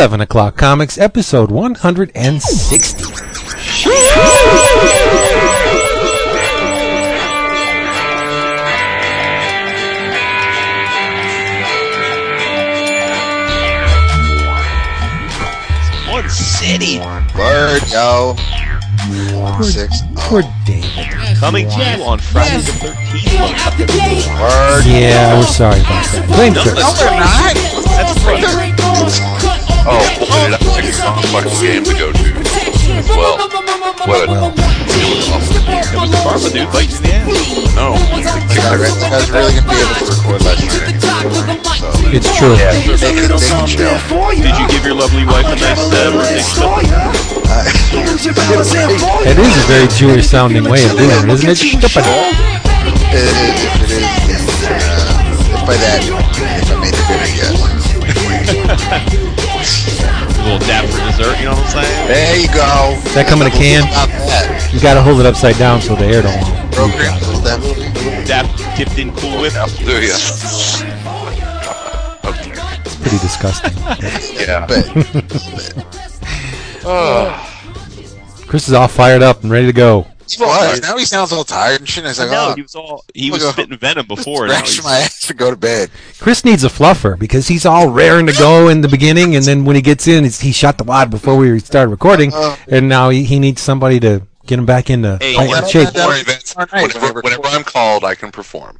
11 O'Clock Comics, episode 160. One city. Word, yo. Six. Oh. Poor David. Coming to you on Friday the 13th. Word. Yeah, we're sorry about that. Blame Chris. No, we're not. That's right. Oh, well, that's a complex game to go to as well. What a Well. It was Karma, dude. Bites in the ass. no. I read you guys really gonna be able to record last night. So, It's true. make it a big chill. Did you give your lovely wife a nice birthday stuff? It is a very Jewish sounding way of doing it, isn't it? Stupid. It is, if it is, uh, if by that, if I made it better, yes. A little dap for dessert, you know what I'm saying? There you go. That come in a can? You gotta hold it upside down so the air don't leak Program out. is definitely. Dap dipped in Cool Whip. Do ya? It's pretty disgusting. Yeah. But Chris is all fired up and ready to go. What? Now he sounds all tired and shit. I was like, No, oh, he was all he was Look, spitting venom before. Now scratch my ass to go to bed. Chris needs a fluffer because he's all raring to go in the beginning, and then when he gets in, he shot the wad before we started recording, Uh. and now he, he needs somebody to get him back into Hey, fighting yeah. shape. That- Worry, Vince. Whenever, whenever- whenever I'm called, I can perform.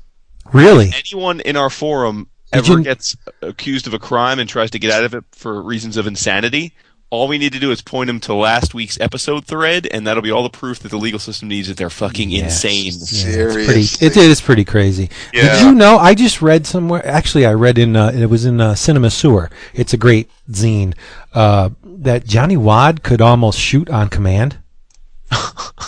Really? anyone in our forum Did ever you- gets accused of a crime and tries to get out of it for reasons of insanity, all we need to do is point them to last week's episode thread, and that'll be all the proof that the legal system needs that they're fucking Yes. insane. Yeah, it's Seriously. pretty. It is pretty crazy. Did you know? I just read somewhere. Actually, I read in. Uh, it was in uh, Cinema Sewer. It's a great zine. Uh, that Johnny Wad could almost shoot on command.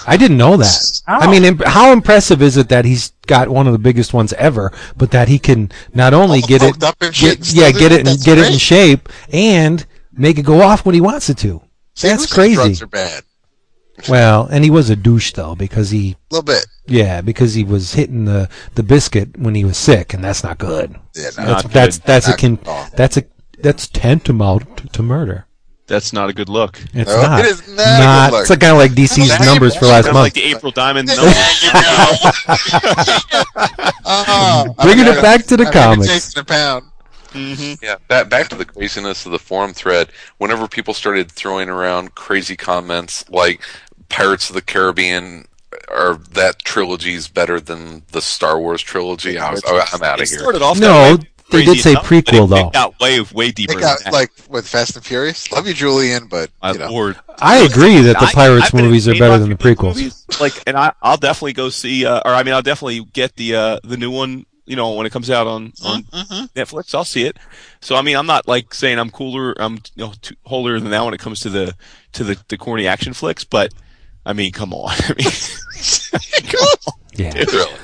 I didn't know that. I mean, imp- how impressive is it that he's got one of the biggest ones ever, but that he can not only All get it, up get, yeah, get it? it, and That's get it in shape, and make it go off when he wants it to. See, That's crazy. Drugs are bad. Well, and he was a douche though because he A little bit. yeah, because he was hitting the, the biscuit when he was sick, and that's not good. Yeah, no, That's Not that's good. that's a Not kin- good at that's a that's tantamount to, to murder. That's not a good look. It's No, not. it is not a good look. It's kind of like DC's Now numbers for last month. like the April Diamond There number. you go. Oh, Bringing it back to the I'm comics. taste a pound. Yeah, back back to the craziness of the forum thread. Whenever people started throwing around crazy comments like Pirates of the Caribbean or that trilogy is better than the Star Wars trilogy, I was, oh, I'm out of here. started off No, they did say prequel, though. It got way, way deeper They than got that. like with Fast and Furious. Love you, Julian, but My you know, lord. I agree that the Pirates I've movies are better than the prequels. movies. Like, and I, I'll definitely go see, uh, or I mean, I'll definitely get the uh, the new one. You know, when it comes out on on Mm-hmm. Netflix, I'll see it. So, I mean, I'm not like saying I'm cooler, I'm you know too, holier than that when it comes to the to the, the corny action flicks. But I mean, come on. I mean, come on. Yeah, Really.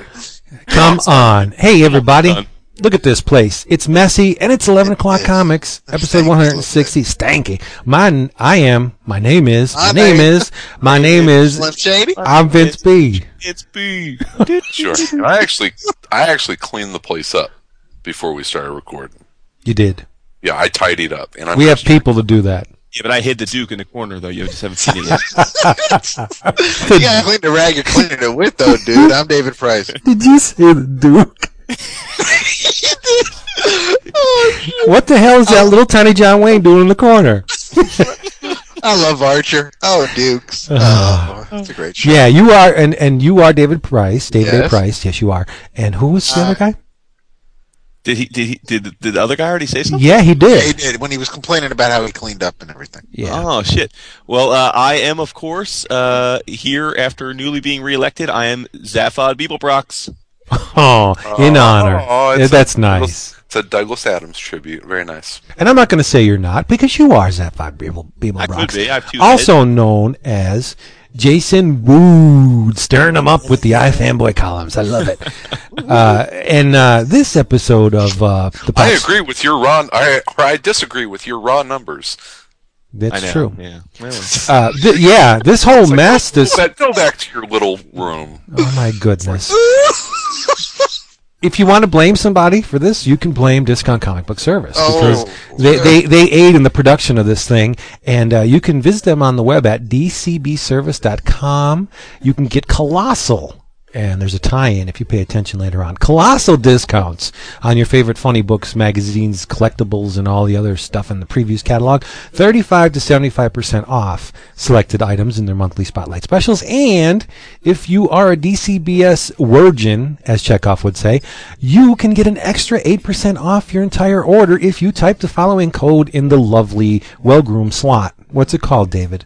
come on. Hey everybody, Done. Look at this place. It's messy and it's eleven o'clock is. comics, I'm episode one hundred and sixty. Stanky. Mine. I am. My name is. My My name name- is. My name is. Slim Shady. I'm Vince B. It's B. Sure. And I actually I actually cleaned the place up before we started recording. You did. Yeah, I tidied up and I'm We have just- people to do that. Yeah, but I hid the Duke in the corner though. You just haven't seen it yet. You gotta clean the rag you're cleaning it with, though, dude. I'm David Price. Did you say the Duke? What the hell is that little tiny John Wayne doing in the corner? I love Archer. Oh, Dukes. Oh, that's a great show. Yeah, you are, and, and you are David Price, David A. Price. Yes, you are. And who was the Uh, other guy? Did he? Did he? Did, did the other guy already say something? Yeah, he Yeah, did. he did when he was complaining about how he cleaned up and everything. Yeah. Oh shit! Well, uh, I am, of course, uh, here after newly being reelected. I am Zaphod Beeblebrox. Oh, in honor. Oh, it's That's a, nice. It's a Douglas Adams tribute. Very nice. And I'm not going to say you're not because you are Zaphod Beeble, Beeble I could be. I have two. Also known as Jason Wood, stirring them up with the iFanboy columns. I love it. uh, and uh, this episode of uh, the I agree with your raw. I or I disagree with your raw numbers. That's know. true. Yeah. Uh, th- yeah, this whole mess. Go This. back, go back to your little room. Oh my goodness. if you want to blame somebody for this, you can blame Discount Comic Book Service Oh, because they, they, they aid in the production of this thing. And uh, you can visit them on the web at dcbservice.com. You can get Colossal. And there's a tie-in if you pay attention later on. Colossal discounts on your favorite funny books, magazines, collectibles, and all the other stuff in the previews catalog. 35 to 75% off selected items in their monthly spotlight specials. And if you are a DCBS virgin, as Chekhov would say, you can get an extra 8% off your entire order if you type the following code in the lovely, well-groomed slot. What's it called, David?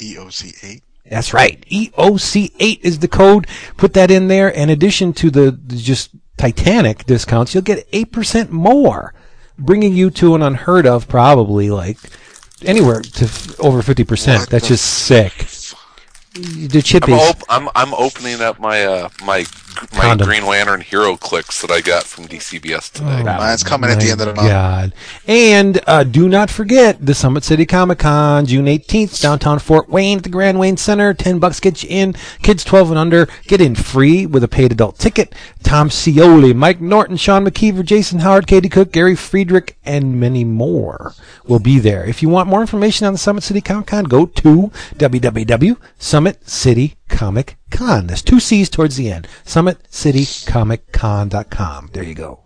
EOC eight. That's right. EOC8 is the code. Put that in there. In addition to the, just Titanic discounts, you'll get 8% more, bringing you to an unheard of probably like anywhere to f- over 50%. What That's just sick. The I'm, op- I'm I'm opening up my uh my my Condom. Green Lantern HeroClix that I got from DCBS today. Mine's coming at the end of the month. Oh God. And uh, do not forget the Summit City Comic Con, June 18th, downtown Fort Wayne at the Grand Wayne Center. 10 bucks gets you in. Kids 12 and under get in free with a paid adult ticket. Tom Scioli, Mike Norton, Sean McKeever, Jason Howard, Katie Cook, Gary Friedrich, and many more will be there. If you want more information on the Summit City Comic Con, go to www.summitcitycomiccon. There's two C's towards the end. SummitCityComicCon.com. There you go.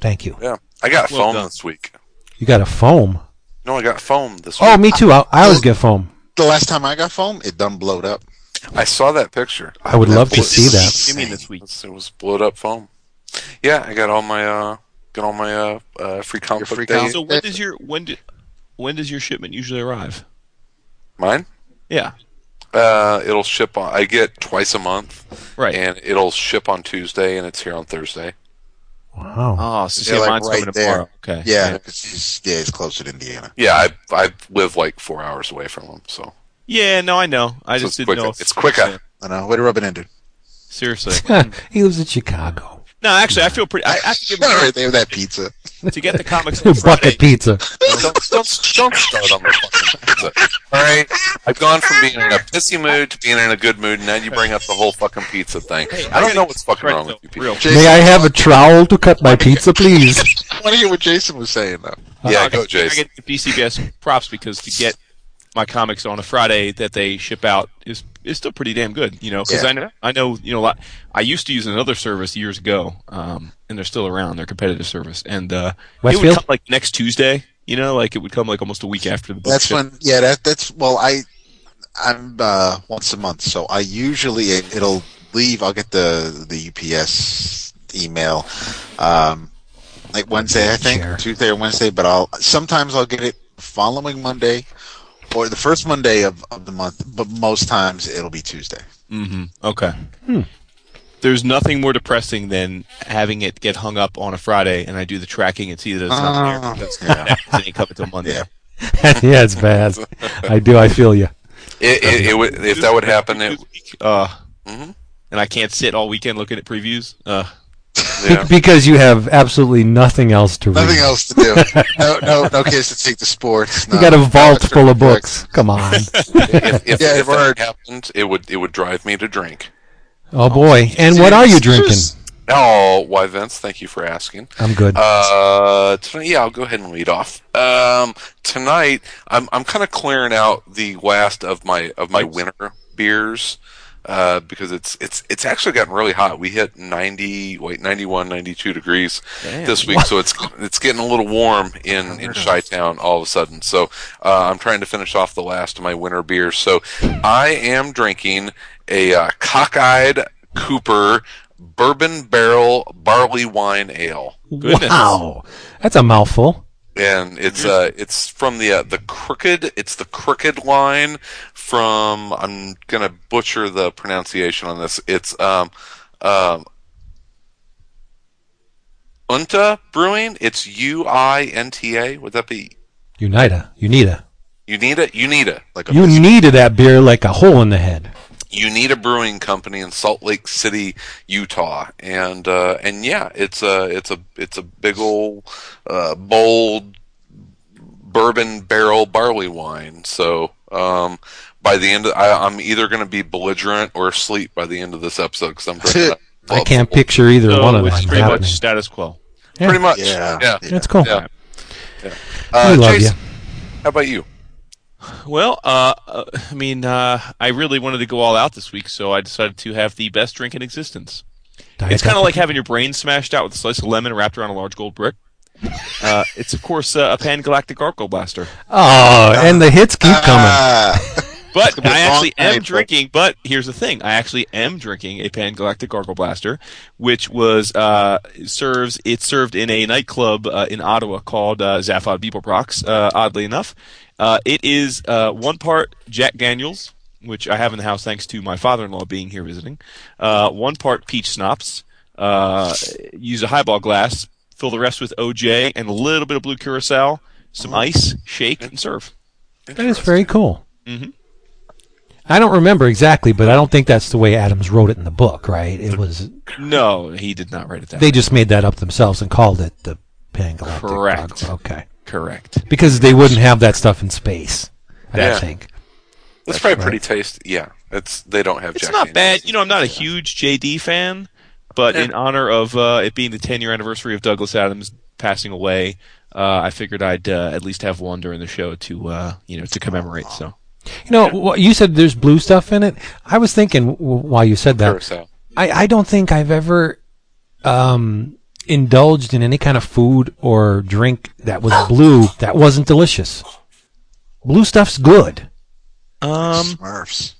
Thank you. Yeah, I got Well foam done. this week. You got a foam. No, I got foam this week. Oh, me too. I, I always get foam. The last time I got foam, it done blowed up. I saw that picture. I would love to see that. Give me this week. It was blowed up foam. Yeah, I got all my uh got all my uh, uh free comic free day. comic- So when does your when do, when does your shipment usually arrive? Mine? Yeah. Uh, it'll ship on. I get twice a month, Right. and it'll ship on Tuesday, and it's here on Thursday. Wow. oh, so Yeah, see, like mine's right coming there. tomorrow. Okay. Yeah, it's, it's, yeah, it's closer to Indiana. Yeah, I I live like four hours away from them, so Yeah. No, I know. I So just it's didn't quicker. know. If, It's quicker. I know. Way to rub it in, dude. Seriously. he lives in Chicago. No, actually, I feel pretty. I have to give All him right, they have that pizza. to get the comics on Friday. Bucket pizza. don't, don't, don't start on the fucking pizza. All right, I've gone from being in a pissy mood to being in a good mood, and now you bring up the whole fucking pizza thing. Hey, I don't gotta know what's fucking wrong though, with you people. Real. Jason, May I have a trowel to cut my pizza, please? I want to hear what Jason was saying, though. Yeah, I go, get- Jason. I get DCBS props because to get my comics on a Friday that they ship out is is still pretty damn good. You know, because Yeah. I know I know you know a lot. I used to use another service years ago, um, and they're still around. They're competitive service, and uh, it would come like next Tuesday. You know, like it would come like almost a week after the book. That's ship. when, yeah, that that's well, I, I'm uh, once a month, so I usually it, it'll leave. I'll get the the UPS email, um, like Wednesday, I think, Sure. Tuesday or Wednesday. But I'll sometimes I'll get it following Monday, or the first Monday of, of the month. But most times it'll be Tuesday. Mm-hmm. Okay. There's nothing more depressing than having it get hung up on a Friday, and I do the tracking and see that it's not Ah, there. That's yeah. it ain't coming until Monday. Yeah. yeah, it's bad. I do. I feel you. It, it, it would, if that would happen, it, uh, Mhm. and I can't sit all weekend looking at previews. Uh, yeah. Because you have absolutely nothing else to read. Nothing else to do. No, no, no kids to take to sports. You got a vault full of extracurriculars. books. Come on. if, if, Yeah, if word. that happened, it would it would drive me to drink. Oh boy. And what are you drinking? Oh, why, Vince? Thank you for asking. I'm good. Uh, tonight, yeah, I'll go ahead and lead off. Um, tonight, I'm I'm kind of clearing out the last of my of my winter beers. Uh, because it's it's it's actually gotten really hot. We hit 90, wait, 91, 92 degrees Damn. this week, so it's it's getting a little warm in in Chi Town all of a sudden. So uh, I'm trying to finish off the last of my winter beers. So I am drinking a uh, cockeyed Cooper bourbon barrel barley wine ale goodness. wow. That's a mouthful. And it's uh it's from the uh, the crooked it's the crooked line from I'm gonna butcher the pronunciation on this. It's um um Unta Brewing. It's U I N T A. Would that be? Unita. Unita. Unita? Unita. Like a You needed that beer like a hole in the head. Unita Brewing Company in Salt Lake City, Utah, and uh, and yeah, it's a it's a it's a big old uh, bold bourbon barrel barley wine. So um, by the end, of, I, I'm either going to be belligerent or asleep by the end of this episode because I'm drinking I can't picture either So one of it's them pretty happening. much status quo. Yeah. Pretty much. Yeah. Yeah. That's cool. Yeah. we Uh, love Jason, you. how about you? Well, uh, uh, I mean, uh, I really wanted to go all out this week, so I decided to have the best drink in existence. Diet It's kind of like having your brain smashed out with a slice of lemon wrapped around a large gold brick. Uh, it's of course uh, a Pan Galactic Gargle Blaster, Oh, and the hits keep coming. But I actually am night, drinking. But here's the thing: I actually am drinking a Pan Galactic Gargle Blaster, which was uh, serves. It's served in a nightclub uh, in Ottawa called uh, Zaphod Beeblebrox. Uh, oddly enough, uh, it is uh, one part Jack Daniels, which I have in the house thanks to my father-in-law being here visiting. Uh, one part peach schnapps. Uh, use a highball glass. Fill the rest with OJ and a little bit of blue curacao, some ice, shake, and serve. That is very cool. Mhm. I don't remember exactly, but I don't think that's the way Adams wrote it in the book, right? It was No, he did not write it that. they just made that up themselves and called it the Pangalactic. Correct. Gargle. Okay. Correct. Because they wouldn't have that stuff in space. I Yeah. think. That's, probably pretty tasty. Yeah, it's they don't have. It's Jack not Daniels. bad. You know, I'm not a huge JD fan, but Yeah. in honor of uh, it being the 10 year anniversary of Douglas Adams passing away, uh, I figured I'd uh, at least have one during the show to uh, you know to commemorate. So You know, wh- you said there's blue stuff in it. I was thinking w- while you said that, Curacao. I, I don't think I've ever um, indulged in any kind of food or drink that was blue that wasn't delicious. Blue stuff's good. um, Smurfs.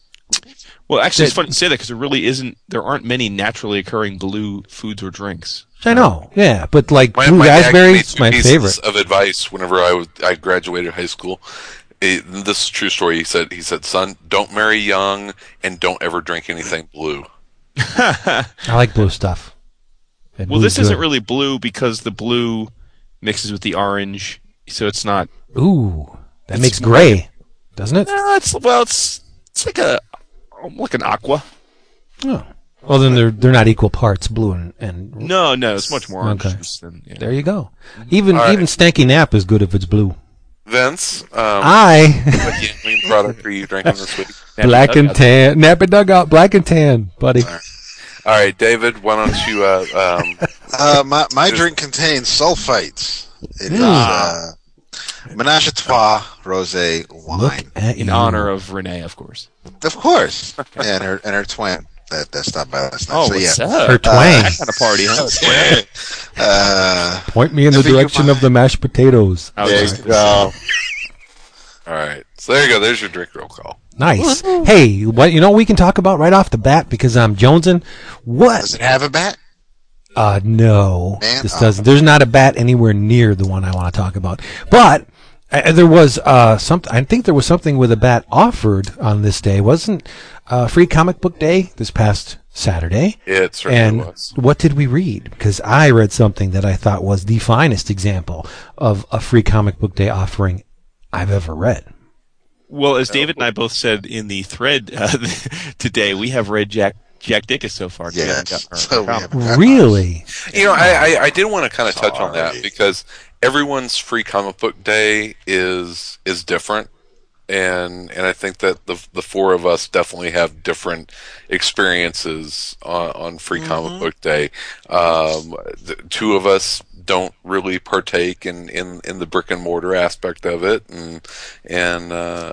well, actually, it's funny to say that because there really isn't. There aren't many naturally occurring blue foods or drinks. I know, yeah, but like My, blue my dad gave raspberries, my pieces favorite. of advice whenever I was, I graduated high school. It, this is a true story. He said, he said, son, don't marry young and don't ever drink anything blue. I like blue stuff. And Well, blue's this isn't good. really blue because the blue mixes with the orange, so it's not. Ooh, that It's makes more gray, doesn't it? Uh, it's well, it's it's like a like an aqua. Oh. Well, then they're they're not equal parts blue and, and No, no, it's much more orange Okay. than. Yeah. there you go. Even All right. even Stanky Nap is good if it's blue. Vince, um, I what gambling product are you drinking this week? black and tan, nappy dugout, black and tan, buddy. All right, David, why don't you, uh, um, Uh, my my Just- drink contains sulfites. It is Mm. uh, Menage a Trois rosé Look wine. at in honor of Renee, of course. Of course, yeah, and her and her twin that that stopped by last night. Oh, so what's yeah. up? Her twang. that kind of party, huh? Uh, Point me in the direction of the mashed potatoes. There you go. all right. So there you go. There's your drink roll call. Nice. Hey, what you know we can talk about right off the bat because I'm jonesing. What? Does it have a bat? Uh, no, Man, this uh, doesn't. There's not a bat anywhere near the one I want to talk about. But uh, there was uh something. I think there was something with a bat offered on this day. Wasn't uh, Free Comic Book Day this past Saturday? It certainly And was. what did we read? Because I read something that I thought was the finest example of a Free Comic Book Day offering I've ever read. Well, as David and I both said in the thread uh, today, we have read Jack Jack Dickus so far. we haven't Yes. So our we comic. haven't gotten Really? You know, I, I, I did want to kind of touch on that because everyone's free comic book day is is different, and and I think that the the four of us definitely have different experiences on, on free comic book day. Um, the two of us don't really partake in, in, in the brick and mortar aspect of it, and and uh,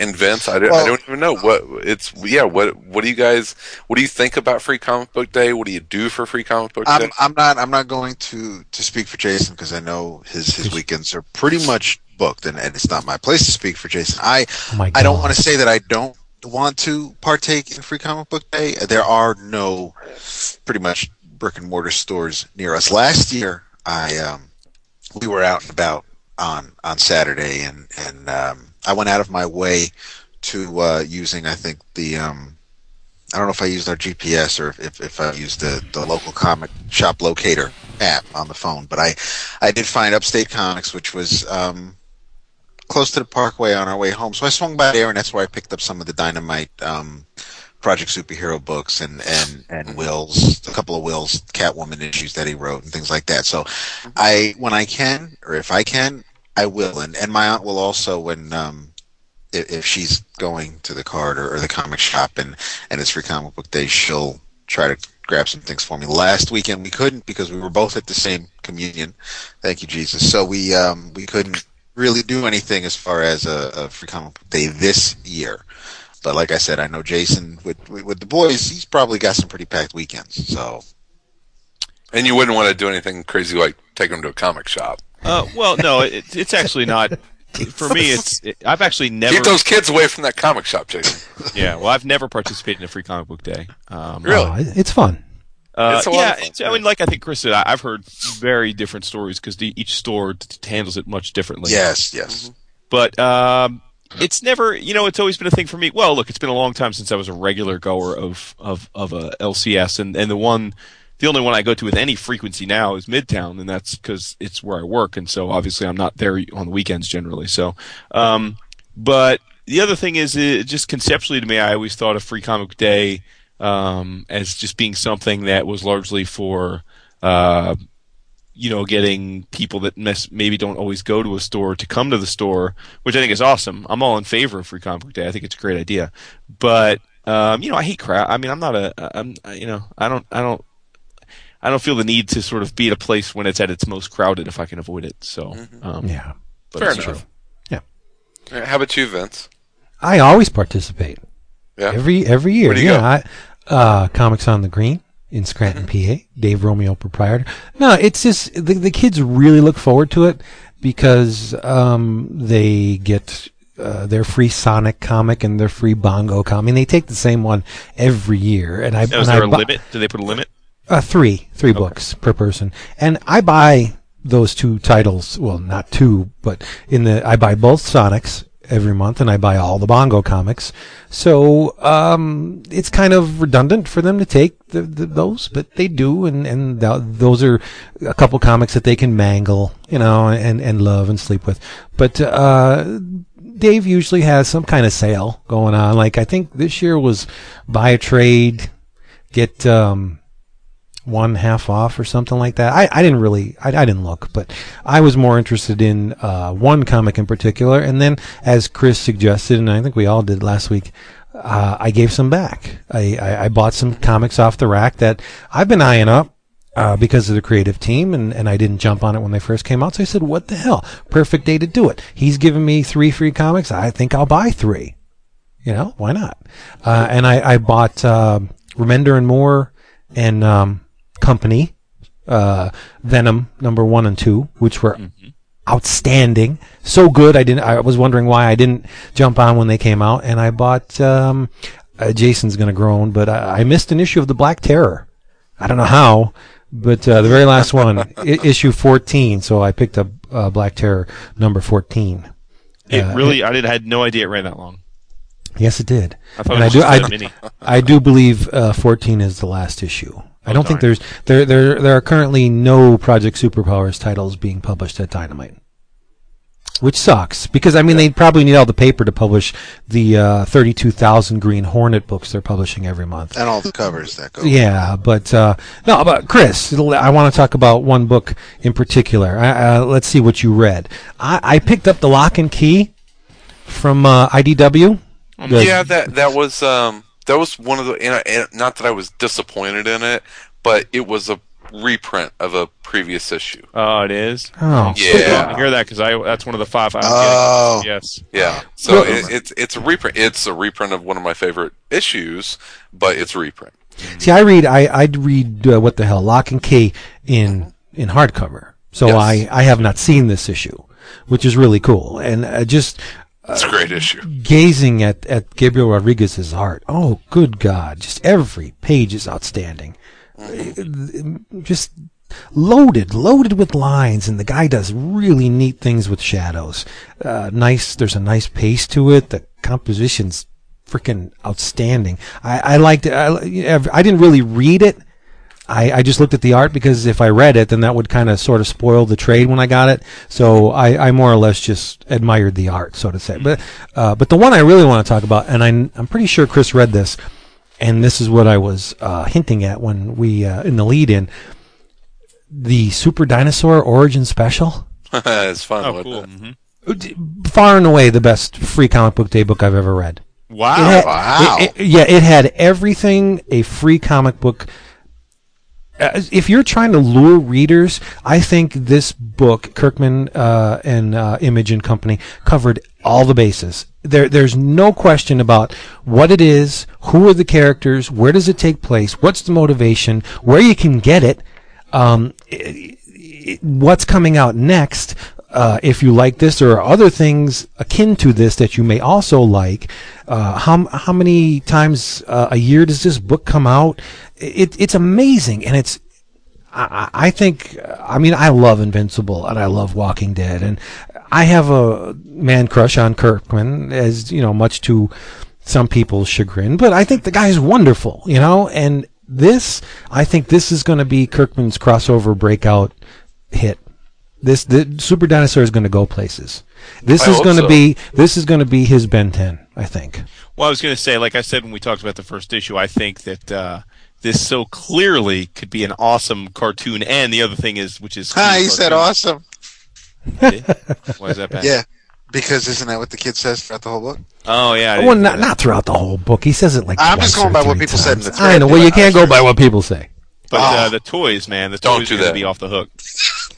and Vince, I, don't- I don't even know what it's. Yeah, what what do you guys? What do you think about Free Comic Book Day? What do you do for Free Comic Book Day? I'm I'm not I'm not going to to speak for Jason because I know his his weekends are pretty much booked and, and it's not my place to speak for Jason. I Oh I don't want to say that I don't want to partake in Free Comic Book Day. There are no pretty much brick and mortar stores near us. Last year, I um, we were out and about on on Saturday, and and um, I went out of my way to uh, using I think the um, I don't know if I used our GPS or if, if I used the, the local comic shop locator app on the phone, but I I did find Upstate Comics, which was um, close to the Parkway on our way home. So I swung by there, and that's where I picked up some of the Dynamite um, Project Superhero books and and and Will's a couple of Will's Catwoman issues that he wrote and things like that. So I when I can or if I can, I will. And and my aunt will also when um, if, if she's going to the card or, or the comic shop and and it's free comic book day, she'll try to grab some things for me. Last weekend we couldn't because we were both at the same communion. Thank you, Jesus. So we um, we couldn't really do anything as far as a, a free comic book day this year. But like I said, I know Jason with with the boys. He's probably got some pretty packed weekends. So And you wouldn't want to do anything crazy like take them to a comic shop. Uh, well, no, it, it's actually not. For me, it's it, I've actually never. Keep those kids away from that comic shop, Jason. Yeah, well, I've never participated in a free comic book day. Um, Really? Oh, it's fun. Uh, It's a lot yeah, of fun, it's, I mean, like I think Chris said, I, I've heard very different stories because each store t- t- handles it much differently. yes, yes. but um, it's never, you know, it's always been a thing for me. Well, look, it's been a long time since I was a regular goer of of of a LCS, and and the one, the only one I go to with any frequency now is Midtown, and that's because it's where I work, and so obviously I'm not there on the weekends generally. So, um, but the other thing is, it, just conceptually to me, I always thought of Free Comic Day um, as just being something that was largely for. Uh, you know, getting people that mes- maybe don't always go to a store to come to the store, which I think is awesome. I'm all in favor of Free Comic Book Day. I think it's a great idea. But um, you know, I hate crowd. I mean, I'm not a. I'm. You know, I don't. I don't. I don't feel the need to sort of be at a place when it's at its most crowded if I can avoid it. So, um, Yeah. but Fair it's enough. Yeah. Uh, How about you, Vince? I always participate. Yeah. Every every year. Where do you yeah. I, uh, Comics on the Green in Scranton, PA. Dave Romeo proprietor. No, it's just the the kids really look forward to it because um, they get uh, their free Sonic comic and their free Bongo comic. I mean, they take the same one every year, and I Now, is there I a bu- limit? Do they put a limit? Uh, three, three books per person, and I buy those two titles. Well, not two, but in the I buy both Sonics every month, and I buy all the Bongo comics. So um, it's kind of redundant for them to take the, the, those, but they do, and and th- those are a couple comics that they can mangle, you know, and and love and sleep with. But uh, Dave usually has some kind of sale going on. Like I think this year was buy a trade, get um, one half off or something like that. I, I didn't really, I, I didn't look, but I was more interested in uh, one comic in particular. And then, as Chris suggested, and I think we all did last week, uh, I gave some back. I, I, I bought some comics off the rack that I've been eyeing up. Uh, because of the creative team, and, and I didn't jump on it when they first came out. So I said, "What the hell? Perfect day to do it." He's giving me three free comics. I think I'll buy three. You know, why not? Uh, and I, I bought uh, Remender and Moore and um, Company, uh, Venom number one and two, which were outstanding, so good. I didn't. I was wondering why I didn't jump on when they came out. And I bought. Um, uh, Jason's gonna groan, but I, I missed an issue of the Black Terror. I don't know how, but uh, the very last one, I- issue fourteen. So I picked up uh, Black Terror number fourteen. It Uh, really, I did had no idea it ran that long. Yes, it did. I thought And it I do. I. I do believe uh, 14 is the last issue. I don't think there's there there there are currently no Project Superpowers titles being published at Dynamite, which sucks because I mean they probably need all the paper to publish the uh, 32,000 Green Hornet books they're publishing every month. And all the covers that go. Yeah, but uh, no, but Chris, I want to talk about one book in particular. I, uh, let's see what you read. I, I picked up the Locke and Key from uh, IDW. The- Yeah, that that was um that was one of the and, I, and not that I was disappointed in it, but it was a reprint of a previous issue. Oh, it is. Oh, Yeah. I hear that because I that's one of the five I'm Oh. getting. Yes. Yeah, so it, it's it's a reprint. It's a reprint of one of my favorite issues, but it's a reprint. See, I read, I I read uh, what the hell, Locke and Key in in hardcover. So Yes. I I have not seen this issue, which is really cool, and uh, just It's a great issue. gazing at at Gabriel Rodriguez's art. Oh, good God! Just every page is outstanding. Just loaded, loaded with lines, and the guy does really neat things with shadows. Uh, nice. There's a nice pace to it. The composition's freaking outstanding. I, I liked it. I, I didn't really read it. I, I just looked at the art because if I read it, then that would kind of sort of spoil the trade when I got it. So I, I more or less just admired the art, so to say. But uh, but the one I really want to talk about, and I'm I'm pretty sure Chris read this, and this is what I was uh, hinting at when we uh, in the lead in the Super Dinosaur Origin Special. it's fun. Oh, cool. it? hmm Far and away the best free comic book day book I've ever read. Wow. It had, Wow. it- it- yeah, it had everything a free comic book uh, if you're trying to lure readers, I think this book, Kirkman uh, and uh, Image and Company, covered all the bases. There, there's no question about what it is, who are the characters, where does it take place, what's the motivation, where you can get it, um, i- i- what's coming out next. Uh, if you like this, there are other things akin to this that you may also like. Uh, how how many times uh, a year does this book come out? It, it's amazing, and it's I, I think, I mean, I love Invincible and I love Walking Dead, and I have a man crush on Kirkman, as you know, much to some people's chagrin. But I think the guy's wonderful, you know. And this, I think, this is going to be Kirkman's crossover breakout hit. This the Super Dinosaur is going to go places. This I is going to so. be this is going to be his Ben 10, I think. Well, I was going to say, like I said when we talked about the first issue, I think that uh, this so clearly could be an awesome cartoon. And the other thing is, which is Ah, you said awesome. Why is that bad? Yeah, because isn't that what the kid says throughout the whole book? Oh yeah. Well, didn't not know that. not throughout the whole book. He says it like I'm just going or by what three people said in the times. thread. I know. Well, you can't go by what people say. But uh, Ah. the toys, man, the Don't toys do are going to be off the hook.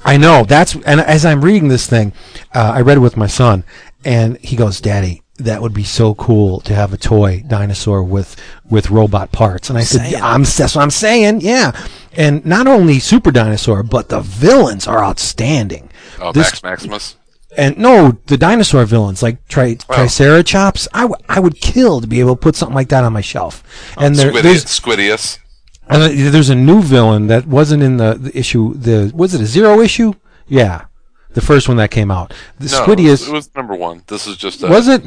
I know. That's and as I'm reading this thing, uh, I read it with my son, and he goes, "Daddy, that would be so cool to have a toy dinosaur with with robot parts." And I said, yeah, "I'm that's what I'm saying, yeah." And not only Super Dinosaur, but the villains are outstanding. Oh, This- Max Maximus. And no, the dinosaur villains like tri- Wow. Triceratops, I, w- I would kill to be able to put something like that on my shelf. And there, there's Squidius. Squidius. and there's a new villain that wasn't in the, the issue. The was it a zero issue? Yeah, the first one that came out. The No, Squidius it was number one. This is just a, was it?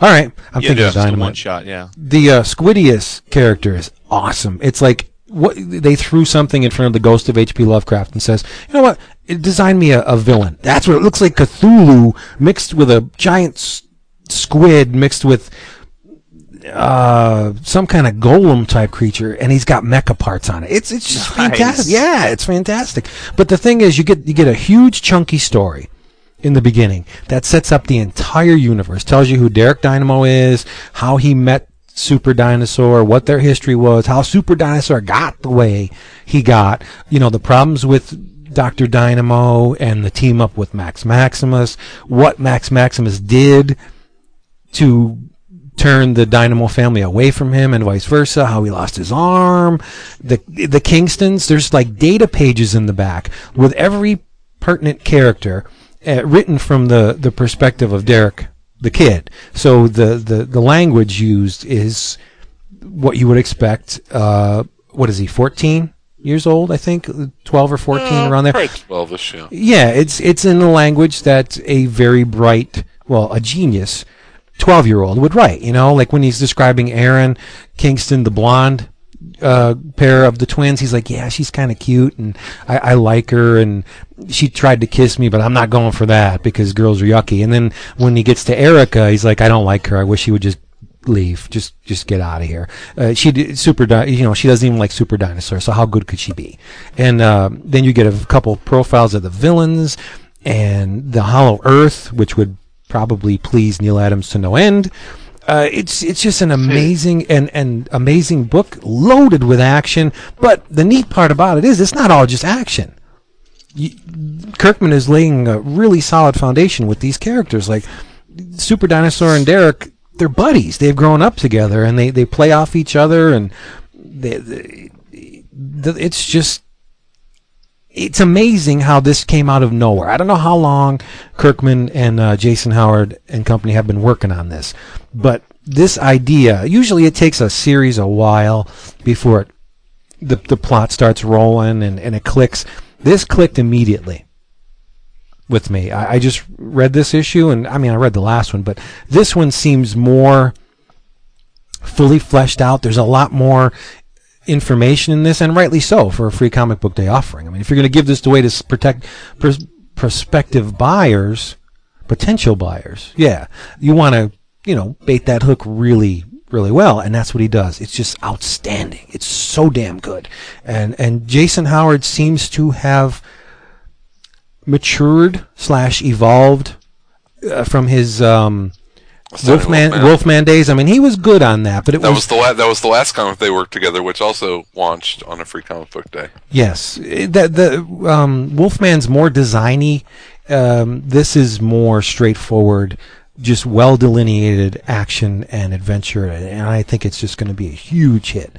All right, I'm Yeah, thinking of just a one Dynamite. shot. Yeah. The uh, Squidius character is awesome. It's like what they threw something in front of the ghost of H.P. Lovecraft and says, "You know what? It design me a, a villain. That's what it looks like. Cthulhu mixed with a giant s- squid mixed with." Uh, some kind of golem type creature, and he's got mecha parts on it. It's it's just Nice. fantastic. Yeah, it's fantastic. But the thing is, you get you get a huge chunky story in the beginning that sets up the entire universe, tells you who Derek Dynamo is, how he met Super Dinosaur, what their history was, how Super Dinosaur got the way he got, you know, the problems with Dr. Dynamo and the team up with Max Maximus, what Max Maximus did to turn the Dynamo family away from him and vice versa, how he lost his arm, the the Kingstons, there's like data pages in the back with every pertinent character uh, written from the, the perspective of Derek the kid. So the, the, the language used is what you would expect. Uh, what is he, 14 years old, I think? 12 or 14, around there. Twelve-ish. Yeah. Yeah, it's it's in a language that a very bright, well, a genius, twelve year old would write. You know, like when he's describing Erin Kingston, the blonde uh, pair of the twins, he's like, yeah, she's kind of cute, and I, I like her, and she tried to kiss me, but I'm not going for that because girls are yucky. And then when he gets to Erica, he's like, I don't like her. I wish she would just leave. Just just get out of here. Uh, she super, di- you know, she doesn't even like Super Dinosaur. So how good could she be? And uh, then you get a couple profiles of the villains and the Hollow Earth, which would probably please Neal Adams to no end. Uh, it's it's just an amazing and, and amazing book loaded with action. But the neat part about it is it's not all just action. You, Kirkman is laying a really solid foundation with these characters. Like Super Dinosaur and Derek, they're buddies. They've grown up together and they, they play off each other. And they, they, the, it's just it's amazing how this came out of nowhere. I don't know how long Kirkman and uh, Jason Howard and company have been working on this, but this idea usually it takes a series a while before it, the the plot starts rolling and, and it clicks. This clicked immediately with me. I, I just read this issue and I mean I read the last one, but this one seems more fully fleshed out. There's a lot more information in this, and rightly so for a free comic book day offering. I mean, if you're going to give this away to protect pers- prospective buyers, potential buyers, yeah, you want to, you know, bait that hook really, really well, and that's what he does. It's just outstanding. It's so damn good, and and Jason Howard seems to have matured slash evolved uh, from his um, Wolfman, Wolfman. Wolfman Days. I mean, he was good on that, but it That was, was the la- that was the last comic they worked together, which also launched on a free comic book day. yes. That the um, Wolfman's more designy. Um, this is more straightforward, just well delineated action and adventure, and I think it's just going to be a huge hit.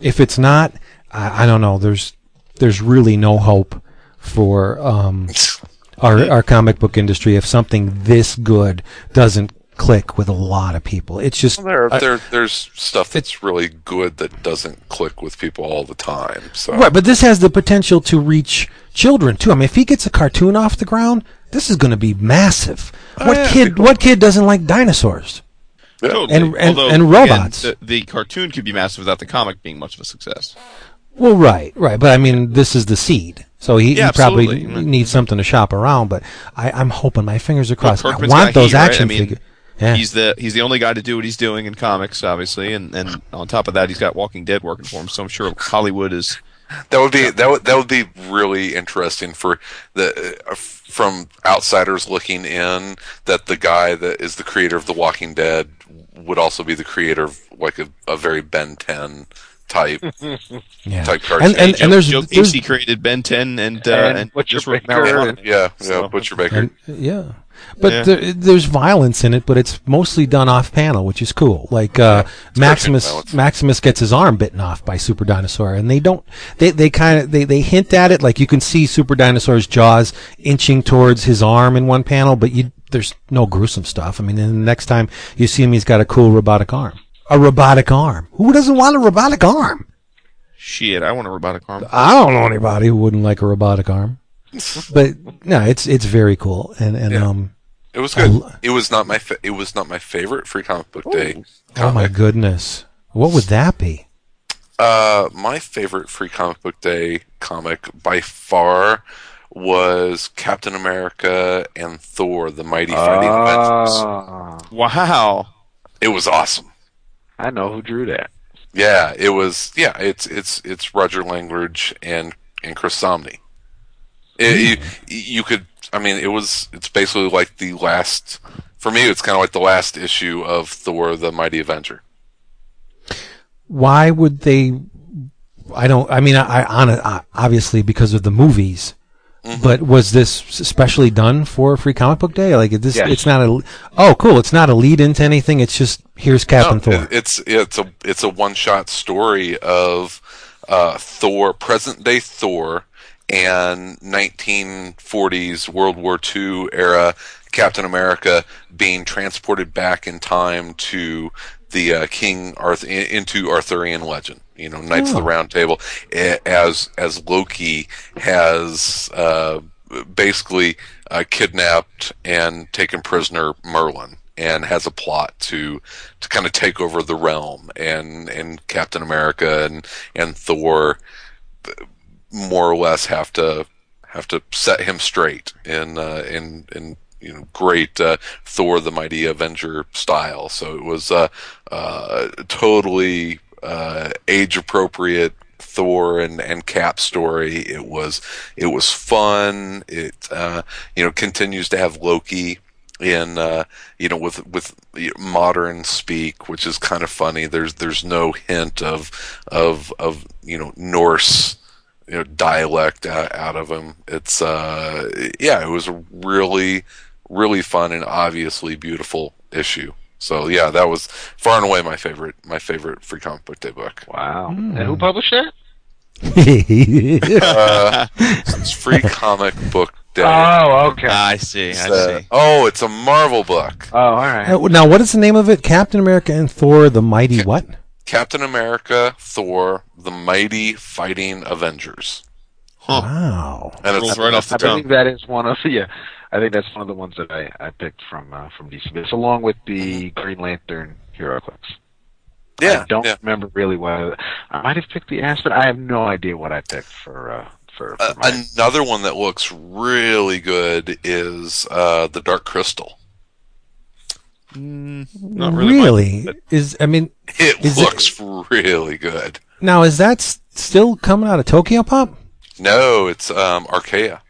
If it's not, I, I don't know. There's there's really no hope for um, our our comic book industry if something this good doesn't click with a lot of people. It's just There, there, there's stuff that's really good that doesn't click with people all the time. So Right, but this has the potential to reach children too. I mean, if he gets a cartoon off the ground, this is going to be massive. Oh, what yeah, kid? people- what kid doesn't like dinosaurs? Totally. And- and- Although, and again, robots. the, the cartoon could be massive without the comic being much of a success. Well, right, right. But I mean, this is the seed, so he, Yeah, he probably absolutely. needs something to shop around. But I, I'm hoping my fingers are crossed. I want got those heat, right? action I mean, figures. Yeah. He's the he's the only guy to do what he's doing in comics, obviously, and and on top of that, he's got Walking Dead working for him. So I'm sure Hollywood is. that would be that would that would be really interesting for the uh, from outsiders looking in. That the guy that is the creator of The Walking Dead would also be the creator of like a, a very Ben 10 type yeah. type cartoon. And and, and there's, Joe there's Casey created Ben 10 and uh, And and, Butcher Baker. Marijuana. yeah, yeah, So- Butcher Baker. And, yeah. But Yeah. there, there's violence in it, but it's mostly done off panel, which is cool. Like uh, Maximus. Maximus gets his arm bitten off by Super Dinosaur, and they don't. They they kind of they, they hint at it, like you can see Super Dinosaur's jaws inching towards his arm in one panel, but you there's no gruesome stuff. I mean, then the next time you see him, he's got a cool robotic arm. A robotic arm. Who doesn't want a robotic arm? Shit, I want a robotic arm. I don't know anybody who wouldn't like a robotic arm. But no, it's it's very cool, and and Yeah. um. It was good. lo- It was not my fa- it was not my favorite free comic book day. Oh my goodness. What would that be? Uh, my favorite free comic book day comic by far was Captain America and Thor: The Mighty Fighting Avengers. Ah, Wow. It was awesome. I know who drew that. Yeah, it was. Yeah, it's it's it's Roger Langridge and and Chris Samnee. It, you, you could. I mean, it was. It's basically like the last. For me, it's kind of like the last issue of Thor: The Mighty Avenger. Why would they? I don't. I mean, I, I obviously because of the movies. But was this especially done for Free Comic Book Day? Like this, Yes. it's not a. Oh, cool! It's not a lead into anything. It's just here's Captain No, Thor. It's it's a it's a one shot story of uh, Thor, present day Thor, and 1940s World War II era Captain America being transported back in time to the uh, King Arthur into Arthurian legend. You know, Knights of the Oh. Round Table, as as Loki has uh, basically uh, kidnapped and taken prisoner Merlin and has a plot to to kind of take over the realm and and Captain America and and Thor more or less have to have to set him straight in uh, in in you know great uh, Thor the Mighty Avenger style. So it was uh, uh, totally uh, age appropriate Thor and, and Cap story. It was it was fun. It uh, you know continues to have Loki in uh, you know with with modern speak, which is kind of funny. There's there's no hint of of of you know Norse you know dialect out, out of him. It's uh yeah, it was a really really fun and obviously beautiful issue. So yeah, that was far and away my favorite my favorite free comic book day book. Wow. And who published that? Uh, it's free comic book day. Oh, okay. I see. It's, I uh, see. oh, it's a Marvel book. oh, all right. Now, what is the name of it? Captain America and Thor: The Mighty what? Captain America, Thor, the Mighty Fighting Avengers. Huh. Wow. And it's right off the top. I tongue. believe that is one of yeah. I think that's one of the ones that I, I picked from uh, from DC. It's along with the Green Lantern HeroClix. yeah, I don't yeah. remember really what I might have picked the Aspen. I have no idea what I picked for uh, for, for Uh, mine. another one that looks really good is uh, the Dark Crystal. Mm, not really. really? Is I mean, It Is it- looks really good. now is that still coming out of Tokyo Pop? No, it's um, Archaia.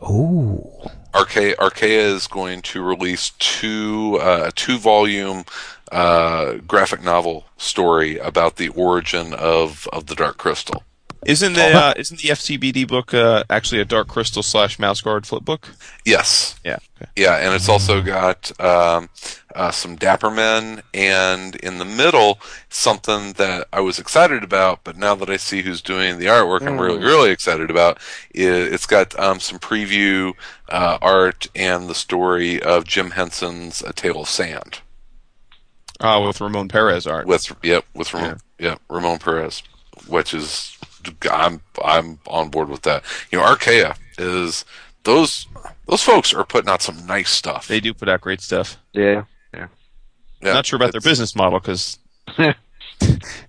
Oh, Archaia, Archaia is going to release two uh, a two volume uh, graphic novel story about the origin of, of the Dark Crystal. Isn't the uh, isn't the FCBD book uh, actually a Dark Crystal slash Mouse Guard flip book? Yes, Yeah. Okay. yeah, and it's also got um, uh, some Dapper Men, and in the middle something that I was excited about, but now that I see who's doing the artwork, I'm really really excited about. Is it's got um, some preview uh, art and the story of Jim Henson's A Tale of Sand. Uh, with Ramon Perez art. with yep with Ramon, yeah. Ramon Perez, which is I'm I'm on board with that. You know, Archaia is those those folks are putting out some nice stuff. They do put out great stuff. Yeah, yeah. Yeah, Not sure about their business model because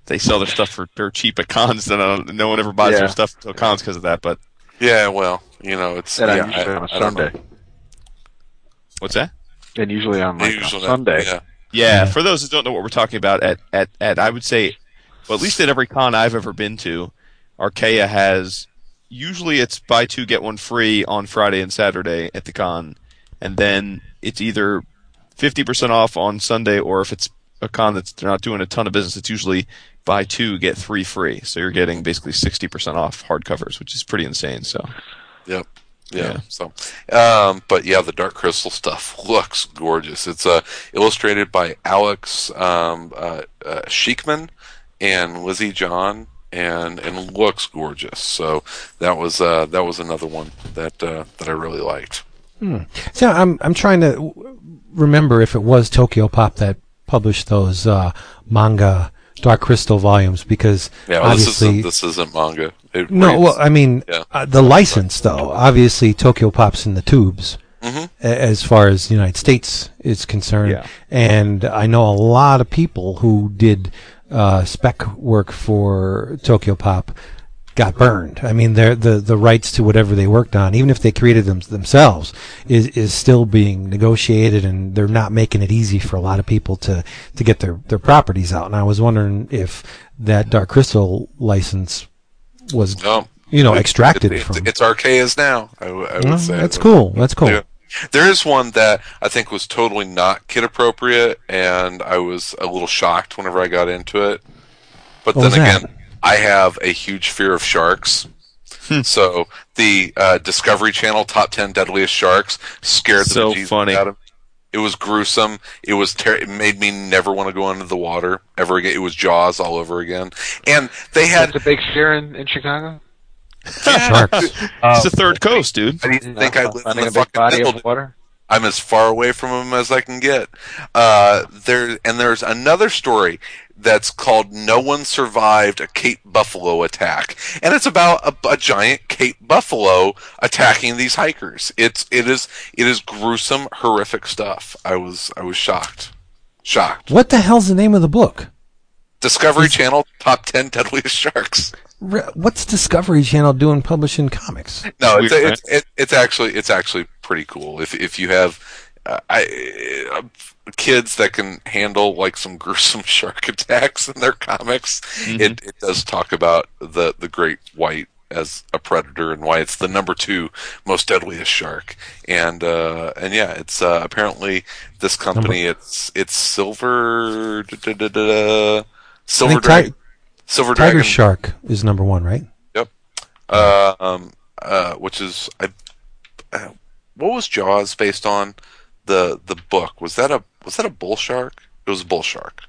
they sell their stuff for dirt cheap at cons, and uh, no one ever buys Yeah. their stuff at cons because of that. But Yeah, well, you know, it's And yeah, I usually on a I don't. Sunday. what's that? And usually on like Usually, a Sunday. Yeah, Yeah, for those who don't know what we're talking about, at, at, at I would say, well, at least at every con I've ever been to, Archaia has usually it's buy two get one free on Friday and Saturday at the con, and then it's either fifty percent off on Sunday, or if it's a con that's they're not doing a ton of business, it's usually buy two get three free. So you're getting basically sixty percent off hardcovers, which is pretty insane. So Yep. Yeah. Yeah. So, um, but yeah, the Dark Crystal stuff looks gorgeous. It's uh, illustrated by Alex um, uh, uh, Sheikman and Lizzy John, and and looks gorgeous. So that was uh, that was another one that uh, that I really liked. So I'm I'm trying to remember if it was Tokyopop that published those uh, manga Dark Crystal volumes because Yeah, well, this obviously isn't this isn't manga. It no. reads- Well, I mean Yeah. uh, the license though. Obviously, Tokyopop's in the tubes Mhm. as far as the United States is concerned, Yeah. and I know a lot of people who did uh, spec work for Tokyopop got burned. I mean, the the rights to whatever they worked on, even if they created them themselves, is is still being negotiated, and they're not making it easy for a lot of people to to get their their properties out. And I was wondering if that Dark Crystal license was, No, you know, It- extracted it- from. It's Archaia's now. I, w- I would Well, say that's cool. That's cool. Yeah. There is one that I think was totally not kid appropriate, and I was a little shocked whenever I got into it. But What then was that? again, I have a huge fear of sharks. Hmm. so the uh, Discovery Channel top ten deadliest sharks scared So the bejesus funny. out of me. It was gruesome. It was ter- it made me never want to go into the water ever again. It was Jaws all over again. And they had That's a big fear in, in Chicago. Sharks. it's the third coast, dude. I didn't think I lived in Finding the a big fucking body middle. of water. I'm as far away from them as I can get. Uh, there and there's another story that's called "No One Survived a Cape Buffalo Attack," and it's about a, a giant Cape buffalo attacking these hikers. It's it is it is gruesome, horrific stuff. I was I was shocked, shocked. What the hell's the name of the book? Discovery Channel top ten deadliest sharks. Re- What's Discovery Channel doing publishing comics? No, It's it's weird, it's, it, it's actually it's actually pretty cool if if you have uh, I, uh, kids that can handle like some gruesome shark attacks in their comics. It it does talk about the the great white as a predator and why it's the number two most deadliest shark. And uh, and yeah, it's uh, apparently this company it's it's silver da, da, da, da, da, silver think dragon silver Tiger dragon Shark is number one, right? uh, um, uh, which is I, uh, what was Jaws based on? The the book was that a was that a bull shark? It was a bull shark.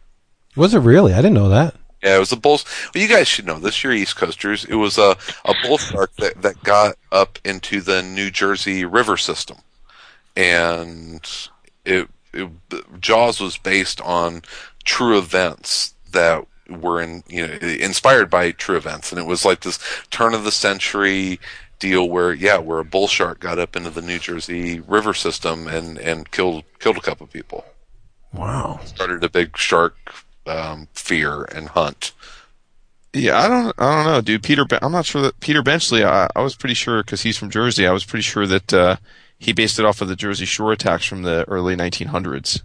Was it really? I didn't know that. Yeah, it was a bull. Well, you guys should know this. You're East Coasters. It was a a bull shark that that got up into the New Jersey River system, and it, it Jaws was based on true events that were in you know inspired by true events, and it was like this turn of the century deal where yeah, where a bull shark got up into the New Jersey River system and and killed killed a couple people Wow. started a big shark um, fear and hunt. Yeah, I don't, I don't know, dude. Peter, Ben- I'm not sure that Peter Benchley. I, I was pretty sure because he's from Jersey. I was pretty sure that uh, he based it off of the Jersey Shore attacks from the early 1900s.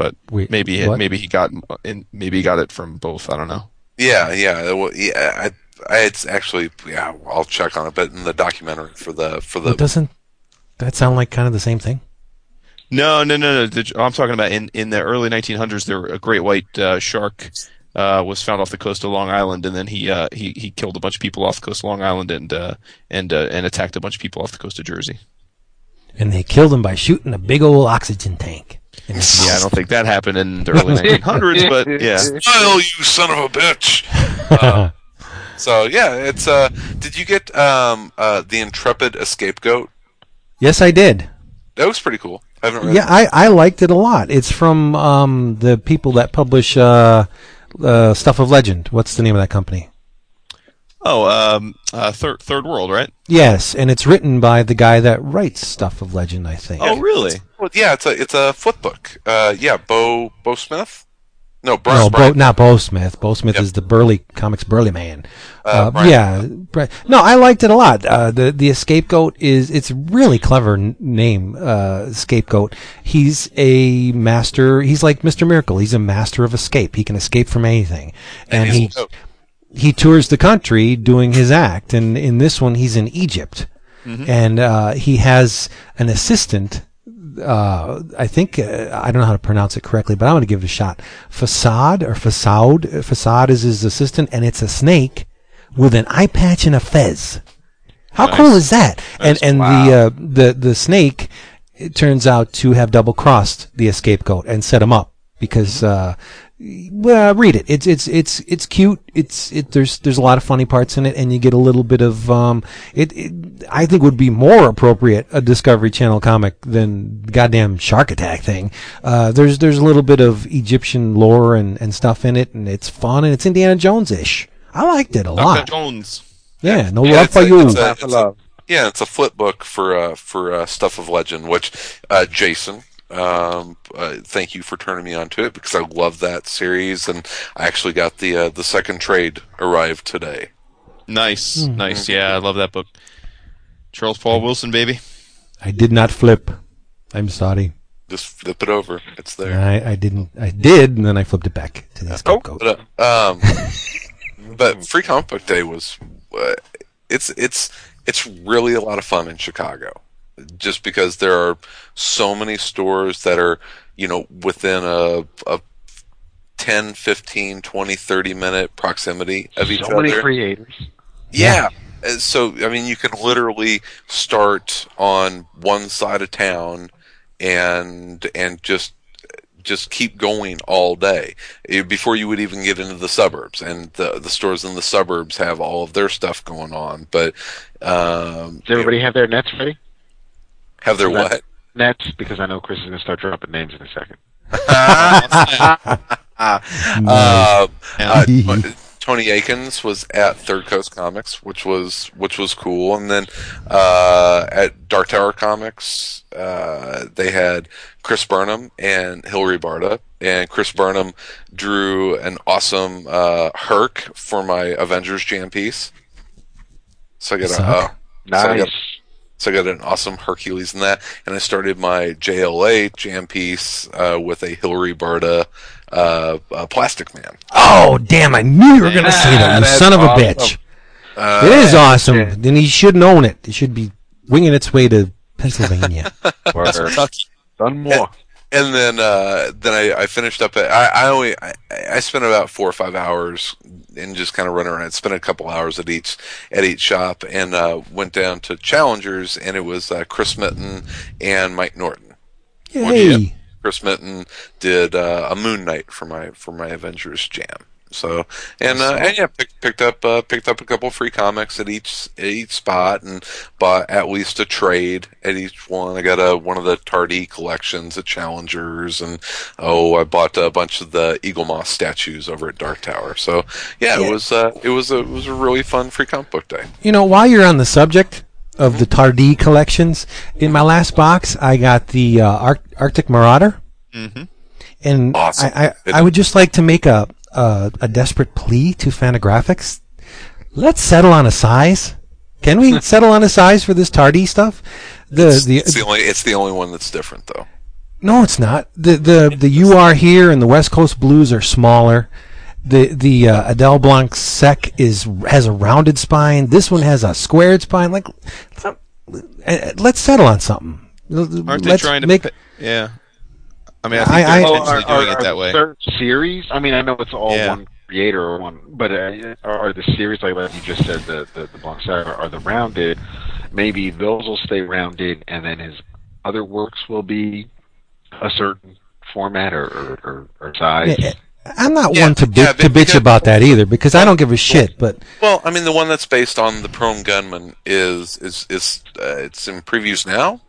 But Wait, maybe, what? maybe he got, in, maybe he got it from both. I don't know. Yeah, yeah, well, yeah. I, I, it's actually yeah. I'll check on it, but in the documentary for the for the Well, doesn't That sound like kind of the same thing. No, no, no, no. The, I'm talking about in, in the early 1900s. There a great white uh, shark uh, was found off the coast of Long Island, and then he uh, he he killed a bunch of people off the coast of Long Island and uh, and uh, and attacked a bunch of people off the coast of Jersey. And they killed him by shooting a big old oxygen tank. And it's- Yeah, I don't think that happened in the early 1900s, but yeah. Smile, you son of a bitch. Uh, so yeah, it's uh. Did you get um uh the Intrepid Escapegoat? yes, I did. That was pretty cool. I haven't read. Yeah, I, I liked it a lot. It's from um, the people that publish uh, uh, Stuff of Legend. What's the name of that company? Oh, um, uh, third third world, right? Yes, and it's written by the guy that writes Stuff of Legend, I think. Oh, really? Well, yeah, it's a it's a flip book. Uh, yeah, Bo Beau Smith. No, No, Brian. Bo, not Beau Smith. Beau Smith Yep. is the burly Comics burly man. Uh, Uh, Brian. yeah, Bri- no, I liked it a lot. Uh, the the scapegoat is it's a really clever n- name. Uh, scapegoat. He's a master. He's like Mister Miracle. He's a master of escape. He can escape from anything, and, he's- he he tours the country doing his act. And in this one, he's in Egypt, and uh, he has an assistant. Uh, I think uh, I don't know how to pronounce it correctly, but I'm going to give it a shot. Facade or Facade. Facade is his assistant, and it's a snake with an eye patch and a fez. How Nice. cool is that? And Nice. and the uh, the the snake it turns out to have double crossed the escape goat and set him up because uh, well read it it's it's it's it's cute it's it there's there's a lot of funny parts in it and you get a little bit of um it, it I think would be more appropriate a Discovery Channel comic than goddamn Shark Attack thing uh there's there's a little bit of Egyptian lore and and stuff in it and it's fun and it's Indiana Jones ish I liked it a Dr. lot Jones. yeah no Yeah, love it's for a- you it's a- Laugh love. Yeah, it's a flip book for uh, for uh, Stuff of Legend, which uh, Jason, um, uh, thank you for turning me on to it because I love that series, and I actually got the uh, the second trade arrived today. Nice, nice. Yeah, I love that book. Charles Paul Wilson, baby. I did not flip I'm sorry Just flip it over; it's there. I, I didn't I did and then I flipped it back to the scapegoat But, uh, um, but Free Comic Book Day was uh, it's it's it's really a lot of fun in Chicago, just because there are so many stores that are you know within a, a 10, 15, 20, 30 minute proximity of each So many other. creators. Yeah. Uh, So I mean, you can literally start on one side of town and and just just keep going all day eh, before you would even get into the suburbs. And the the stores in the suburbs have all of their stuff going on. But um, Does everybody have their nets ready? Have their what? Nets, because I know Chris is going to start dropping names in a second. Uh, uh, Tony Akins was at Third Coast Comics, which was which was cool, and then uh, at Dark Tower Comics, uh, they had Chris Burnham and Hilary Barta, and Chris Burnham drew an awesome uh, Herc for my Avengers Jam piece. So I got a, Suck. uh, So I Nice. got- so I got an awesome Hercules in that, and I started my JLA jam piece uh, with a Hilary Barta uh, uh, Plastic Man. Oh, damn, I knew you were going to say that, you son of a bitch. Uh, it is awesome. yeah. Then he shouldn't own it. It should be winging its way to Pennsylvania. Or Kentucky. done more. And then uh, then I, I finished up at I, I only I, I spent about four or five hours and just kind of running around. Spent a couple hours at each at each shop and uh, went down to Challengers and it was uh, Chris Mitten and Mike Norton. Yay. Chris Mitten did uh, a Moon Knight for my for my Avengers Jam. So and uh, and yeah, picked picked up uh, picked up a couple free comics at each at each spot and bought at least a trade at each one. I got a one of the Tardi collections at Challengers and oh, I bought a bunch of the Eaglemoss statues over at Dark Tower. So yeah, Yeah. it was uh, it was a it was a really fun free comic book day. You know, while you're on the subject of the Tardi collections, in my last box, I got the uh, Arc- Arctic Marauder. Mhm. And Awesome. I, I, I would just like to make a, a, a desperate plea to Fantagraphics. Let's settle on a size. Can we settle on a size for this Tardi stuff? The, the, It's the only it's the only one that's different though. No, it's not. The the the you are here and the West Coast Blues are smaller. The the uh, Adele Blanc Sec is has a rounded spine. This one has a squared spine. Like, let's uh, settle on something. Aren't they Let's trying to? make? pa- yeah. I mean, I think I- they're I- intentionally are, doing are, it that way. certain series? I mean, I know it's all Yeah. one creator or one, but uh, are, are the series like, like you just said, the the, the Blanc Saga, are the rounded? Maybe those will stay rounded, and then his other works will be a certain format or or, or, or size. Yeah, I'm not Yeah, one to, bi- yeah, to bitch because- about that either because I don't give a shit. But Well, I mean, the one that's based on the Prone Gunman is is is uh, it's in previews now.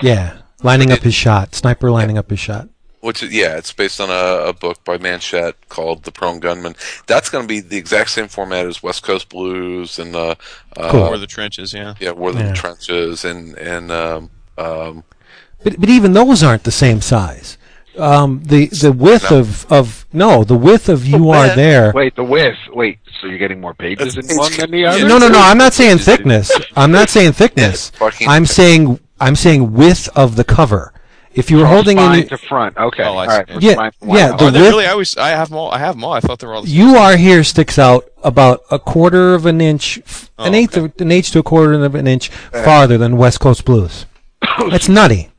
yeah, lining up his shot, sniper lining up his shot. Which yeah, it's based on a, a book by Manchette called The Prone Gunman. That's going to be the exact same format as West Coast Blues and uh, uh, Cool. Or the trenches, yeah. yeah, War of Yeah. the Trenches and and um, um, But but even those aren't the same size. Um, the the width No. of, of no the width of you are there. Wait, the width. Wait, so you're getting more pages in one than the other? No no no. I'm not saying thickness. I'm not saying thickness. I'm saying I'm saying width of the cover. If you were oh, holding spine in, to front. Okay, Oh, I all right. see. from Yeah, spine to yeah, the Are they width- really? I always, I have them all. I have them all. I thought they were all. The you are here sticks out about a quarter of an inch, f- oh, an Oh, eighth of an inch to a quarter of an inch farther than West Coast Blues. That's nutty.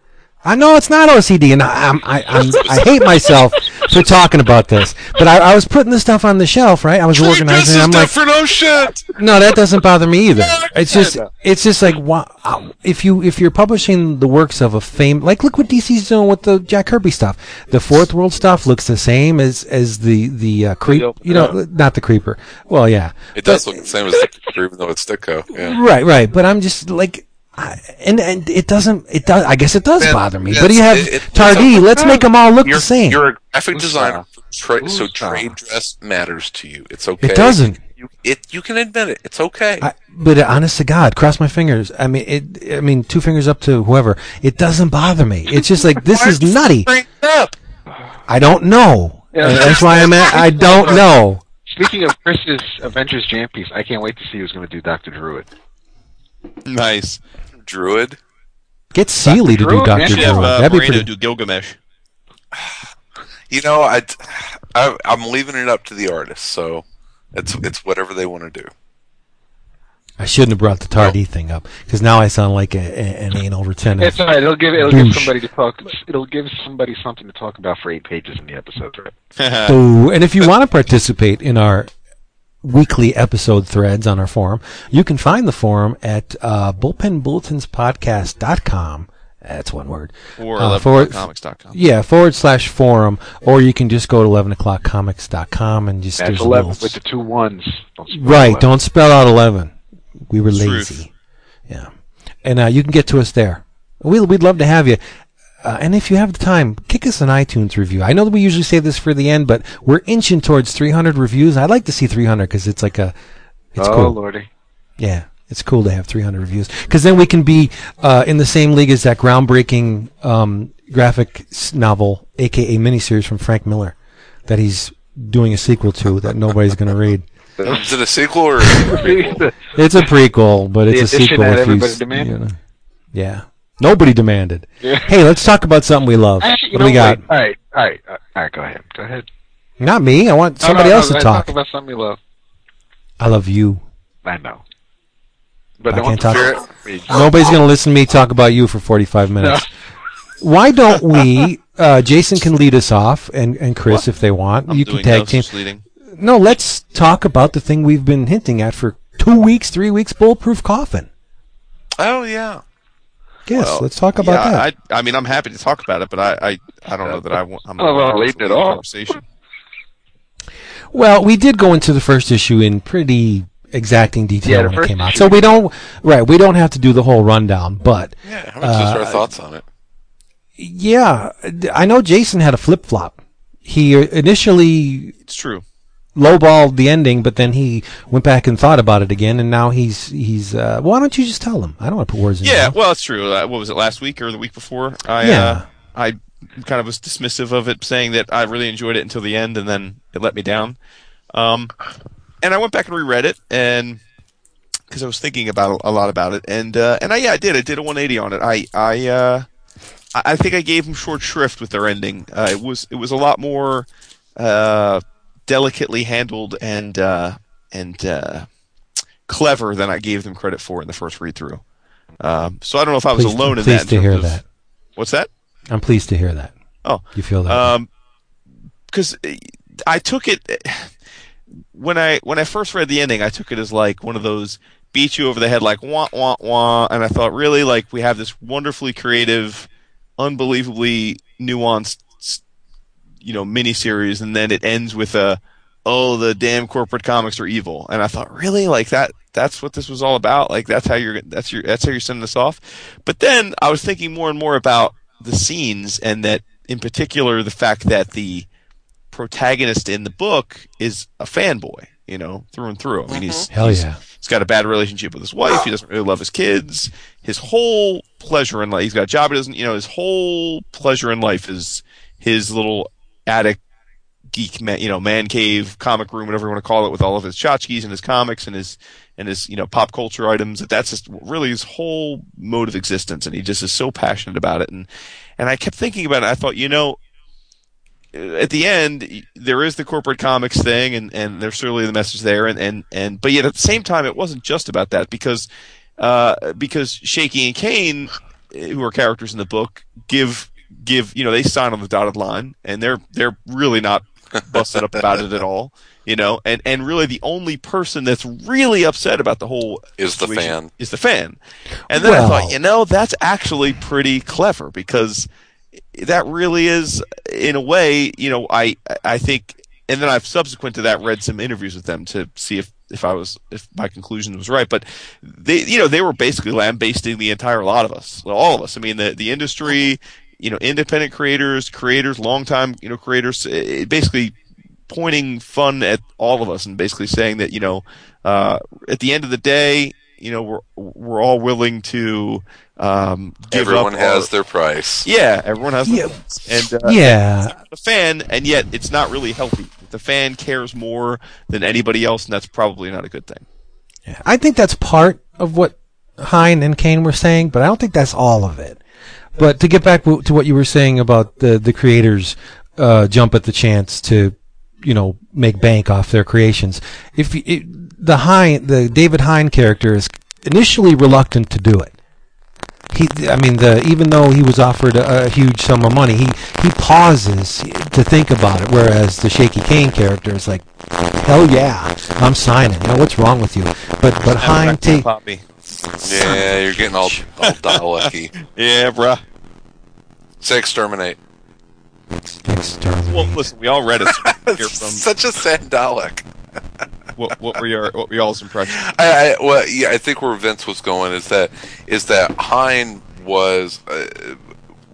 I know it's not OCD, and I, I'm, I, I'm, I hate myself for talking about this. But I, I was putting the stuff on the shelf, right? I was organizing. and I'm like, different. Oh shit! no, that doesn't bother me either. It's just, it's just like, wow, if you if you're publishing the works of a fame, like look what DC's doing with the Jack Kirby stuff. The Fourth World stuff looks the same as as the the uh, creep. You know, not the creeper. Well, yeah, It does look the same as Ditko, even though it's Ditko. Yeah. right, right. But I'm just like. I, and and it doesn't it does I guess it does Man, body me. yes, But you have it- it- Tardi. it's Let's make them all look You're, the same. you're a graphic designer, tra- so Woosah. trade dress matters to you. It's okay. It doesn't. You, it you can admit it. It's okay. I, but honest to God, cross my fingers. I mean, it. I mean, two fingers up to whoever. It doesn't bother me. It's just like this is nutty. Up. I don't know. Yeah. That's why I'm at. I don't know. Speaking of Chris's Avengers Jam piece, I can't wait to see who's going to do Doctor Druid. nice. Druid. Get Seeley to do Druid, Doctor man. Should Drew. have uh, That'd be Moreno pretty. do Gilgamesh. You know, I, I I'm leaving it up to the artist. So it's it's whatever they want to do. I shouldn't have brought the Tardi thing up because now I sound like a, a, an anal retentive. It's all right. It'll give it'll give somebody to talk. It'll give somebody something to talk about for eight pages in the episode. Right? Ooh, and if you want to participate in our weekly episode threads on our forum, you can find the forum at uh, bullpenbulletinspodcast.com. That's one word. or Uh, 11 forward- comics.com. Yeah, forward slash forum, or you can just go to 11o'clockcomics.com and just That's eleven little- with the two ones. Don't Right, 11. don't spell out 11. We were Truth. lazy. Yeah. And uh, you can get to us there. We, we'd love to have you. Uh, and if you have the time, kick us an iTunes review. I know that we usually save this for the end, but we're inching towards 300 reviews. I'd like to see 300 because it's like a, it's oh cool. lordy. Yeah, it's cool to have 300 reviews because then we can be uh, in the same league as that groundbreaking um, graphic novel, aka miniseries from Frank Miller, that he's doing a sequel to that nobody's going to read. Is it a sequel or? A? It's a prequel, but it's a sequel. that everybody demanded? you know. Yeah, nobody demanded. Yeah. Hey, let's talk about something we love. Actually, what do we know, got? wait. All right, all right, all right. Go ahead. Go ahead. Not me. I want somebody no, no, else to let's talk. Talk about something you love. I love you. I know. But I can't talk- Nobody's going to listen to me talk about you for 45 minutes. Why don't we? Uh, Jason can lead us off, and, and Chris, if they want, I'm you can tag no team. leading. No, let's talk about the thing we've been hinting at for two weeks, three weeks. Bulletproof coffin. Oh yeah. Yes, Well, let's talk about yeah, that. I, I mean, I'm happy to talk about it, but I, I, I don't know that I want. I'm well, not leading it in the off. Conversation. Well, we did go into the first issue in pretty exacting detail Yeah, when it came out, issue so we we don't. Right, we don't have to do the whole rundown, but Yeah. How much is our Uh, thoughts on it? yeah, I know Jason had a flip flop. He initially It's true. Lowballed the ending, but then he went back and thought about it again, and now he's he's. Uh, why don't you just tell him? I don't want to put words in. Yeah, well, it's true. Uh, what was it last week or the week before? I, Yeah. uh, I kind of was dismissive of it, saying that I really enjoyed it until the end, and then it let me down. Um, and I went back and reread it, and because I was thinking about a lot about it, and uh, and I yeah, I did. I did a 180 on it. I I uh, I I think I gave them short shrift with their ending. Uh, it was it was a lot more uh, delicately handled and uh, and uh, clever than I gave them credit for in the first read through. Um, so I don't know if I was Pleased, alone in that. Pleased to hear of- that. What's that? I'm pleased to hear that. Oh, You feel that? um, because I took it when I when I first read the ending, I took it as like one of those beat you over the head like wah wah wah, and I thought really like we have this wonderfully creative, unbelievably nuanced, you know, miniseries, and then it ends with a oh the damn corporate comics are evil, and I thought really like that. That's what this was all about. Like that's how you're that's your that's how you're sending this off. But then I was thinking more and more about the scenes, and that in particular the fact that the protagonist in the book is a fanboy, you know, through and through. I mean, he's mm-hmm. Hell he's- yeah. He's got a bad relationship with his wife. He doesn't really love his kids. His whole pleasure in life, he's got a job he doesn't, you know, his whole pleasure in life is his little attic geek, man, you know, man cave, comic room, whatever you want to call it, with all of his tchotchkes and his comics and his, and his, you know, pop culture items. That's just really his whole mode of existence. And he just is so passionate about it. And, and I kept thinking about it. I thought, you know, at the end, there is the corporate comics thing, and, and there's certainly the message there, and, and, and but yet at the same time, it wasn't just about that because uh, because Shaky and Kane, eh, who are characters in the book, give give you know they sign on the dotted line, and they're they're really not busted up about it at all, you know, and and really the only person that's really upset about the whole Is the fan. is the fan, and then I thought, you know, that's actually pretty clever because that really is in a way you know i i think and then i've subsequent to that read some interviews with them to see if if i was if my conclusion was right. But they you know they were basically lambasting the entire lot of us all of us. I mean the the industry you know independent creators creators longtime you know creators eh, basically pointing fun at all of us and basically saying that you know uh at the end of the day you know we're we're all willing to um give Everyone up has our- their price. yeah, everyone has their Yeah. and uh, yeah. the fan, and yet it's not really healthy. The fan cares more than anybody else, and that's probably not a good thing. I think that's part of what Hine and Kane were saying, but I don't think that's all of it. But to get back w- to what you were saying about the the creators uh, jump at the chance to, you know, make bank off their creations. If it, the Hine, the David Hine character is initially reluctant to do it. He, I mean, the even though he was offered a, a huge sum of money, he he pauses to think about it. Whereas the Shaky Kane character is like, hell yeah, I'm signing. You know what's wrong with you? But but Hine take Poppy. Yeah, you're getting all all Dalek-y. Yeah, bruh. Say exterminate. Well, listen, we all read it. So from Such a sad Dalek. what, what were your what were y'all's impressions? I, I well, yeah, I think where Vince was going is that is that Hine was, uh,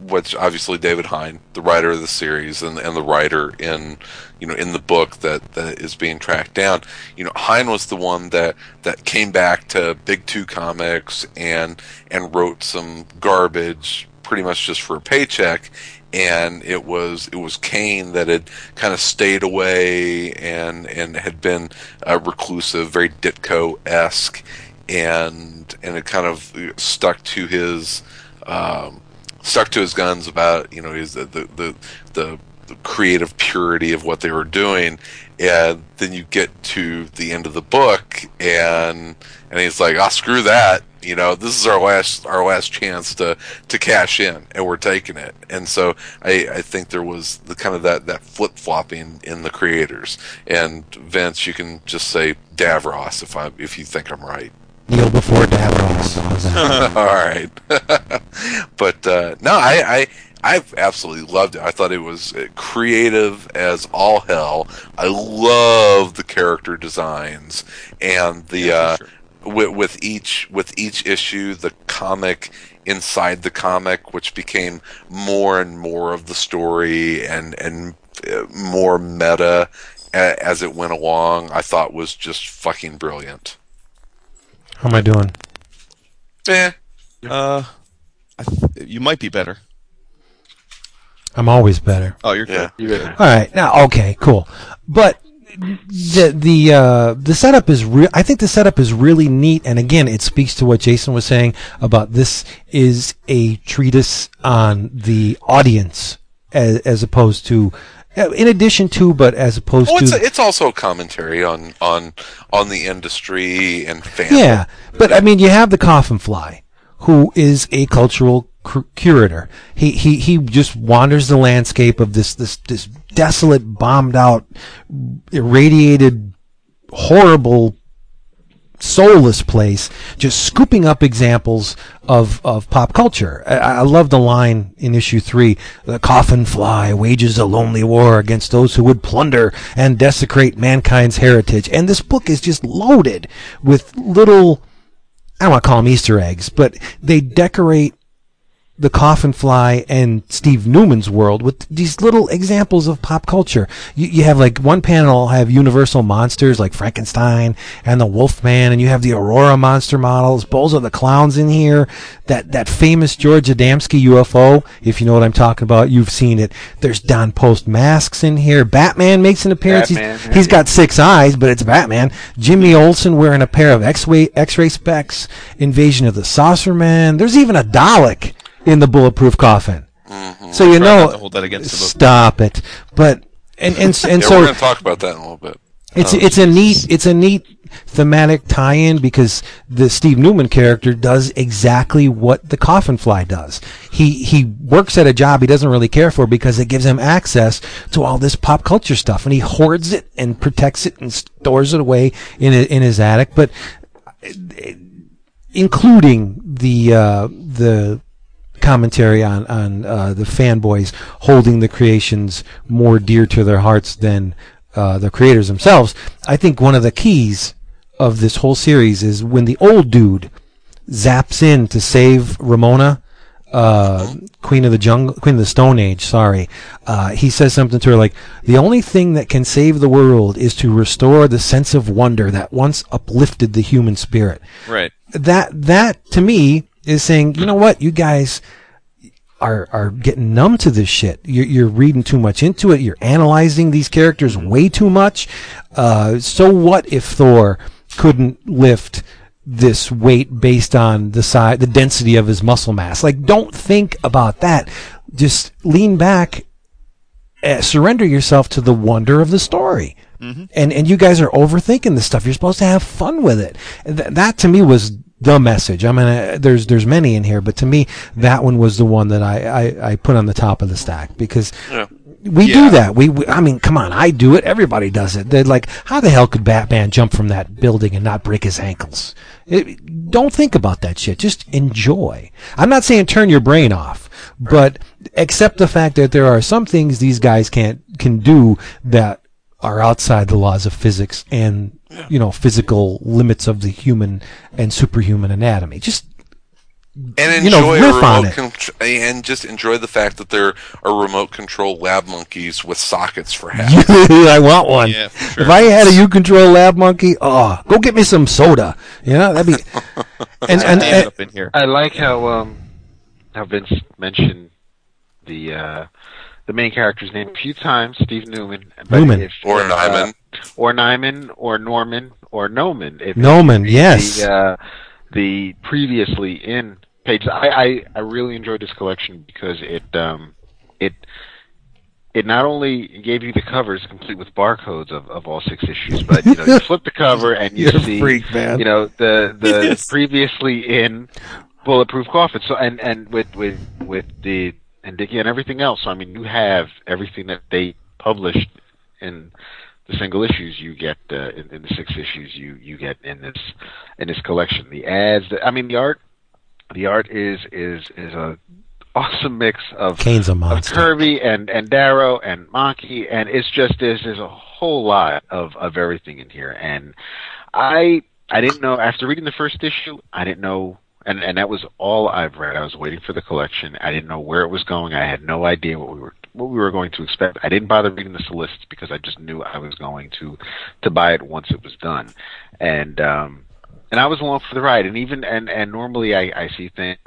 which obviously David Hine, the writer of the series and and the writer in you know in the book that that is being tracked down. You know, Hine was the one that that came back to Big Two Comics and and wrote some garbage pretty much just for a paycheck and it was it was Kane that had kind of stayed away and and had been uh, reclusive, very Ditko esque, and and it kind of stuck to his um, stuck to his guns about you know his the the the, the creative purity of what they were doing, and then you get to the end of the book and and he's like, "Ah, screw that." You know, this is our last our last chance to to cash in, and we're taking it. And so I, I think there was the kind of that, that flip flopping in the creators. And Vince, you can just say Davros if I if you think I'm right. Kneel before Davros. How's that? All right, but uh, no, I, I I've absolutely loved it. I thought it was uh, creative as all hell. I love the character designs and the Yeah, uh, sure. with, with each with each issue, the comic inside the comic, which became more and more of the story and and uh, more meta as it went along. I thought was just fucking brilliant. How am I doing? Eh. Uh, I th- you might be better. I'm always better. Oh, you're Yeah. good. All right, now okay, cool. But the the uh, the setup is real. I think the setup is really neat, and again, it speaks to what Jason was saying about this is a treatise on the audience as, as opposed to, in addition to, but as opposed Well, it's, to. it's also a commentary on on on the industry and fans. Yeah, but I mean, you have the coffin fly, who is a cultural cur- curator. He, he, he just wanders the landscape of this, this, this desolate, bombed out, irradiated, horrible soulless place, just scooping up examples of, of pop culture. I, I love the line in issue three: "The coffin fly wages a lonely war against those who would plunder and desecrate mankind's heritage." And this book is just loaded with little. I don't want to call them Easter eggs, but they decorate the coffin fly and Steve Newman's world with these little examples of pop culture. You, you have like one panel have universal monsters like Frankenstein and the Wolfman, and you have the Aurora monster models. Bulls of the clowns in here. That that famous George Adamski UFO, if you know what I'm talking about, you've seen it. There's Don Post masks in here. Batman makes an appearance. Batman, he's, he's got six eyes, but it's Batman. Jimmy Olsen wearing a pair of X-ray X-ray specs. Invasion of the Saucer Man. There's even a Dalek in the bulletproof coffin. Mm-hmm. So you know, hold that against the stop it. But and and and yeah, so we're going to talk about that in a little bit. it's Oh, it's a neat it's a neat thematic tie-in because the Steve Newman character does exactly what the coffin fly does. He he works at a job he doesn't really care for because it gives him access to all this pop culture stuff and he hoards it and protects it and stores it away in in his attic. But uh, including the uh, the commentary on on uh, the fanboys holding the creations more dear to their hearts than uh, the creators themselves. I think one of the keys of this whole series is when the old dude zaps in to save Ramona. Uh, Queen of the Jungle, Queen of the Stone Age. Sorry, uh, he says something to her like, "The only thing that can save the world is to restore the sense of wonder that once uplifted the human spirit." Right. that that to me is saying, you know what, you guys are are getting numb to this shit. You're, you're reading too much into it. You're analyzing these characters way too much. Uh, so what if Thor couldn't lift this weight based on the size, the density of his muscle mass? Like, don't think about that. Just lean back uh, surrender yourself to the wonder of the story. And and you guys are overthinking this stuff. You're supposed to have fun with it. Th- that to me was the message. I mean, uh, there's there's many in here, but to me, that one was the one that I I, I put on the top of the stack because. Yeah. We Yeah. do that. We, we, I mean, come on. I do it. Everybody does it. They're like, how the hell could Batman jump from that building and not break his ankles? It, don't think about that shit. Just enjoy. I'm not saying turn your brain off, but accept the fact that there are some things these guys can't can do that are outside the laws of physics and you know physical limits of the human and superhuman anatomy. Just and you know, enjoy riff on remote it. contr- and just enjoy the fact that there are remote control lab monkeys with sockets for hats. I want one. Yeah, sure. If I had a U control lab monkey, oh, go get me some soda. You know, that'd be. And and, and up in here. I like how um how Vince mentioned the uh the main character's name a few times, Steve Newman. Newman. if- Or if, uh, Nyman. or Nyman, or Norman, or Noman. If Noman, the, yes. The, uh, the previously in pages. I, I I really enjoyed this collection because it um it it not only gave you the covers complete with barcodes of, of all six issues, but you know you flip the cover and you You're see freak, man. you know the the Yes. previously in bulletproof coffin. So and and with with with the and Dickie and everything else. So I mean, you have everything that they published in the single issues you get uh, in, in the six issues you you get in this in this collection. The ads, the, I mean, the art, the art is is is a awesome mix of Kane's a of monster. Kirby and and Darrow and Maki, and it's just there's there's a whole lot of of everything in here, and I I didn't know after reading the first issue, I didn't know. And, and that was all I've read. I was waiting for the collection. I didn't know where it was going. I had no idea what we were what we were going to expect. I didn't bother reading the solicits because I just knew I was going to to buy it once it was done. And um and I was along for the ride. And even and and normally I I see things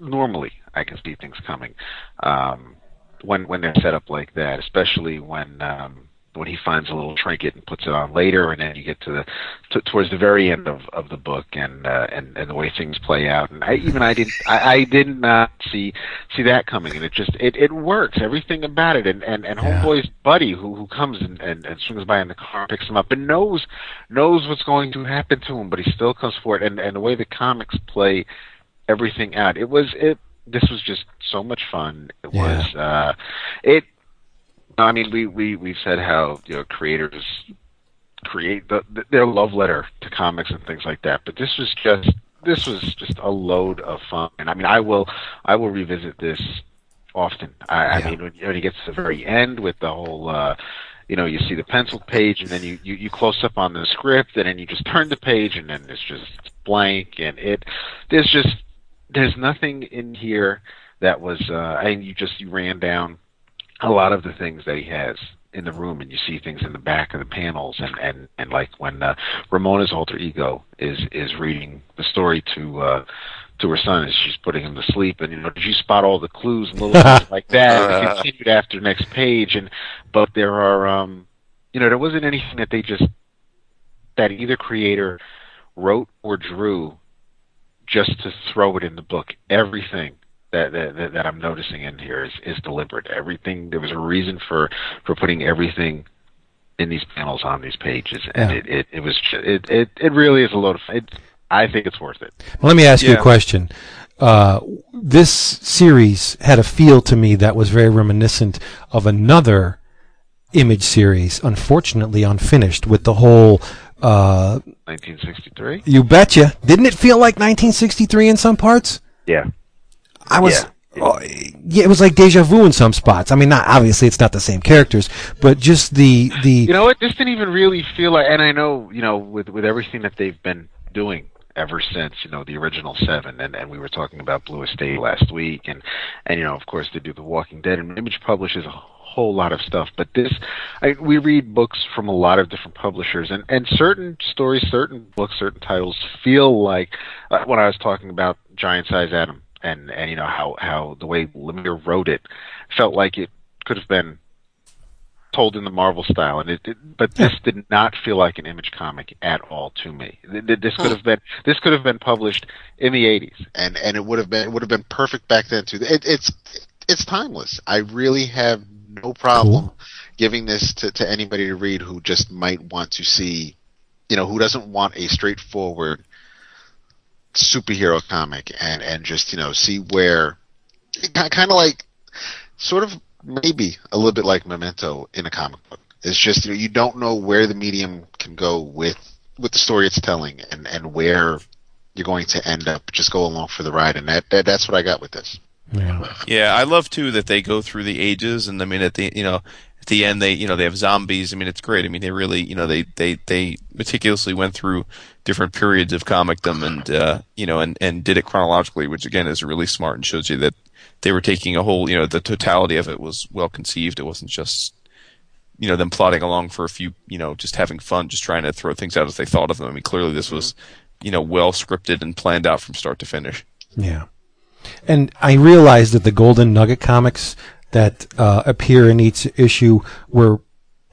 normally I can see things coming um, when when they're set up like that, especially when um, when he finds a little trinket and puts it on later, and then you get to the to, towards the very end of, of the book and uh, and and the way things play out. And I even I didn't I, I did not see see that coming, and it just it it works everything about it. And and and Yeah. homeboy's buddy who who comes and, and and swings by in the car, picks him up, and knows knows what's going to happen to him, but he still comes for it. And and the way the comics play everything out. It was it. This was just so much fun. It Yeah. was uh, it. I mean, we we we've said how you know creators create the, the, their love letter to comics and things like that, but this was just this was just a load of fun. And I mean, I will I will revisit this often. I, I mean, when, when he gets to the very end with the whole. uh you know, you see the pencil page, and then you, you, you close up on the script, and then you just turn the page, and then it's just blank, and it there's just there's nothing in here that was, uh, and you just you ran down a lot of the things that he has in the room, and you see things in the back of the panels, and and and like when uh, Ramona's alter ego is is reading the story to. uh to her son as she's putting him to sleep, and you know, did you spot all the clues and little things like that? And it continued after next page, and but there are, um, you know, there wasn't anything that they just that either creator wrote or drew just to throw it in the book. Everything that that, that, that I'm noticing in here is, is deliberate. Everything there was a reason for for putting everything in these panels on these pages, and Yeah. it, it it was it it it really is a load of. It, I think it's worth it. Well, let me ask you a question. Uh, this series had a feel to me that was very reminiscent of another image series, unfortunately unfinished, with the whole. Uh, 1963. you betcha! Didn't it feel like 1963 in some parts? Yeah. I was. Yeah. oh, yeah, it was like deja vu in some spots. I mean, not obviously it's not the same characters, but just the the You know what? This didn't even really feel like, and I know, you know, with with everything that they've been doing ever since, you know, the original seven, and and we were talking about Blue Estate last week, and and you know, of course, they do The Walking Dead, and Image publishes a whole lot of stuff. But this, I, we read books from a lot of different publishers, and and certain stories, certain books, certain titles feel like uh, when I was talking about Giant Size Atom, and and you know how how the way Lemire wrote it felt like it could have been told in the Marvel style, and it, it but this did not feel like an image comic at all to me. Th- th- This could have been this could have been published in the '80s. and and it would have been it would have been perfect back then too. It, it's it's timeless. I really have no problem giving this to, to anybody to read who just might want to see, you know, who doesn't want a straightforward superhero comic and and just you know see where kind of like sort of maybe a little bit like Memento in a comic book. It's just you know you don't know where the medium can go with with the story it's telling and and where you're going to end up. Just go along for the ride, and that, that that's what I got with this. yeah. Yeah, I love too that they go through the ages, and I mean at the you know at the end they you know they have zombies. I mean it's great. I mean they really you know they they they meticulously went through different periods of comicdom and uh, you know and and did it chronologically, which again is really smart and shows you that they were taking a whole you know the totality of it was well conceived. It wasn't just you know them plodding along for a few you know just having fun, just trying to throw things out as they thought of them. I mean clearly this was you know well scripted and planned out from start to finish. Yeah. And I realized that the Golden Nugget comics that uh, appear in each issue were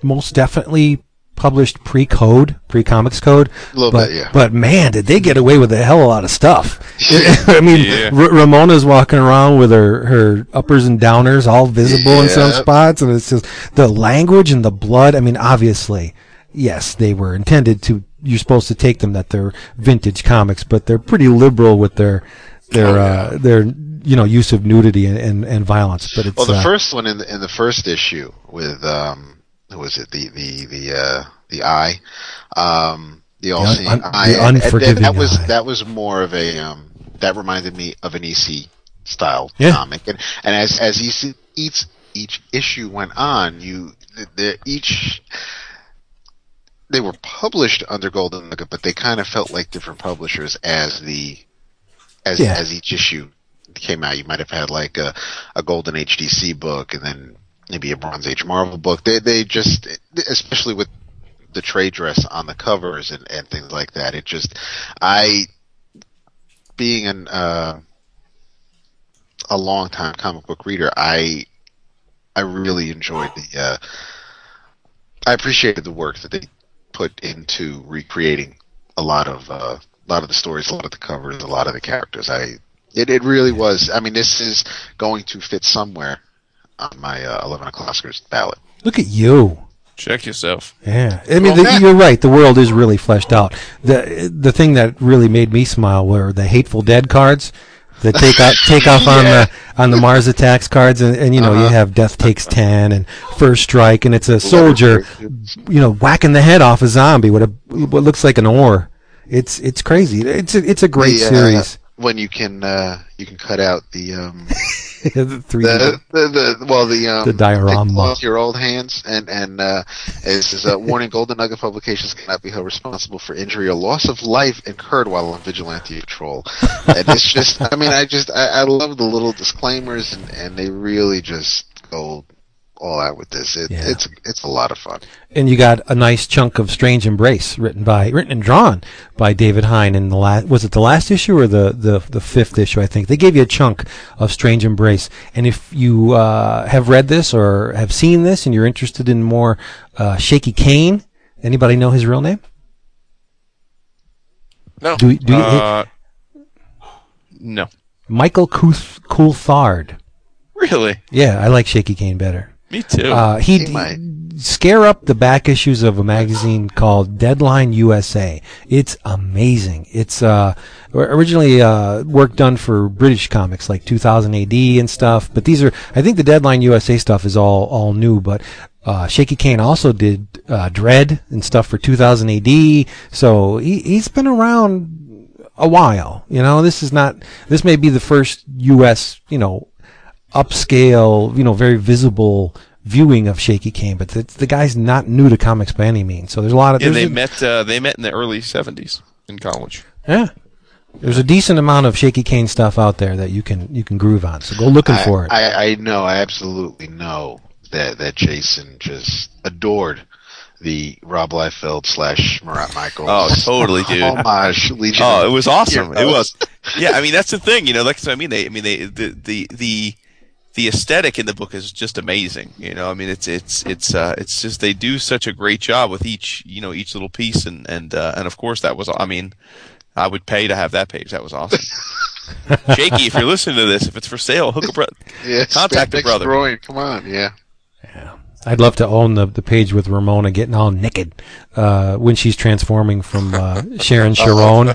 most definitely published pre-code, pre-comics code. A little but, bit, yeah. But man, did they get away with a hell of a lot of stuff. I mean, Yeah. R- Ramona's walking around with her, her uppers and downers all visible in some spots, and it's just the language and the blood. I mean, obviously, yes, they were intended to. You're supposed to take them that they're vintage comics, but they're pretty liberal with their their Oh, uh, their you know use of nudity and, and, and violence. But it's Well, the uh, first one in the, in the first issue with um, who was it? The the the uh, the eye, um, the all seeing un- eye. the unforgiving that was eye. that was more of a um, that reminded me of an EC style Yeah. comic, and and as as EC, each each issue went on, you the, the each they were published under Golden Nugget, but they kind of felt like different publishers as the as Yeah. as each issue came out. You might have had like a a Golden Age DC book, and then maybe a Bronze Age Marvel book. They they just especially with the trade dress on the covers and and things like that. It just I being an uh, a long time comic book reader, I I really enjoyed the. Uh, I appreciated the work that they put into recreating a lot of uh, a lot of the stories, a lot of the covers, a lot of the characters. I it it really was. I mean, this is going to fit somewhere on my uh, eleven o'clockers ballot. look at you. Check yourself. Yeah, I mean, Well, the, you're right. The world is really fleshed out. the The thing that really made me smile were the Hateful Dead cards. that take out take off on the on the Mars Attacks cards, and, and you know you Uh-huh. have Death Takes Ten and First Strike, and it's a soldier, you know, whacking the head off a zombie with a what looks like an oar. It's it's crazy. It's a, it's a great The, uh, series. When you can uh, you can cut out the um, the three the, the, the well the um The diorama. your old hands and and uh, it says uh, warning: Golden Nugget Publications cannot be held responsible for injury or loss of life incurred while on vigilante patrol. and it's just, I mean, I just I, I love the little disclaimers and and they really just go all out with this. It, Yeah. It's it's a lot of fun. and you got a nice chunk of Strange Embrace written by written and drawn by David Hine in the last was it the last issue or the the the fifth issue I think they gave you a chunk of Strange Embrace and if you uh, have read this or have seen this and you're interested in more uh, Shaky Kane anybody know his real name No. do do you, Uh, no. Michael Couth- Coulthard Really? yeah I like Shaky Kane better Me too. Uh, he He might. scare up the back issues of a magazine called Deadline USA. It's amazing. It's uh, originally uh, work done for British comics like 2000 AD and stuff. But these are, I think, the Deadline USA stuff is all all new. But uh, Shaky Kane also did uh, Dredd and stuff for 2000 AD. So he he's been around a while. You know, this is not. This may be the first U.S. You know upscale, you know, very visible viewing of Shaky Kane, but the, the guy's not new to comics by any means. So there's a lot of yeah, they a- met. Uh, they met in the early '70s in college. yeah. There's a decent amount of Shaky Kane stuff out there that you can you can groove on. So go looking I, for it. I, I know, I absolutely know that that Jason just adored the Rob Liefeld slash Marat Mychaels. Oh, totally, dude. Homage, Legion. Oh, it was awesome. It was. Yeah, I mean that's the thing, you know. Like so I mean, they, I mean, they, the the the the aesthetic in the book is just amazing. You know, I mean, it's it's it's uh, it's just they do such a great job with each you know each little piece, and and uh, and of course that was. I mean, I would pay to have that page. That was awesome. Shaky, if you're listening to this, if it's for sale, hook a bro- Yeah, Contact the Spandex brother. Groin, Come on, yeah. I'd love to own the, the page with Ramona getting all naked uh, when she's transforming from uh, Sharon Sharon.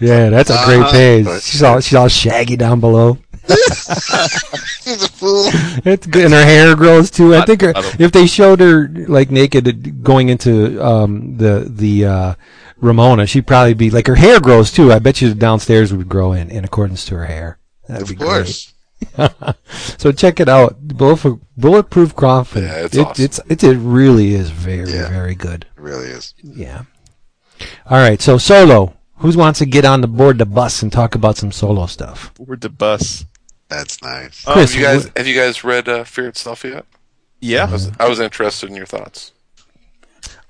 Yeah, that's a great Uh-huh. page. She's all she's all shaggy down below. He's a fool. It's good, and her hair grows too. I think her, I if they showed her like naked going into um, the the uh, Ramona, she'd probably be like her hair grows too. I bet you the downstairs would grow in in accordance to her hair. That'd Of be course. great. So check it out. Bulletproof, Bulletproof Coffin. Yeah, it's it, awesome. it's it's it really is very Yeah. very good. It really is. Yeah. All right. So solo. Who wants to get on the board the bus and talk about some solo stuff? board the bus. That's nice. Um, Chris, have you guys what- have you guys read uh, Fear Itself yet? Yeah. I was, I was interested in your thoughts.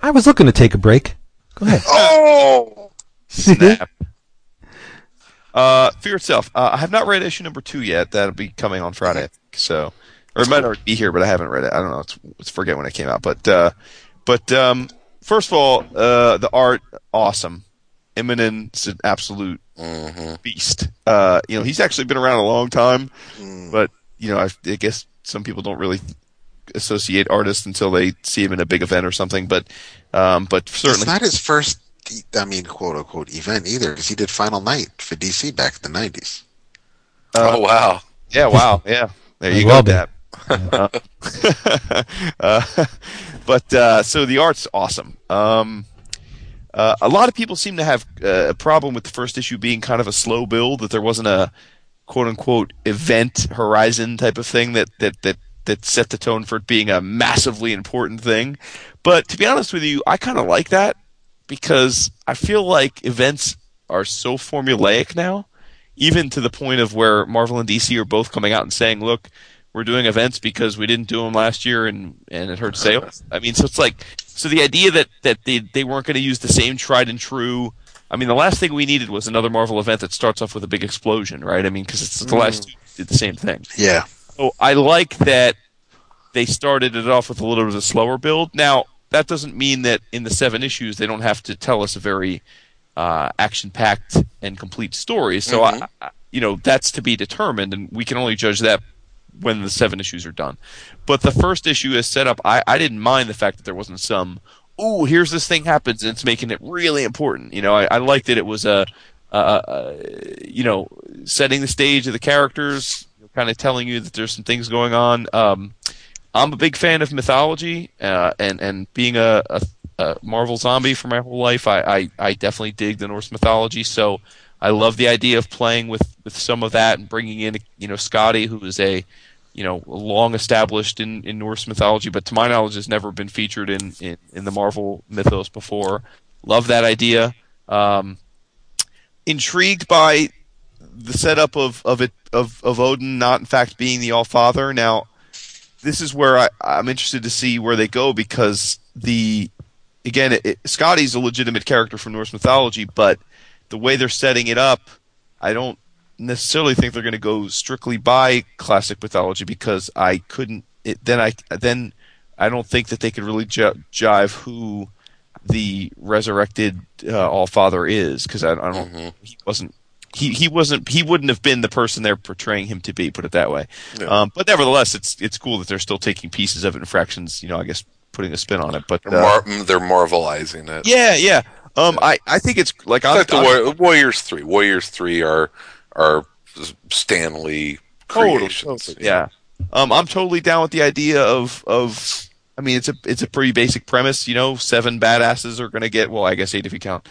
I was looking to take a break. Go ahead. Oh, Snap. Uh, Fear itself. Uh, I have not read issue number two yet. That'll be coming on Friday. So, or it might already be here, but I haven't read it. I don't know. It's, it's forget when it came out. But, uh, but um, first of all, uh, the art awesome. Immonen's an absolute beast. Uh, you know, he's actually been around a long time, but you know, I, I guess some people don't really associate artists until they see him in a big event or something. But, um, but It's certainly, not his first, I mean, quote unquote, event either, because he did Final Night for DC back in the 90s. oh wow! Yeah, wow. Yeah. There you go, well Dad. uh, but uh, so the art's awesome. Um, uh, a lot of people seem to have uh, a problem with the first issue being kind of a slow build, that there wasn't a quote unquote event horizon type of thing that, that, that, that set the tone for it being a massively important thing. But to be honest with you, I kind of like that because I feel like events are so formulaic now even to the point of where Marvel and DC are both coming out and saying, "Look, we're doing events because we didn't do them last year and and it hurt sales." I mean, so it's like so the idea that that they they weren't going to use the same tried and true. I mean, the last thing we needed was another Marvel event that starts off with a big explosion, right? I mean, because it's the mm. last two did the same thing. Yeah. So I like that they started it off with a little bit of a slower build. Now that doesn't mean that in the seven issues they don't have to tell us a very uh, action-packed and complete story. So I, I, you know that's to be determined, and we can only judge that when the seven issues are done. But the first issue is set up. I, I didn't mind the fact that there wasn't some. Ooh, here's this thing happens, and it's making it really important. You know, I, I liked that it was a uh, uh, you know, setting the stage of the characters, kind of telling you that there's some things going on. Um, I'm a big fan of mythology, uh, and and being a, a, a Marvel zombie for my whole life, I, I, I definitely dig the Norse mythology. So I love the idea of playing with, with some of that and bringing in you know Skadi, who is a you know long established in, in Norse mythology, but to my knowledge has never been featured in, in, in the Marvel mythos before. Love that idea. Um, intrigued by the setup of of it of of Odin not in fact being the All Father. Now, this is where I, I'm interested to see where they go because the again, it, it, Skadi's a legitimate character from Norse mythology, but the way they're setting it up, I don't necessarily think they're going to go strictly by classic mythology because I couldn't. It, then I then I don't think that they could really j- jive who the resurrected uh, All Father is because I, I, don't. Mhm. He wasn't. He, he wasn't he wouldn't have been the person they're portraying him to be put it that way Yeah. um, but nevertheless it's it's cool that they're still taking pieces of it and fractions you know I guess putting a spin on it but They're, uh, mar- they're marvelizing it. yeah yeah um, I, I think it's like It's I'm, like the I'm- War- Warriors three. Warriors three are are Stan Lee Totally, creations. totally, Yeah. Um, I'm totally down with the idea of of. I mean, it's a it's a pretty basic premise. You know, seven badasses are going to get. Well, I guess eight if you count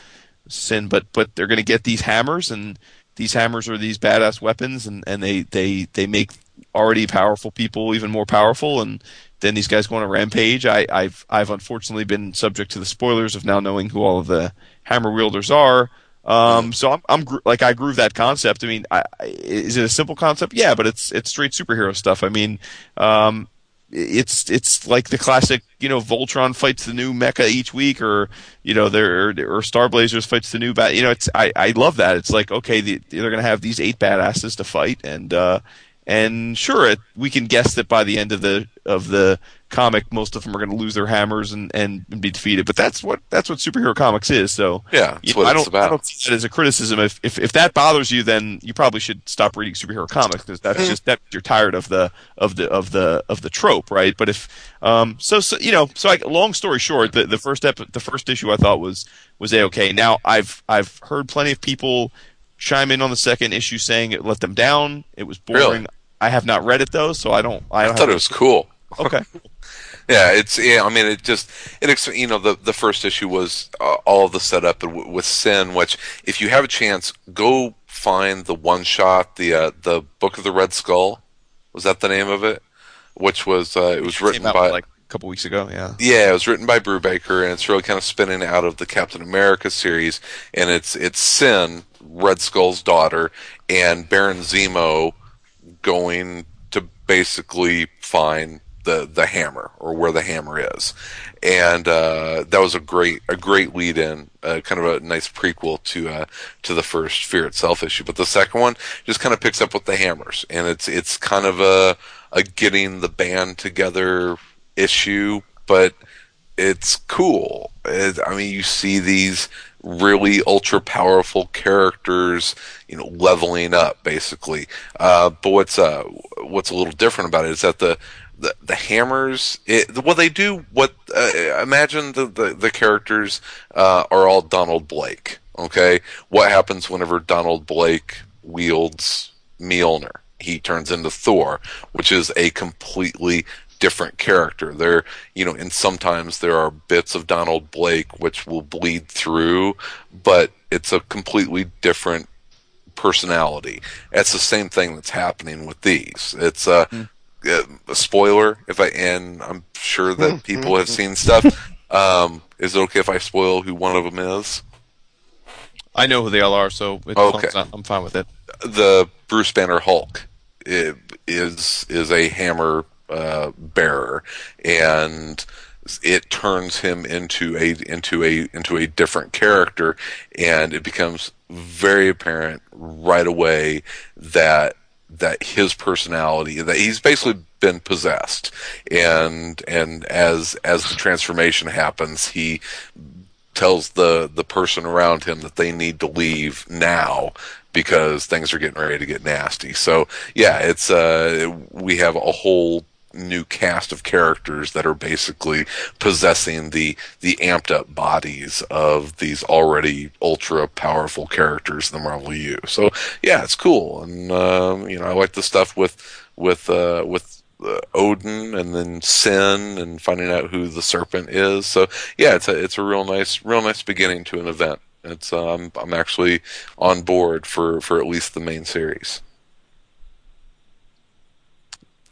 sin, but but they're going to get these hammers, and these hammers are these badass weapons, and and they they they make already powerful people even more powerful, and then these guys go on a rampage. I, I've I've unfortunately been subject to the spoilers of now knowing who all of the hammer wielders are. Um, so I'm, I'm gro- like I groove that concept. I mean, I- is it a simple concept? Yeah, but it's it's straight superhero stuff. I mean, um, it's it's like the classic, you know, Voltron fights the new mecha each week, or you know, there or Star Blazers fights the new bat. You know, it's I, I love that. It's like okay, the, they're gonna have these eight badasses to fight, and uh, and sure, it, we can guess that by the end of the of the comic, most of them are going to lose their hammers and, and, and be defeated. But that's what that's what superhero comics is. So Yeah, you know, what I don't I about. don't see that as a criticism. If, if if that bothers you, then you probably should stop reading superhero comics because that's just that you're tired of the of the of the of the trope, right? But if um so, so you know so like long story short, the the first ep- the first issue I thought was was a okay. Now I've I've heard plenty of people chime in on the second issue saying it let them down. It was boring. Really? I have not read it though, so I don't. I I don't thought it was cool. okay. Yeah, it's yeah. I mean, it just it you know the the first issue was uh, all the setup w- with Sin, which if you have a chance, go find the one shot, the uh, the Book of the Red Skull. Was that the name of it? Which was uh, it was written by like a couple weeks ago. Yeah. yeah, it was written by Brubaker, and it's really kind of spinning out of the Captain America series, and it's it's Sin, Red Skull's daughter, and Baron Zemo going to basically find the the hammer or where the hammer is, and uh, that was a great a great lead in, uh, kind of a nice prequel to uh, to the first Fear Itself issue. But the second one just kind of picks up with the hammers, and it's it's kind of a a getting the band together issue, but it's cool. It, I mean, you see these really ultra powerful characters, you know, leveling up basically. Uh, but what's uh, what's a little different about it is that the the, the hammers, it, well, they do what. Uh, imagine the the, the characters uh, are all Donald Blake. Okay, what happens whenever Donald Blake wields Mjolnir? He turns into Thor, which is a completely different character. There, you know, and sometimes there are bits of Donald Blake which will bleed through, but it's a completely different personality. It's the same thing that's happening with these. It's a, a spoiler if I and I'm sure that hmm. people hmm. have seen stuff. Um, is it okay if I spoil who one of them is? I know who they all are, so it's Okay. fine. I'm fine with it. the Bruce Banner Hulk is is a hammer uh, bearer, and it turns him into a into a into a different character, and it becomes very apparent right away that that his personality that he's basically been possessed and and as as the transformation happens he tells the the person around him that they need to leave now because things are getting ready to get nasty. So yeah, it's uh we have a whole new cast of characters that are basically possessing the the amped up bodies of these already ultra powerful characters in the Marvel U. So yeah, it's cool, and um, you know I like the stuff with with uh, with uh, Odin and then Sin and finding out who the serpent is. So yeah, it's a it's a real nice real nice beginning to an event. It's um, I'm actually on board for for at least the main series.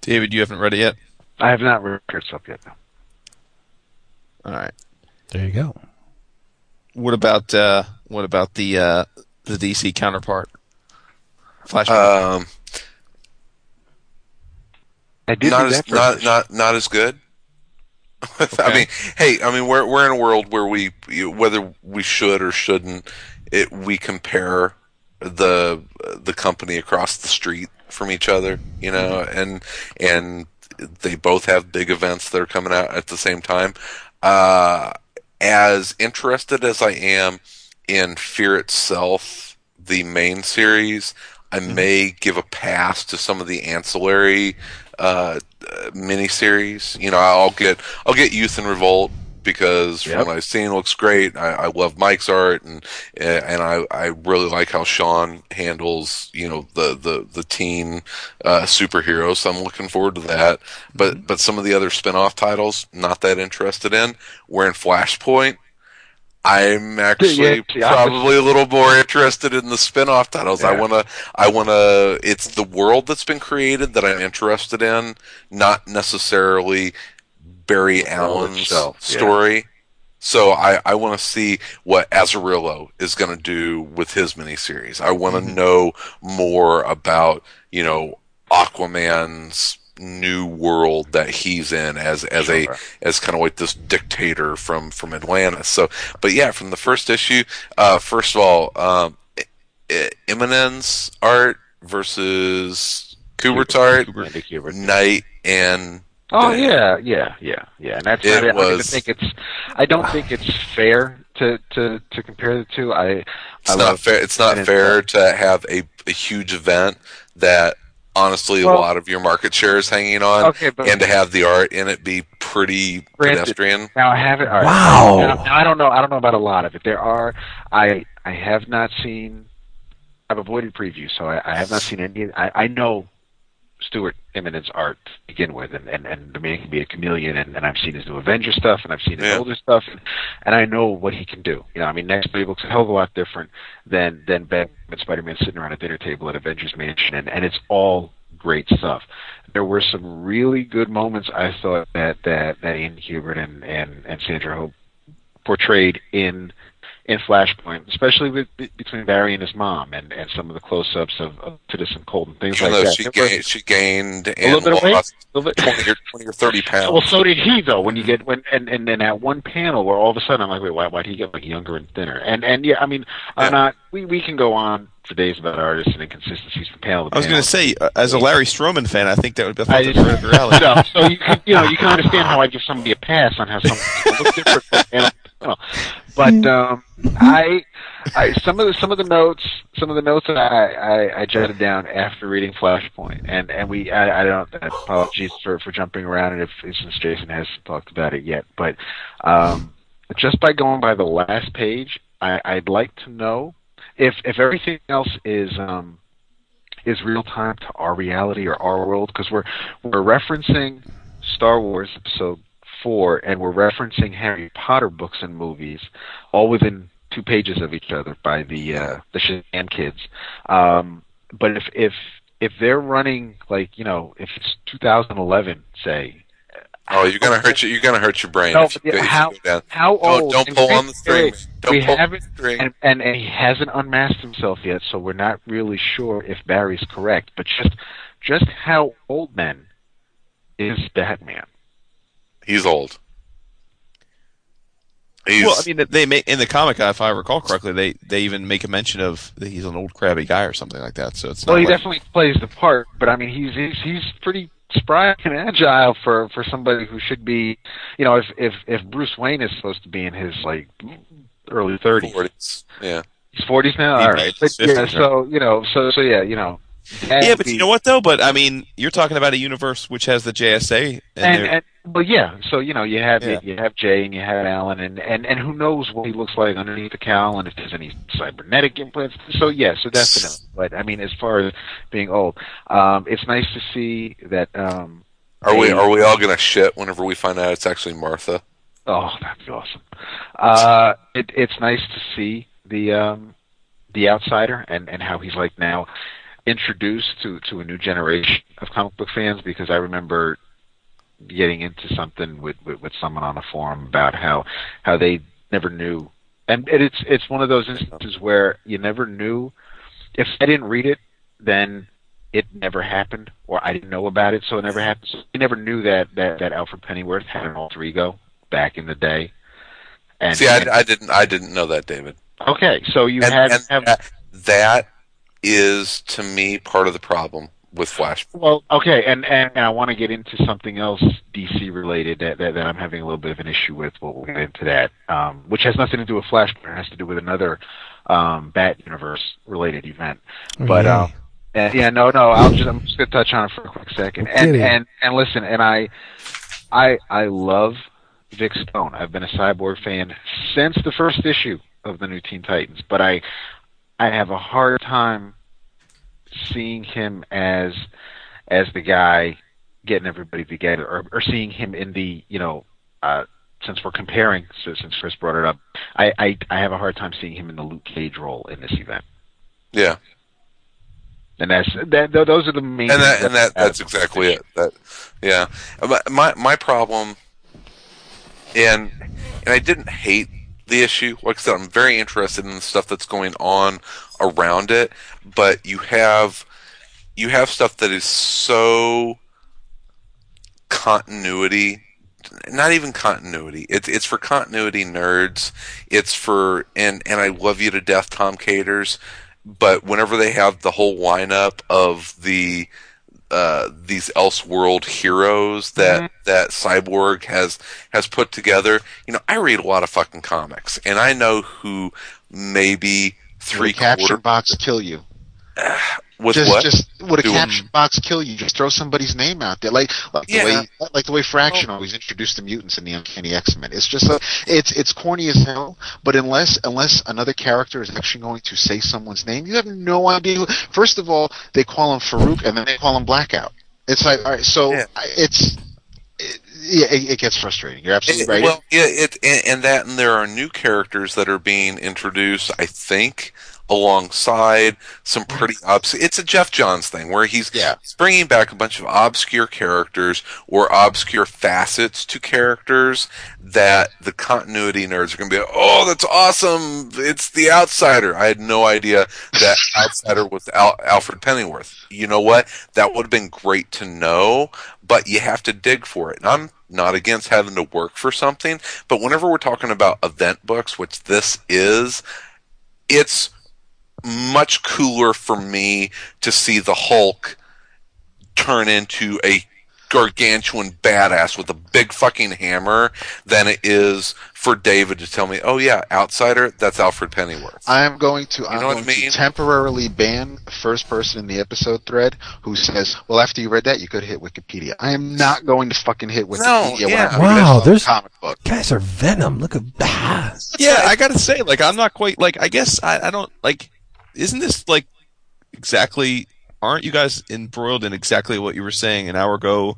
David, you haven't read it yet. I have not read up yet. No. All right. There you go. What about uh, what about the uh, the DC counterpart? Flashpoint. Um, I did not do as not not not as good. I mean, hey, I mean, we're we're in a world where we you- whether we should or shouldn't, it we compare the the company across the street from each other, you know, and and they both have big events that are coming out at the same time. Uh, as interested as I am in Fear itself, the main series, I may give a pass to some of the ancillary uh, uh, miniseries. You know, I'll get I'll get Youth and Revolt because Yep. from what I've seen, it looks great. I, I love Mike's art, and and I, I really like how Sean handles you know the the the teen uh, superheroes. So I'm looking forward to that. But but some of the other spin-off titles, not that interested in. We're in Flashpoint. I'm actually Yeah, it's the opposite. probably a little more interested in the spin-off titles. I want to I want to it's the world that's been created that I'm interested in, not necessarily Barry Allen's itself, yeah. story. So I, I want to see what Azzarello is going to do with his miniseries. I want to Mm-hmm. know more about, you know, Aquaman's new world that he's in as as a as kind of like this dictator from from Atlantis. So, but yeah, from the first issue, uh, first of all, um, I- I- art versus Kubert's art, Kubert. Kubert. Night and Oh yeah, yeah, yeah, yeah. And that's It I, don't think it's. I don't think it's fair to to to compare the two. I. It's I not fair. It's not fair to have a, a huge event that honestly Well- a lot of your market share is hanging on, Okay, but and to have the art in it be pretty Granted. pedestrian. now I have it. all right. Wow. Now, now I don't know. I don't know about a lot of it. There are. I I have not seen. I've avoided previews, so I, I have not seen any. I, I know Stuart Immonen's art to begin with, and, and, and the man can be a chameleon, and, and I've seen his new Avenger stuff, and I've seen his Yeah. older stuff, and, and I know what he can do. You know, I mean, Nextwave looks a hell of a lot different than than Batman and Spider-Man sitting around a dinner table at Avengers Mansion, and, and it's all great stuff. There were some really good moments I thought that that that Andy Kubert and and and Sandra Hope portrayed in in Flashpoint, especially with be- between Barry and his mom, and and some of the close-ups of, of Citizen Cold and things Even like though that. she gained, she gained a little bit of weight, a little bit. twenty or twenty or thirty Well, so did he though. When you get when and and then at one panel where all of a sudden I'm like, wait, why why would he get like younger and thinner? And and yeah, I mean, Yeah. I'm not. We we can go on for days about artists and inconsistencies from panel to I was going to say, uh, as a Larry Stroman fan, I think that would be I that's right up your alley. no, so you can you know you can understand how I give somebody a pass on how something looks different from panel But um, I, I some of the some of the notes some of the notes that I, I, I jotted down after reading Flashpoint, and and we I, I don't apologies for for jumping around, and if since Jason hasn't talked about it yet, but um, just by going by the last page, I, I'd like to know if if everything else is um is real time to our reality or our world because we're we're referencing Star Wars Episode Four and we're referencing Harry Potter books and movies, all within two pages of each other by the uh, the Shazam kids. Um, but if if if they're running like you know if it's 2011 say. Oh, you're gonna hurt you. You're gonna hurt your brain. No, if you, go- you how how Don't, old? don't pull on the string. Don't we pull on the string. and, and and he hasn't unmasked himself yet, so we're not really sure if Barry's correct. But just just how old then is Batman? He's old. He's, Well, I mean, they make in the comic, if I recall correctly, they they even make a mention of that he's an old crabby guy or something like that. So it's not Well, he like, definitely plays the part, but I mean, he's he's he's pretty spry and agile for for somebody who should be, you know, if if if Bruce Wayne is supposed to be in his like early thirties, Yeah. he's forties now. He'd All be right, but yeah, so you know, so so yeah, you know, Yeah, but be- you know what though? But I mean, you're talking about a universe which has the JSA, and, and, and well, yeah. So you know, you have Yeah. you have Jay and you have Alan, and and and who knows what he looks like underneath the cowl, and if there's any cybernetic implants. So yeah, so definitely. But I mean, as far as being old, um, it's nice to see that. Um, Are we are we all gonna shit whenever we find out it's actually Martha? Oh, that'd be awesome. Uh, it, it's nice to see the um, the outsider and, and how he's like now introduced to, to a new generation of comic book fans because I remember getting into something with, with, with someone on a forum about how how they never knew. And it, it's it's one of those instances where you never knew. If I didn't read it then it never happened or I didn't know about it so it never happened. So I never knew that, that, that Alfred Pennyworth had an alter ego back in the day. And See, I, I didn't I didn't know that, David. okay so you And, had and have that, that is to me part of the problem with Flash. Well, okay, and, and, and I want to get into something else DC related that, that, that I'm having a little bit of an issue with. We'll, we'll get into that, um, which has nothing to do with Flash, but it has to do with another um, Bat Universe related event. But Yay. um, and, yeah, no, no, I'll just I'm just gonna touch on it for a quick second. And and and listen, and I, I I love Vic Stone. I've been a Cyborg fan since the first issue of the new Teen Titans, but I I have a hard time seeing him as as the guy getting everybody together, or, or seeing him in the you know. Uh, since we're comparing, so since Chris brought it up, I, I I have a hard time seeing him in the Luke Cage role in this event, Yeah, and that's that. th- Those are the main. and that and that that's exactly it. That yeah, my my problem, and and I didn't hate the issue. Like I said, I'm very interested in the stuff that's going on around it, but you have you have stuff that is so continuity not even continuity. It's it's for continuity nerds. It's for and and I love you to death Tom Caters but whenever they have the whole lineup of the uh, these Elseworld heroes that that Cyborg has has put together, you know, I read a lot of fucking comics, and I know who maybe three Would a caption quarter box kill you? With just, what just would a caption box kill you? Just throw somebody's name out there, like like the way like the way Fraction always introduced the mutants in the Uncanny X Men. It's just like it's it's corny as hell. But unless unless another character is actually going to say someone's name, you have no idea. First of all, they call him Farouk, and then they call him Blackout. It's like all right, so Yeah. It's. It, yeah, it, it gets frustrating. You're absolutely It- right. Well, yeah, it and, and that, and there are new characters that are being introduced. I think alongside some mm-hmm. pretty obs. It's a Geoff Johns thing where he's Yeah. he's bringing back a bunch of obscure characters or obscure facets to characters that the continuity nerds are going to be. Oh, that's awesome! It's the Outsider. I had no idea that Outsider was Al- Alfred Pennyworth. You know what? That would have been great to know, but you have to dig for it. And I'm not against having to work for something, but whenever we're talking about event books, which this is, it's much cooler for me to see the Hulk turn into a gargantuan badass with a big fucking hammer than it is for David to tell me, "Oh yeah, outsider, that's Alfred Pennyworth." I am going to. I'm know what going I mean? to temporarily ban the first person in the episode thread who says, "Well, after you read that, you could hit Wikipedia." I am not going to fucking hit Wikipedia. No, when yeah. I'm Wow, this there's- comic book. Guys are venom. Look at that. yeah, I gotta say, like, I'm not quite like. I guess I, I don't like. Isn't this like exactly? Aren't you guys embroiled in exactly what you were saying an hour ago?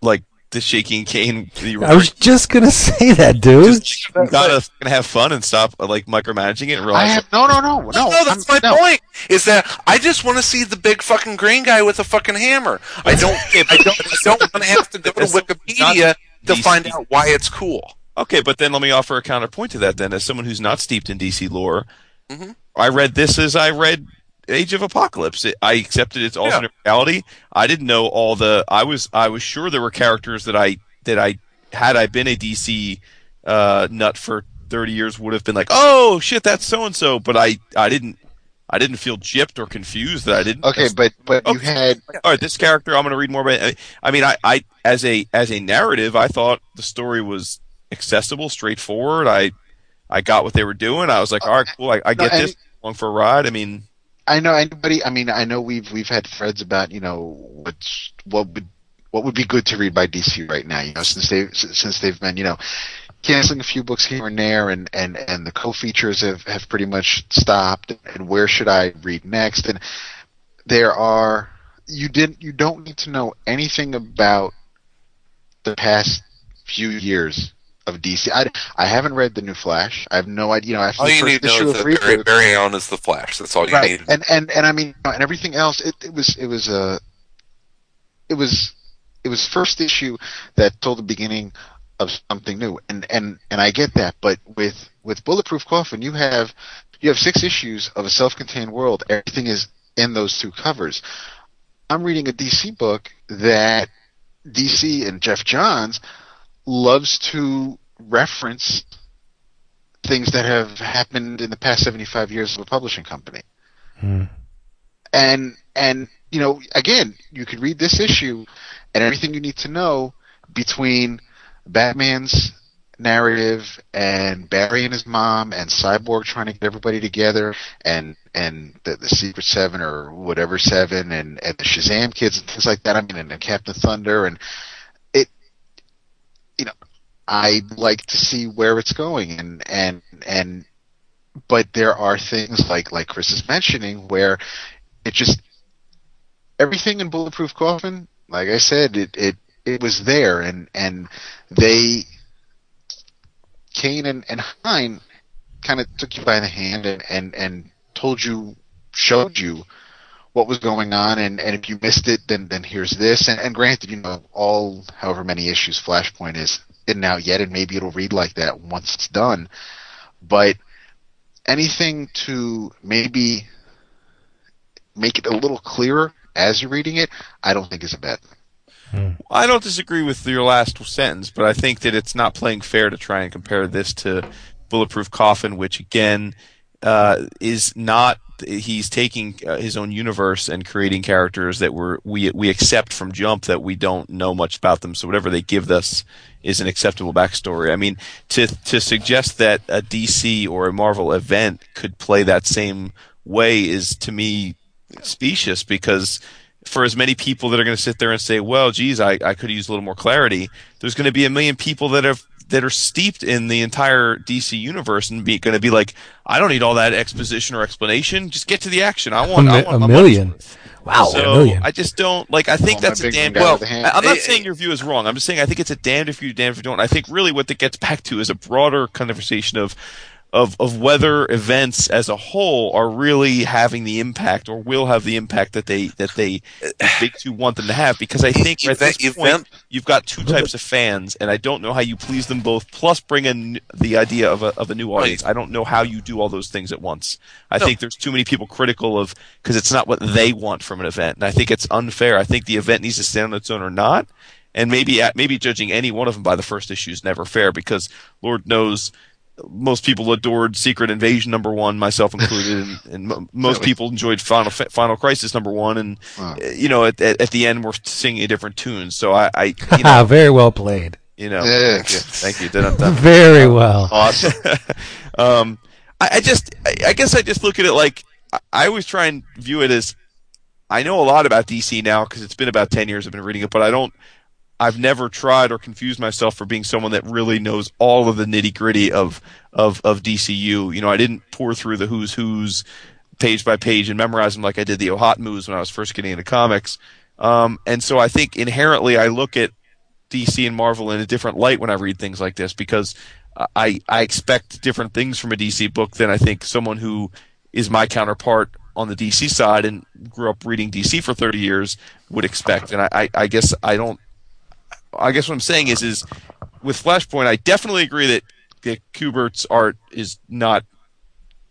Like the Shaky Kane. You I was just gonna say that, dude. just you gotta fucking have fun and stop like micromanaging it and I have no, no, no, no. No, no, that's I'm- my no. point. Is that I just want to see the big fucking green guy with a fucking hammer. I don't. I don't. I don't want to have to go to Wikipedia to find out why it's cool. Okay, but then let me offer a counterpoint to that. Then, as someone who's not steeped in DC lore, Mhm. I read this as I read Age of Apocalypse. It, I accepted its alternate reality. I didn't know all the. I was I was sure there were characters that I that I had I been a DC uh, nut for thirty years would have been like, oh shit, that's so and so. But I I didn't I didn't feel gypped or confused that I didn't. Okay, but but you had all right, this character I'm going to read more about. I mean, I, I as a as a narrative, I thought the story was accessible, straightforward. I I got what they were doing. I was like, all right, cool. I, I get and- this. Along for a ride. I mean, I know anybody. I mean, I know we've we've had threads about you know what's what would what would be good to read by DC right now. You know, since they since they've been you know canceling a few books here and there, and and and the co-features have have pretty much stopped. And where should I read next? And there are you didn't you don't need to know anything about the past few years of DC. I, I haven't read the new Flash. I have no idea. You know, after All the you first need to issue know of is that Barry, Barry Allen is the Flash. That's all you right. need. And and and I mean, and everything else. It, it was it was a it was it was first issue that told the beginning of something new. And and and I get that, but with with Bulletproof Coffin, you have you have six issues of a self-contained world. Everything is in those two covers. I'm reading a DC book that DC and Geoff Johns loves to reference things that have happened in the past 75 years of a publishing company. Hmm. And and you know, again, you could read this issue and everything you need to know between Batman's narrative and Barry and his mom and Cyborg trying to get everybody together and and the, the Secret Seven or whatever Seven and, and the Shazam kids and things like that. I mean, and, Captain Thunder and you know, I'd like to see where it's going and and and but there are things like like Chris is mentioning where it just everything in Bulletproof Coffin, like I said, it it it was there and and they Kane and, and Hine kind of took you by the hand and, and, and told you, showed you what was going on, and, and if you missed it, then then here's this. And, and granted, you know, all however many issues Flashpoint is in and out yet, and maybe it'll read like that once it's done. But anything to maybe make it a little clearer as you're reading it, I don't think is a bad thing. I don't disagree with your last sentence, but I think that it's not playing fair to try and compare this to Bulletproof Coffin, which again uh, is not. He's taking uh, his own universe and creating characters that we're, we we accept from Jump that we don't know much about them. So whatever they give us is an acceptable backstory. I mean, to to suggest that a DC or a Marvel event could play that same way is to me specious because for as many people that are going to sit there and say, "Well, geez, I, I could use a little more clarity," there's going to be a million people that have that are steeped in the entire DC universe and be going to be like, "I don't need all that exposition or explanation. Just get to the action. I A, want, I want a million. money's. Wow, so a million. I just don't like. I think Well, my that's a damn. Well, with the hand. I- I'm not Eh, saying your view is wrong. I'm just saying I think it's a damned if you do, damned if you don't. I think really what that gets back to is a broader conversation of. Of, of whether events as a whole are really having the impact or will have the impact that they that they the big two want them to have because I think at this Event- point you've got two types of fans and I don't know how you please them both plus bring in the idea of a of a new audience. I don't know how you do all those things at once. I No. think there's too many people critical of because it's not what they want from an event and I think it's unfair. I think the event needs to stand on its own or not. And maybe maybe judging any one of them by the first issue is never fair because Lord knows most people adored Secret Invasion number one, myself included, and, and most Really? people enjoyed Final Final Crisis number one, and Wow. uh, you know at, at, at the end we're singing a different tune. So I, I you know, Very well played. you know, Yeah. thank you, thank you. Very well. Awesome. um, I, I just, I, I guess I just look at it like I, I always try and view it as I know a lot about DC now because it's been about ten years I've been reading it, but I don't. I've never tried or confused myself for being someone that really knows all of the nitty gritty of, of of DCU. You know, I didn't pour through the who's who's page by page and memorize them like I did the Ohat when I was first getting into comics. Um, and so I think inherently I look at DC and Marvel in a different light when I read things like this because I I expect different things from a DC book than I think someone who is my counterpart on the DC side and grew up reading DC for 30 years would expect. And I, I guess I don't. I guess what I'm saying is is with Flashpoint, I definitely agree that, that Kubert's art is not.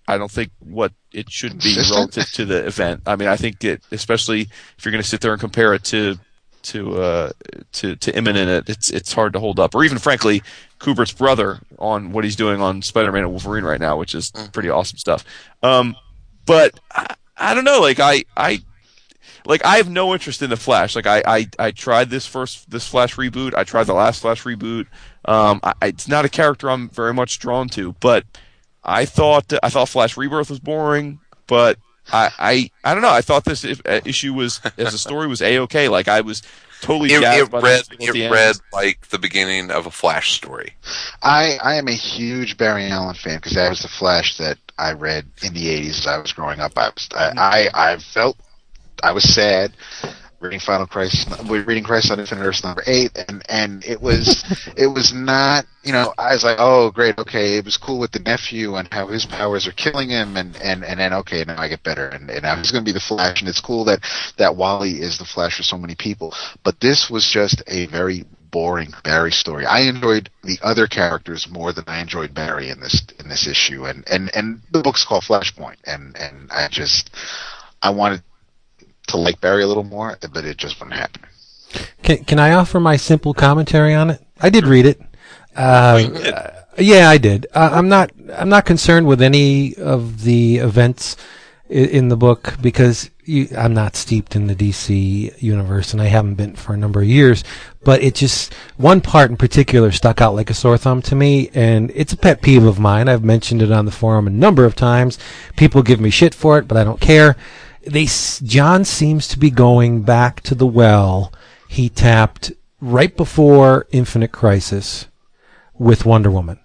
I don't think what it should be relative to the event. I mean, I think it, especially if you're going to sit there and compare it to to uh, to to Immonen, it's it's hard to hold up. Or even frankly, Kubert's brother on what he's doing on Spider-Man and Wolverine right now, which is pretty awesome stuff. Um, but I, I don't know. Like I I like I have no interest in the Flash. Like I, I, I tried this first this Flash reboot. I tried the last Flash reboot. Um, I, I- it's not a character I'm very much drawn to. But I thought I thought Flash Rebirth was boring. But I, I, I don't know. I thought this if, uh, issue was as a story was a okay. Like I was totally It, it by read the, at the it end. read like the beginning of a Flash story. I I am a huge Barry Allen fan because that was the Flash that I read in the '80s as I was growing up. I was I I, I felt I was sad reading Final Crisis, reading Crisis on Infinite Earths number eight, and and it was it was not you know I was like oh great okay it was cool with the nephew and how his powers are killing him and and and then okay now I get better and and now he's going to be the Flash and it's cool that that Wally is the Flash for so many people, but this was just a very boring Barry story. I enjoyed the other characters more than I enjoyed Barry in this in this issue, and and and the book's called Flashpoint, and and I just I wanted to like Barry a little more, but it just wouldn't happen. Can can I offer my simple commentary on it? I did read it. Uh, uh, yeah, I did. Uh, I'm not I'm not concerned with any of the events i- in the book because you, I'm not steeped in the DC universe and I haven't been for a number of years. But it just one part in particular stuck out like a sore thumb to me, and it's a pet peeve of mine. I've mentioned it on the forum a number of times. People give me shit for it, but I don't care. They John seems to be going back to the well he tapped right before Infinite Crisis with Wonder Woman.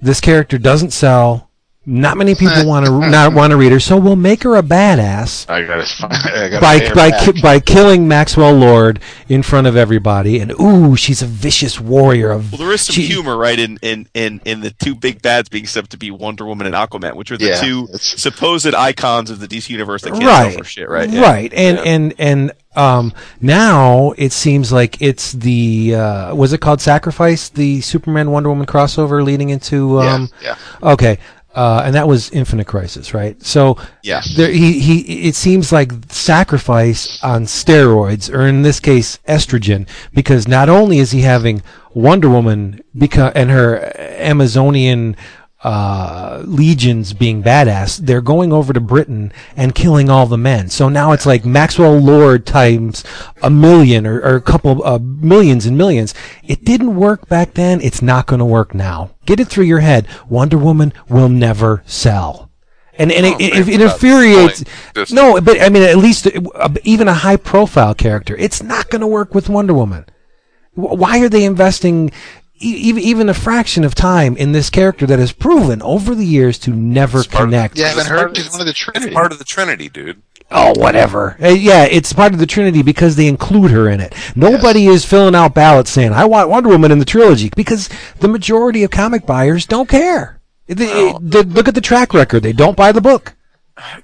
This character doesn't sell. Not many people want to not want to read her, so we'll make her a badass I gotta, I gotta by by ki- by killing Maxwell Lord in front of everybody. And ooh, she's a vicious warrior. Of Well, there is some she- humor, right, in, in, in, in the two big bads being set up to be Wonder Woman and Aquaman, which are the Yeah, two supposed icons of the DC universe that can't right, sell for shit, right? Yeah. Right, and Yeah. and and um, now it seems like it's the uh, was it called Sacrifice, the Superman Wonder Woman crossover leading into um, yeah, okay. Uh, and that was Infinite Crisis, right? So Yeah. there, he, he, it seems like sacrifice on steroids, or in this case, estrogen, because not only is he having Wonder Woman beca- and her Amazonian uh, legions being badass, they're going over to Britain and killing all the men. So now it's like Maxwell Lord times a million or, or a couple uh, millions and millions. It didn't work back then. It's not going to work now. Get it through your head. Wonder Woman will never sell. And, and it, it, it, infuriates. the point. Just- No, but I mean, at least uh, even a high profile character, it's not going to work with Wonder Woman. Why are they investing even even a fraction of time in this character that has proven over the years to never It's connect? Yeah, I haven't heard part of- one of the It's Trinity. part of the Trinity, dude. Oh, whatever. Uh, yeah, it's part of the Trinity because they include her in it. Nobody is filling out ballots saying, I want Wonder Woman in the trilogy because the majority of comic buyers don't care. They- Well- they- look at the track record. They don't buy the book.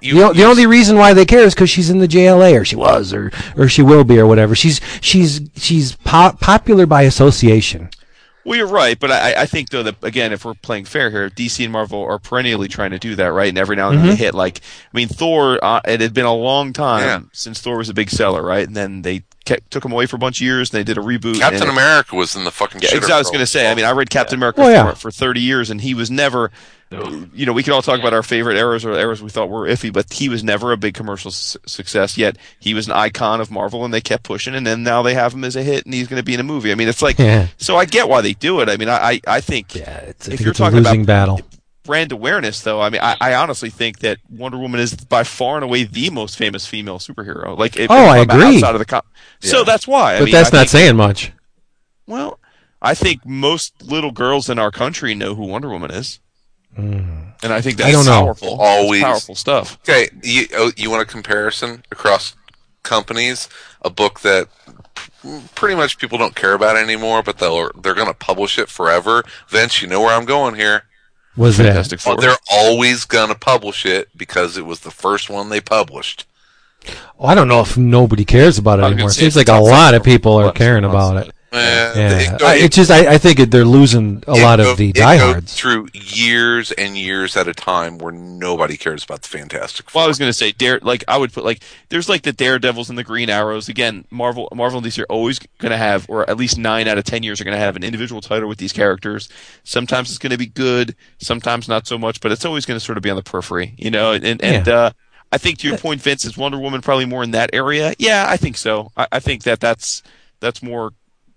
You, The, o- the only reason why they care is because she's in the JLA, or she was, or or she will be, or whatever. She's she's she's po- popular by association. Well, you're right, but I, I think though that again, if we're playing fair here, DC and Marvel are perennially trying to do that, right? And every now and then they hit. Like, I mean, Thor. Uh, it had been a long time Yeah. since Thor was a big seller, right? And then they kept, took him away for a bunch of years, and they did a reboot. Captain and it- America was in the fucking. Yeah, shitter exactly. I was going to say. I mean, I read Captain America Oh, yeah. for, for 30 years, and he was never. You know, we could all talk about our favorite eras or eras we thought were iffy, but he was never a big commercial su- success. Yet he was an icon of Marvel, and they kept pushing. And then now they have him as a hit, and he's going to be in a movie. I mean, it's like Yeah. so. I get why they do it. I mean, I I, I think Yeah, it's, I If think you're it's a talking about- losing battle. Brand awareness, though. I mean, I, I honestly think that Wonder Woman is by far and away the most famous female superhero. Like, if Oh, you're I agree. Outside of the com- so that's why. I But mean, that's I not think- saying much. Well, I think most little girls in our country know who Wonder Woman is, hmm. and I think that's I don't know. powerful. That's Always. powerful stuff. Okay, you oh, you want a comparison across companies? A book that pretty much people don't care about anymore, but they'll they're going to publish it forever. Vince, you know where I'm going here. Was that? Fantastic Well, they're always going to publish it because it was the first one they published. Well, I don't know if nobody cares about it I was anymore. It seems like a lot of people are caring about but- it. Eh, Yeah, it go- I, it- it's just I, I think it, they're losing a lot go- of the it goes diehards. through years and years at a time where nobody cares about the Fantastic Four. Well, I was going to say, Dare. Like I would put like there's like the Daredevils and the Green Arrows. Again, Marvel, Marvel and DC are always going to have, or at least nine out of ten years are going to have an individual title with these characters. Sometimes it's going to be good, sometimes not so much, but it's always going to sort of be on the periphery, you know. And and Yeah. uh, I think to your point, Vince, is Wonder Woman probably more in that area? Yeah, I think so. I, I think that that's that's more.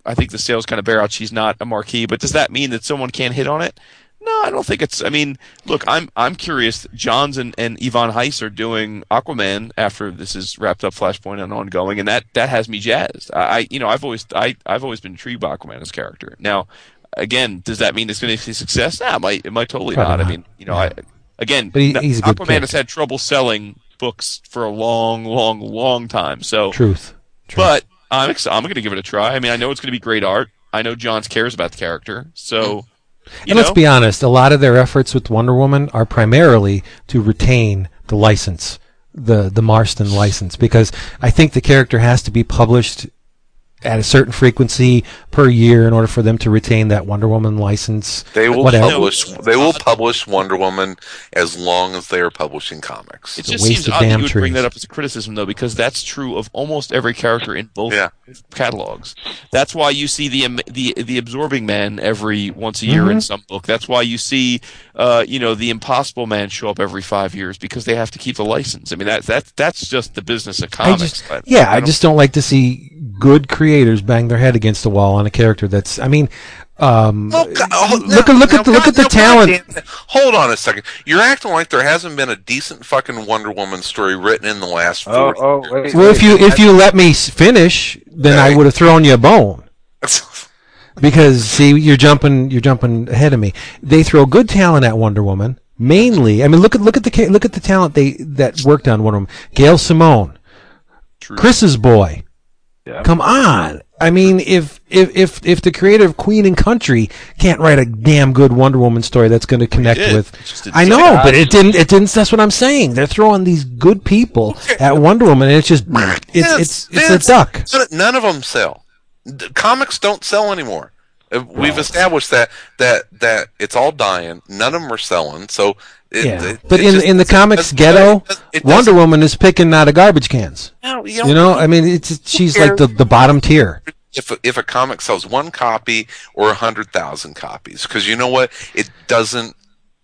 I think the sales kind of bear out she's not a marquee, but does that mean that someone can't hit on it? No, I don't think it's. I mean, look, I'm I'm curious. Johns and, and Ivan Reis are doing Aquaman after this is wrapped up, Flashpoint and ongoing, and that that has me jazzed. I, I you know I've always I I've always been intrigued by Aquaman as character. Now, again, does that mean it's going to be a success? Nah, it might it might totally Probably not. I mean, you know, I again, But he- he's Aquaman kid. has had trouble selling books for a long, long, long time. So Truth. Truth. but I'm ex- I'm going to give it a try. I mean, I know it's going to be great art. I know Johns cares about the character, so mm. you and let's be honest, a lot of their efforts with Wonder Woman are primarily to retain the license, the the Marston license, because I think the character has to be published at a certain frequency per year in order for them to retain that Wonder Woman license. They will Whatever. publish. They will publish Wonder Woman as long as they are publishing comics. it a just waste seems odd that you would bring that up as a criticism, though, because that's true of almost every character in both Yeah. catalogs. That's why you see the the the absorbing man every once a year in some book. That's why you see, uh, you know, the Impossible Man show up every five years because they have to keep the license. I mean, that that that's just the business of I comics. just, but yeah, I don't- just don't like to see good creators bang their head against the wall on a character that's. I mean, um, Well, go- oh, look now- at look now, at the look at the now, talent. goddamn- Hold on a second. You're acting like there hasn't been a decent fucking Wonder Woman story written in the last Oh, 40 oh, wait, Well, if you if you let me finish, then I would have thrown you a bone. Because see, you're jumping, you're jumping ahead of me. They throw good talent at Wonder Woman. Mainly, I mean, look at look at the look at the talent they that worked on Wonder Woman. Gail Simone, True. Chris's boy. Yeah. Come on. I mean, if if if if the creator of Queen and Country can't write a damn good Wonder Woman story that's going to connect with, It just didn't I know, but it didn't. It didn't. That's what I'm saying. They're throwing these good people at Wonder Woman, and it's just it's it's it's Vince, a duck. None- of them sell. D- Comics don't sell anymore. Uh, We've established that that that it's all dying. None of them are selling. So, it, Yeah, it- but it in just- in the comics ghetto, it doesn't- it Wonder Woman is picking out of garbage cans. No, you You don't- know, I mean, it's she's like the the bottom tier. if a, if a comic sells one copy or a hundred thousand copies, because you know what, it doesn't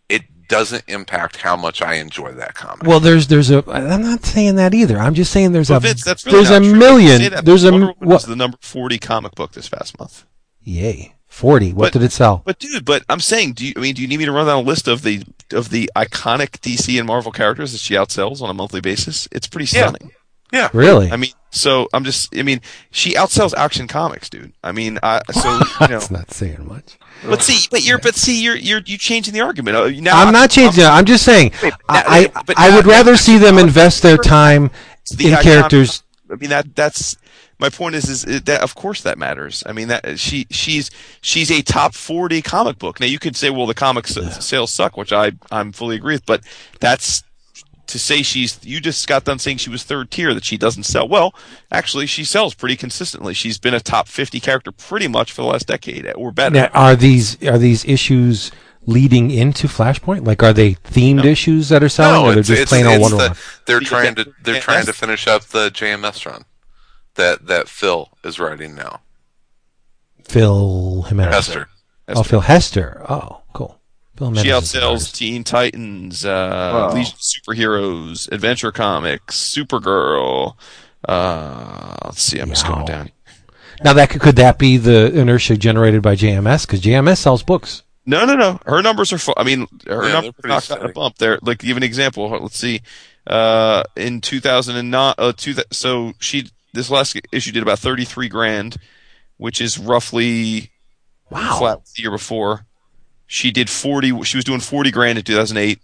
it doesn't impact how much I enjoy that comic. Well, there's there's a. I'm not saying that either. I'm just saying there's But a. Vince, that's really there's a true. Million. that, There's but a Wonder Woman what? was the number forty comic book this past month. Yay, forty. What But- did it sell? But dude, but I'm saying, do you? I mean, do you need me to run down a list of the of the iconic DC and Marvel characters that she outsells on a monthly basis? It's pretty stunning. yeah, Really? I mean, so I'm just. I mean, she outsells Action Comics, dude. I mean, I so you know. That's not saying much. But see, but you're, but see, you're you're you changing the argument. Uh, Now I'm not changing. it. I'm just saying. now- I I, but I would now rather that's see them invest their time the in iconic- characters. I mean that that's my point is is that of course that matters. I mean that she she's she's a top 40 comic book. Now you could say well the comics sales suck, which I I'm fully agree with, but that's to say she's you just got done saying she was third tier that she doesn't sell. Well, actually she sells pretty consistently. She's been a top 50 character pretty much for the last decade or better. Now, are these are these issues leading into Flashpoint? Like, are they themed issues that are selling, or they're just it's, plain old it's Wonder the, they're trying to they're trying to finish up the JMS run that that Phil is writing now. Phil Jimenez. Esther. Oh, Phil Hester. Oh, cool. Phil Jimenez She is outsells. Teen Titans, uh, Wow. Legion of Superheroes, Adventure Comics, Supergirl. Uh, let's see, I'm just going down. Now that could, could that be the inertia generated by JMS? Because JMS sells books. No, no, no. Her numbers are. Fu- I mean, her Yeah, they're numbers pretty knocked out a bump there. Like, give an example. Let's see. Uh, in 2009, uh, two, so she this last issue did about 33 grand, which is roughly Wow. flat the year before. She did 40. She was doing 40 grand in 2008,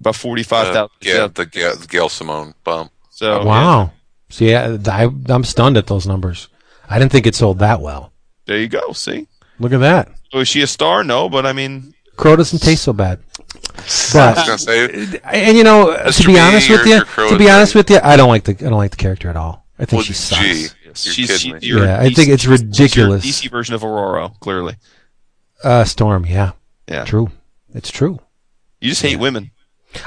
about 45,000. Uh, yeah, the Gail, Gail Simone bump. So wow. See, I, I, I'm stunned at those numbers. I didn't think it sold that well. there you go. See. Look at that. So is she a star? No, but I mean, Crow doesn't taste so bad. I was But gonna say, and you know, to Mr. be B, honest with you, to be honest with you, I don't like the I don't like the character at all. I think well, she sucks. gee, you're she's kidding she, me. you're Yeah, I DC think it's she's your ridiculous. DC version of Ororo, clearly. Uh, Storm, yeah, Yeah. true. It's true. You just hate women.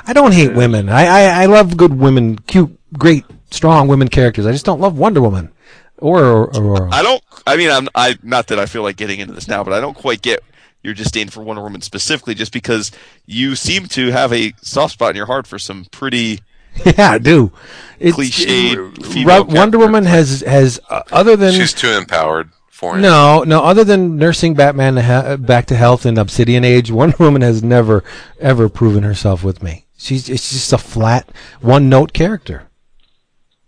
I don't hate women. I, I I love good women, cute, great, strong women characters. I just don't love Wonder Woman or Ororo. I don't. I mean, I'm. I not that I feel like getting into this now, but I don't quite get your disdain for Wonder Woman specifically, just because you seem to have a soft spot in your heart for some pretty. yeah, I do. It's, it- female Wonder. Woman has has uh, other than She's too empowered for him. No, no. Other than nursing Batman to he- back to health in Obsidian Age, Wonder Woman has never, ever proven herself with me. She's it's just a flat, one-note character.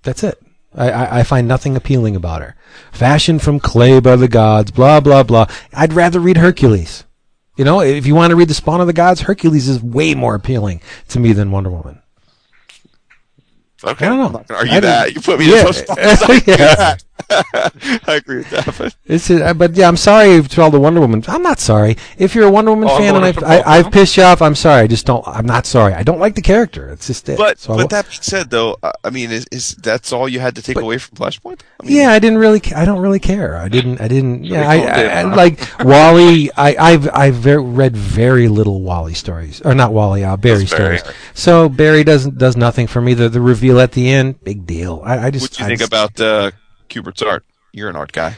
That's it. I, I, I find nothing appealing about her. Fashioned from clay by the gods, blah blah blah. I'd rather read Hercules. You know, if you want to read the Spawn of the Gods, Hercules is way more appealing to me than Wonder Woman. Okay. I don't know. Gonna argue I that. You put me in Yeah. a tough spot. I agree with Yeah. I agree with that. But It's but yeah, I'm sorry to all the Wonder Woman. I'm not sorry. If you're a Wonder Woman Oh, fan and I've, Woman. I, I've pissed you off, I'm sorry. I just don't. I'm not sorry. I don't like the character. It's just it. but So but that being said, though, I mean, is, is that's all you had to take away from Flashpoint? I mean, yeah, I didn't really. I don't really care. I didn't. I didn't. Yeah, I, I, I like Wally. I, I've I've ver- read very little Wally stories, or not Wally. Uh, Barry That's Barry. stories. So Barry doesn't does nothing for me. The the reveal at the end, big deal. I, I just. What do you I think just- about uh, Kubert's art? You're an art guy.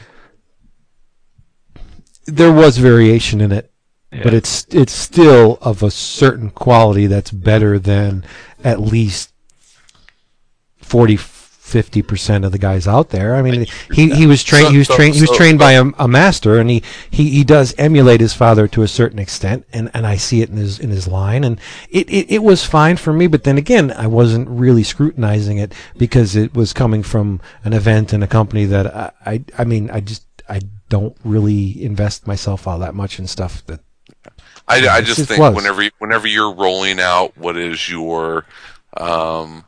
there was variation in it, but it's it's still of a certain quality that's better than at least 40 50 percent of the guys out there. I mean, he, he was trained he was trained he was trained by a, a master, and he, he, he does emulate his father to a certain extent, and, and I see it in his in his line, and it, it, it was fine for me. But then again, I wasn't really scrutinizing it because it was coming from an event and a company that I I, I mean I just I don't really invest myself all that much in stuff that I, I just think was. whenever whenever you're rolling out what is your um,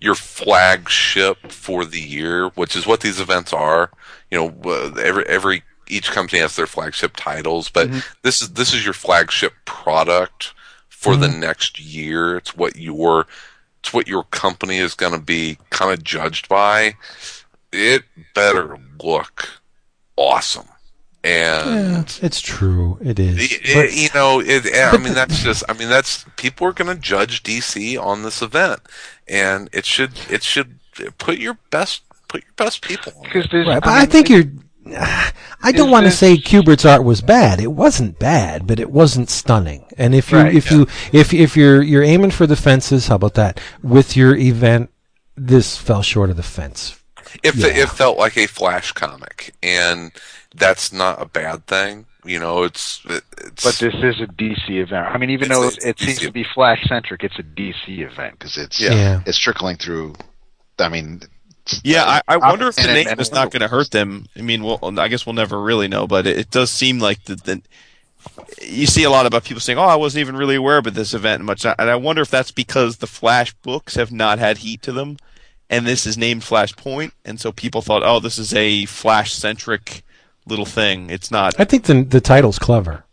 your flagship for the year, which is what these events are. You know, uh, every every each company has their flagship titles, but this is this is your flagship product for the next year. It's what your it's what your company is going to be kind of judged by. It better look awesome. And Yeah, it's true. It is. it- But- you know, it, I mean, that's just. I mean, that's people are going to judge DC on this event, and it should it should put your best put your best people. Because right, I, mean, think you're. I don't want to say Kubert's art was bad. It wasn't bad, but it wasn't stunning. And if you Right, if you if if you're you're aiming for the fences, how about that? With your event, this fell short of the fence. If yeah. it felt like a Flash comic, and that's not a bad thing. You know, it's it's. But this is a DC event. I mean, even It's though a it, it DC seems to be Flash centric, it's a DC event. because it's Yeah. Yeah. it's trickling through. I mean, Yeah, I, I wonder if the and- name and- is not going to hurt them. I mean, well, I guess we'll never really know, but it, it does seem like the, the you see a lot about people saying, "Oh, I wasn't even really aware about this event much," and I wonder if that's because the Flash books have not had heat to them, and this is named Flashpoint, and so people thought, "Oh, this is a Flash centric little thing." It's not. I think the the title's clever.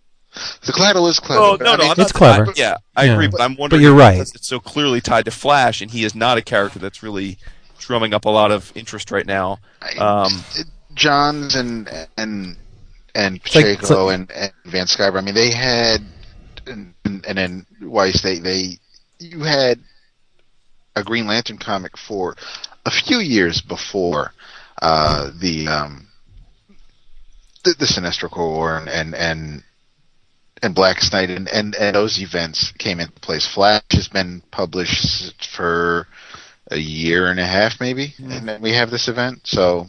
the title is clever. Oh but no, I mean, It's clever. I- yeah, I Yeah. agree, but I'm wondering. But you're right. It's so clearly tied to Flash, and he is not a character that's really drumming up a lot of interest right now. Um, Johns and and and Pacheco it's like- and, and Van Sciver. I mean, they had and, and then Reis. They they you had a Green Lantern comic for a few years before uh, the um, the, the Sinestro Corps and and and and Black Knight and, and and those events came into place. Flash has been published for a year and a half, maybe, and then we have this event. So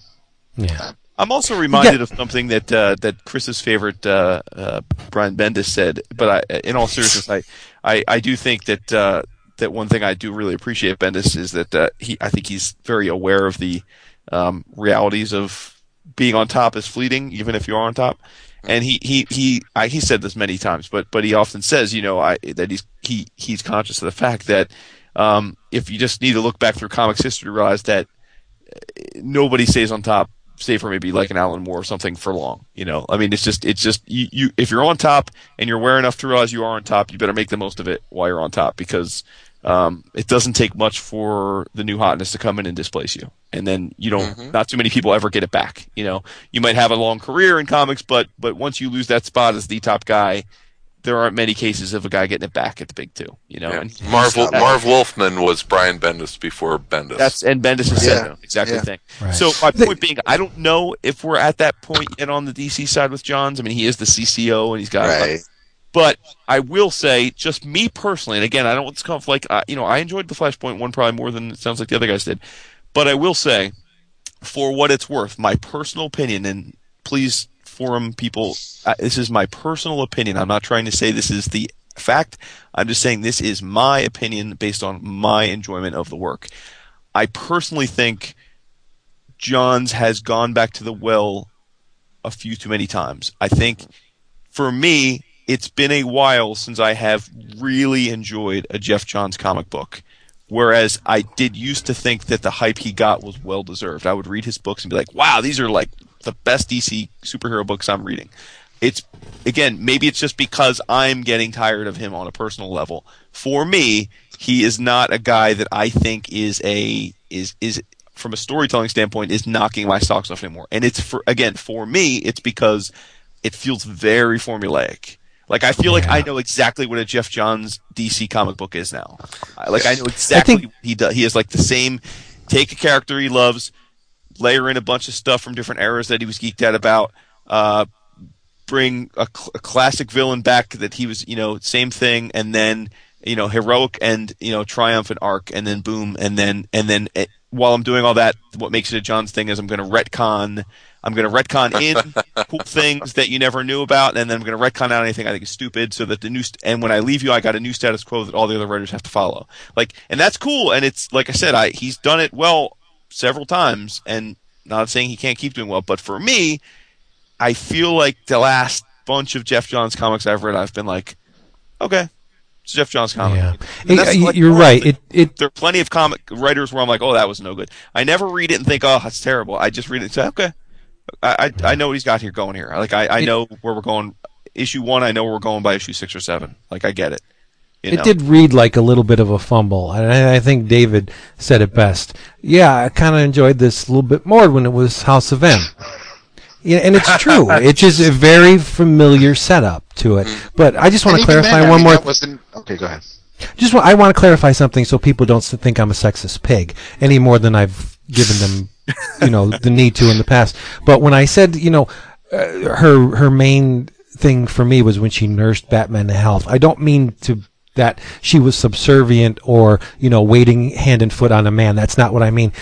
Yeah. I'm also reminded of something that uh, that Chris's favorite uh, uh, Brian Bendis said. But I, in all seriousness, I, I, I do think that uh, that one thing I do really appreciate Bendis is that uh, he I think he's very aware of the um, realities of being on top is fleeting, even if you're on top. And he he he I, he said this many times, but but he often says, you know, I that he's he he's conscious of the fact that um, if you just need to look back through comics history to realize that nobody stays on top, save for maybe like an Alan Moore or something for long. You know, I mean, it's just, it's just you, you. If you're on top and you're aware enough to realize you are on top, you better make the most of it while you're on top because um, it doesn't take much for the new hotness to come in and displace you, and then you don't. Not too many people ever get it back. You know, you might have a long career in comics, but but once you lose that spot as the top guy. There aren't many cases of a guy getting it back at the big two, you know. Yeah. And Marv, Marv Wolfman was Brian Bendis before Bendis. That's and Bendis has said Yeah. the exact Yeah. same thing. Right. So my point being, I don't know if we're at that point yet on the DC side with Johns. I mean, he is the CCO and he's got. right. But I will say, just me personally, and again, I don't want this off like uh, you know, I enjoyed the Flashpoint one probably more than it sounds like the other guys did. But I will say, for what it's worth, my personal opinion, and please, forum people, uh, this is my personal opinion. I'm not trying to say this is the fact. I'm just saying this is my opinion based on my enjoyment of the work. I personally think Johns has gone back to the well a few too many times. I think for me, it's been a while since I have really enjoyed a Geoff Johns comic book. Whereas I did used to think that the hype he got was well deserved. I would read his books and be like, wow, these are like the best DC superhero books I'm reading. It's, again, maybe it's just because I'm getting tired of him on a personal level. For me, he is not a guy that I think is a, is, is, from a storytelling standpoint, is knocking my socks off anymore. And it's for, again, for me, it's because it feels very formulaic. Like I feel like I know exactly what a Geoff Johns DC comic book is now. Like I know exactly what he does. He has like the same take a character he loves, layer in a bunch of stuff from different eras that he was geeked out about, uh, bring a, cl- a classic villain back that he was, you know, same thing, and then you know heroic and you know triumphant arc, and then boom, and then and then eh, while I'm doing all that, what makes it a Johns thing is I'm going to retcon. I'm going to retcon in cool things that you never knew about, and then I'm going to retcon out anything I think is stupid, so that the new st- and when I leave you, I got a new status quo that all the other writers have to follow. Like, and that's cool, and it's like I said, I he's done it well several times, and not saying he can't keep doing well, but for me, I feel like the last bunch of Geoff Johns comics I've read, I've been like, okay, it's Geoff Johns comic. Yeah. And Hey, like you're normal. right. It it There are plenty of comic writers where I'm like, oh, that was no good. I never read it and think, oh, that's terrible. I just read it and say, okay, I I, I know what he's got here going here. Like I, I know where we're going. Issue one, I know where we're going by issue six or seven. Like I get it. You It know? did read like a little bit of a fumble, and I, I think David said it best. Yeah, I kind of enjoyed this a little bit more when it was House of M. Yeah, and it's true. it's just a very familiar setup to it. Mm-hmm. But I just want to clarify then, I one mean, more. that wasn't- okay, go ahead. Just I want to clarify something so people don't think I'm a sexist pig any more than I've given them, you know, the need to in the past. But when I said, you know, uh, her her main thing for me was when she nursed Batman to health. I don't mean to that she was subservient or you know waiting hand and foot on a man. That's not what I mean.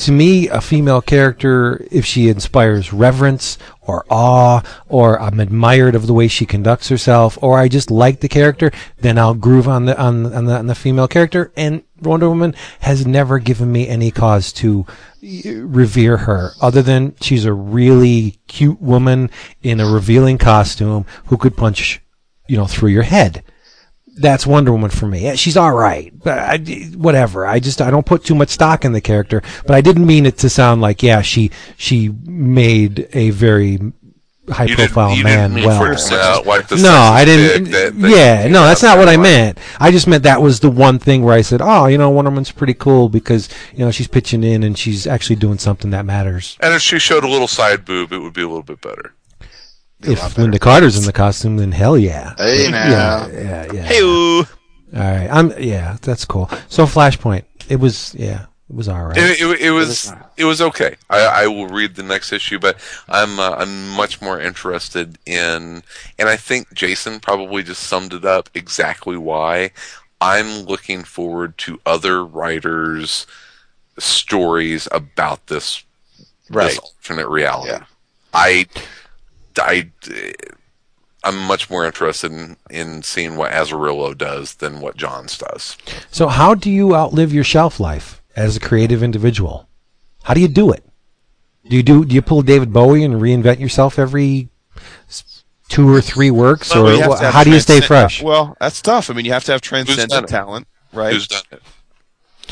To me, a female character, if she inspires reverence or awe, or I'm admired of the way she conducts herself, or I just like the character, then I'll groove on the on, on the on the female character. And Wonder Woman has never given me any cause to uh, revere her, other than she's a really cute woman in a revealing costume who could punch, you know, through your head that's Wonder Woman for me. She's all right, but I, whatever. I just I don't put too much stock in the character. But I didn't mean it to sound like yeah, she she made a very high You profile man well. for a sexist- uh, the no, I didn't. that- that yeah, no, that's not what I meant. I just meant that was the one thing where I said, oh, you know, Wonder Woman's pretty cool because you know she's pitching in and she's actually doing something that matters. And if she showed a little side boob, it would be a little bit better. Be a lot If. Lynda Carter's in the costume, then hell yeah. Hey, Yeah, now. yeah, yeah. Hey, All right, I'm yeah, that's cool. So Flashpoint, it was yeah, it was all right. It, it, it was it was okay. I, I will read the next issue, but I'm uh, I'm much more interested in, and I think Jason probably just summed it up exactly why. I'm looking forward to other writers' stories about this, Right. this alternate reality. Yeah. I, I, I'm much more interested in, in seeing what Azzarello does than what Johns does. So how do you outlive your shelf life as a creative individual? How do you do it? Do you do do you pull David Bowie and reinvent yourself every two or three works, Well, or you have wha- how do you stay fresh? Well, that's tough. I mean, you have to have transcendent talent, right? Who's done it?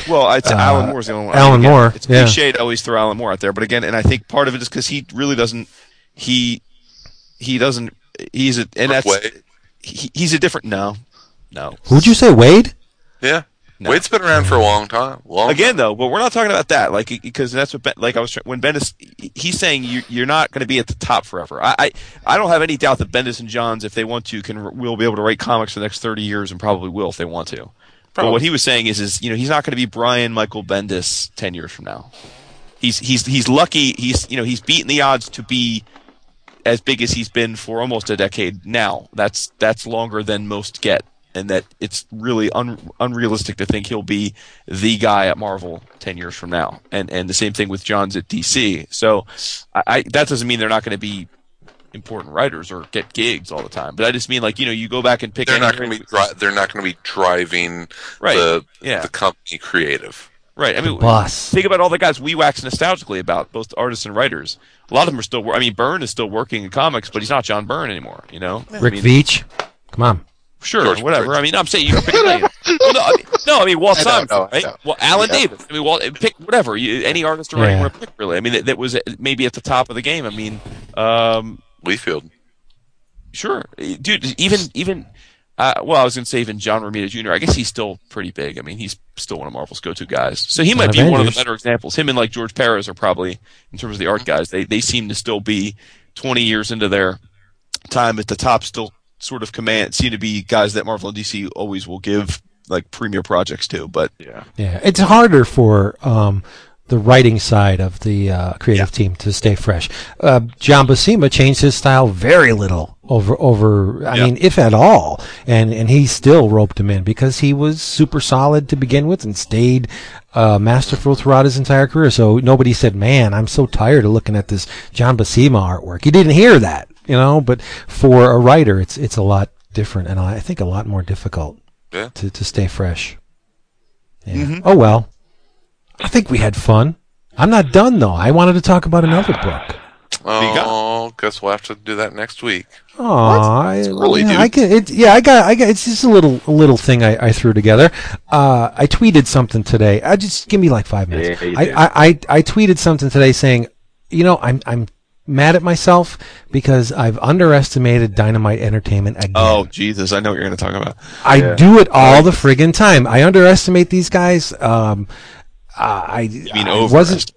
Well, it's Uh, Alan Moore's the only one. Alan again, Moore, It's yeah. cliche to always throw Alan Moore out there, but again, and I think part of it is because he really doesn't. He he doesn't. He's a and that's Wade? he, he's a different. No, no. Who'd you say, Wade? Yeah. No. Wade's been around for a long time. Long Again, time. though, but we're not talking about that, like because that's what ben, like I was try- when Bendis he's saying you, you're not going to be at the top forever. I, I I don't have any doubt that Bendis and Johns, if they want to, can will be able to write comics for the next thirty years, and probably will if they want to. But what he was saying is, is you know, he's not going to be Brian Michael Bendis ten years from now. He's he's he's lucky. He's you know he's beaten the odds to be as big as he's been for almost a decade now. That's that's longer than most get, and that it's really un- unrealistic to think he'll be the guy at Marvel ten years from now. And and the same thing with Johns at DC. So I, I that doesn't mean they're not going to be important writers or get gigs all the time. But I just mean like you know you go back and pick. They're not going to be dri- they're not going to be driving Right. the Yeah. the company creative. Right. I mean, boss. think about all the guys we wax nostalgically about, both artists and writers. A lot of them are still. wor- I mean, Byrne is still working in comics, but he's not John Byrne anymore. You know, Rick I mean, Veitch. Come on. Sure, George whatever. George. I mean, I'm saying you can pick a name. well, no, I mean, no, I mean Walt I know, Simonson, no, I right? Well, Alan Yeah. Davis. I mean, Walt, pick whatever. You, any artist or writer Yeah. you want to pick, really. I mean, that, that was maybe at the top of the game. I mean, um, Liefeld. sure, dude. Even even. Uh, well, I was going to say even John Romita Jr. I guess he's still pretty big. I mean, he's still one of Marvel's go-to guys. So he might On be one of the better examples. Him and like George Perez are probably, in terms of the art guys, they they seem to still be 20 years into their time at the top, still sort of command. Seem to be guys that Marvel and DC always will give like premier projects to. But Yeah. Yeah, it's harder for um, the writing side of the uh, creative team to stay fresh. Uh, John Buscema changed his style very little over over. I Yeah. mean, if at all, and and he still roped him in because he was super solid to begin with and stayed uh, masterful throughout his entire career. So nobody said, "Man, I'm so tired of looking at this John Buscema artwork." You didn't hear that, you know. But for a writer, it's it's a lot different, and I think a lot more difficult Yeah. to, to stay fresh. Yeah. Oh well. I think we had fun. I'm not done though. I wanted to talk about another book. you? Oh, guess we'll have to do that next week. Oh, I, early, yeah, dude. I can, it, yeah, I got, I got. It's just a little, a little thing I, I threw together. Uh, I tweeted something today. I just give me like five minutes. Yeah, you I. I, I, I tweeted something today saying, you know, I'm, I'm mad at myself because I've underestimated Dynamite Entertainment again. oh Jesus, I know what you're going to talk about. I Yeah. do it all the friggin' time. I underestimate these guys. Um, uh, I, I mean, I over. wasn't.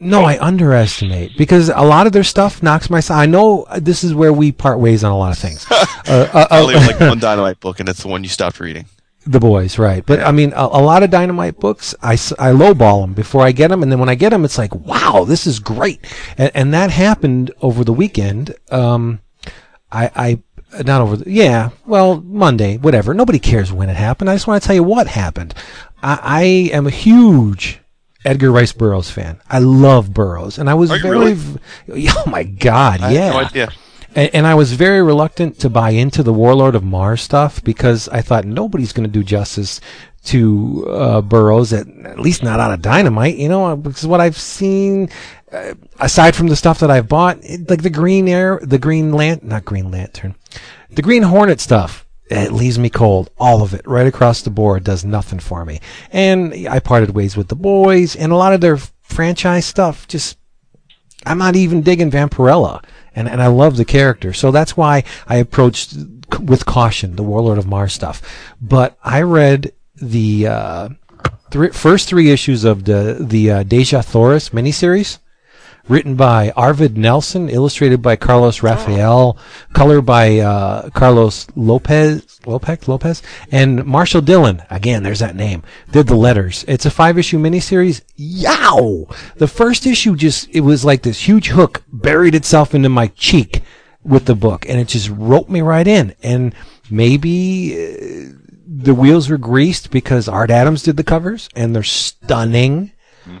No, I underestimate because a lot of their stuff knocks my. I know this is where we part ways on a lot of things. uh, uh, I uh, only like one Dynamite book, and it's the one you stopped reading. the boys, right? But I mean, a, a lot of dynamite books, I, I lowball them before I get them, and then when I get them, it's like, wow, this is great, and, and that happened over the weekend. Um, I, I not over, the, yeah, well, Monday, whatever. Nobody cares when it happened. I just want to tell you what happened. I, I am a huge Edgar Rice Burroughs fan. I love Burroughs, and I was Are very, Really? Oh my god, I yeah. no. And, and I was very reluctant to buy into the Warlord of Mars stuff because I thought nobody's going to do justice to uh, Burroughs, at, at least not out of Dynamite. You know, because what I've seen, uh, aside from the stuff that I've bought, it, like the Green Air, the Green Lantern, not Green Lantern, the Green Hornet stuff. It leaves me cold. All of it, right across the board, does nothing for me. And I parted ways with the boys, and a lot of their franchise stuff just I'm not even digging Vampirella, and and I love the character, so that's why I approached with caution the Warlord of Mars stuff. But I read the uh, thr first three issues of the the uh, Dejah Thoris miniseries, written by Arvid Nelson, illustrated by Carlos Rafael, color by uh, Carlos Lopez, Lopez, Lopez, and Marshall Dillon. Again, there's that name. Did the letters. It's a five issue miniseries. Yow! The first issue just it was like this huge hook buried itself into my cheek with the book, and it just roped me right in. And maybe. Uh, the wheels were greased because Art Adams did the covers, and they're stunning.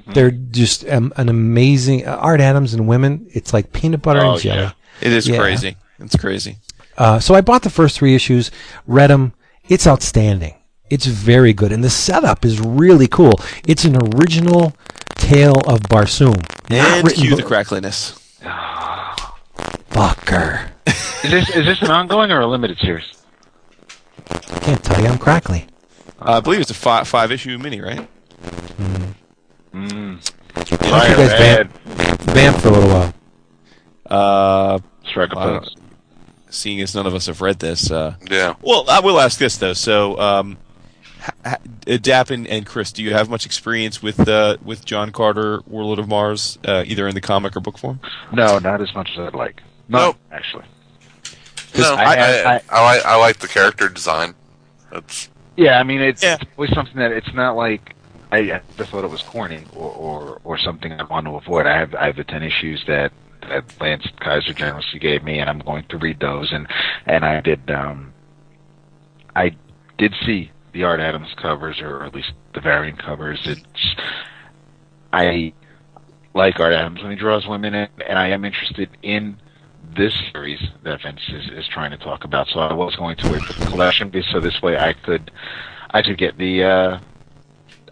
They're just um, an amazing uh, Art Adams and women. It's like peanut butter Oh, and jelly. yeah. It is Yeah. crazy. It's crazy. Uh, so I bought the first three issues, read them. It's outstanding. It's very good, and the setup is really cool. It's an original tale of Barsoom. And written cue the crackliness. Fucker. Is this is this an ongoing or a limited series? I can't tell you I'm crackly. Uh, I believe it's a five, five issue mini, right? Mm. Why don't you guys Bad. Vamp for a little while. Uh, Strike a I don't- pose. seeing as none of us have read this, uh, Yeah. well, I will ask this though. So, um, ha- ha- uh, Dap and, and Chris, do you have much experience with uh, with John Carter, Warlord of Mars, uh, either in the comic or book form? No, not as much as I'd like. No, Nope. actually. No, I- I, I- I, I, like I like the character design. That's Yeah, I mean it's, Yeah. it's always something that it's not like I, I just thought it was corny or, or or something I want to avoid. I have I have the ten issues that that Lance Kaiser generously gave me, and I'm going to read those. And and I did um, I did see the Art Adams covers, or at least the variant covers. It's I like Art Adams when he draws women, and, and I am interested in this series that Vince is, is trying to talk about. So I was going to wait for the collection, so this way I could I could get the. Uh,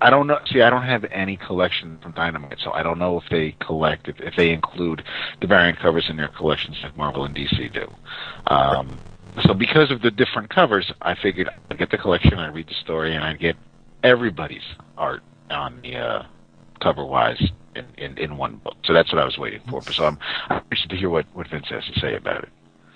I don't know. See, I don't have any collection from Dynamite, so I don't know if they collect if, if they include the variant covers in their collections like Marvel and DC do. Um, so because of the different covers, I figured I'd get the collection, I'd read the story, and I'd get everybody's art on the uh, cover wise in, in, in one book. So that's what I was waiting for. So I'm, I'm interested to hear what, what Vince has to say about it.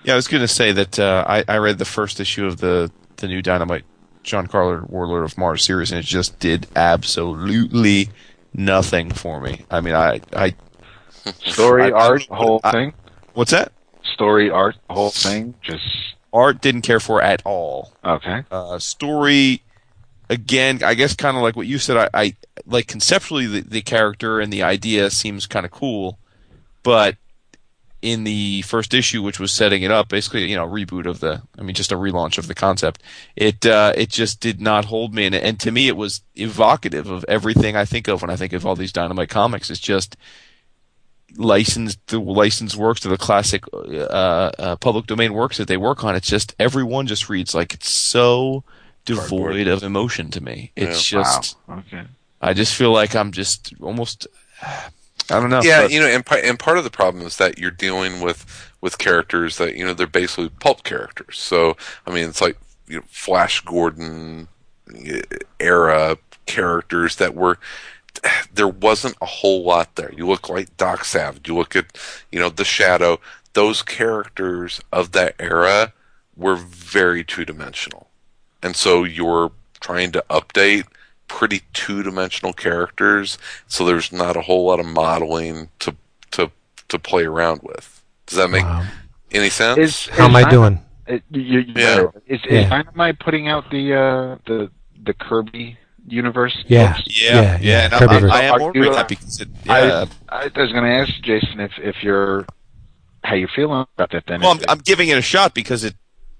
Yeah, I was going to say that uh, I, I read the first issue of the the new Dynamite John Carter Warlord of Mars series, and it just did absolutely nothing for me. I mean, I I Story, I- art, the whole I- thing. what's that? Story, art, whole thing. Just Art didn't care for at all. okay. uh, story again i guess kind of like what you said I, I like conceptually the, the character and the idea seems kind of cool but in the first issue which was setting it up basically you know reboot of the i mean just a relaunch of the concept it uh, it just did not hold me and, and to me it was evocative of everything i think of when i think of all these dynamite comics it's just licensed the licensed works to the classic uh, uh, public domain works that they work on. It's just everyone just reads like it's so devoid of emotion to me. It's Wow. just Okay. I just feel like I'm just almost I don't know. yeah, but- you know, and part and part of the problem is that you're dealing with with characters that you know they're basically pulp characters. So I mean, it's like you know, Flash Gordon era characters that were there wasn't a whole lot there. You look like Doc Savage. You look at you know the Shadow. Those characters of that era were very two dimensional, and so you're trying to update pretty two dimensional characters. So there's not a whole lot of modeling to to to play around with. Does that make Wow. any sense? Is, How am is I doing? you, you Yeah. better. Is, is Yeah. Dynamite putting out the uh, the the Kirby universe? Yeah. books? yeah, Yeah, yeah, yeah, and I, I, I am Are ordering you, uh, that because it, yeah. I, I was going to ask Jason if if you're how you feeling about that. Then well, I'm, I'm giving it a shot because it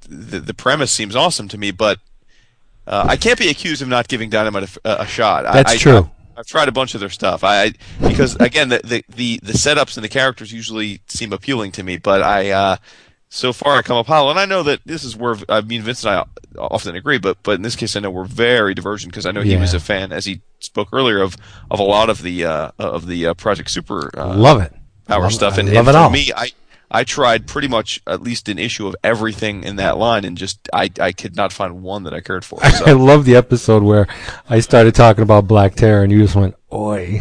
the, the premise seems awesome to me, but uh, I can't be accused of not giving Dynamite a shot. I- That's I, true. I've tried a bunch of their stuff. I, I because again the, the the the setups and the characters usually seem appealing to me, but I uh, so far I come up hollow, and I know that this is where I mean Vince and I often agree, but but in this case I know we're very divergent because I know he Yeah. was a fan as he spoke earlier of of a lot of the uh, of the uh, Project Super uh, love it. power Love- stuff, I and, love and it for all. me I. I tried pretty much at least an issue of everything in that line, and just I, I could not find one that I cared for. I love the episode where I started talking about Black Terror and you just went, oi.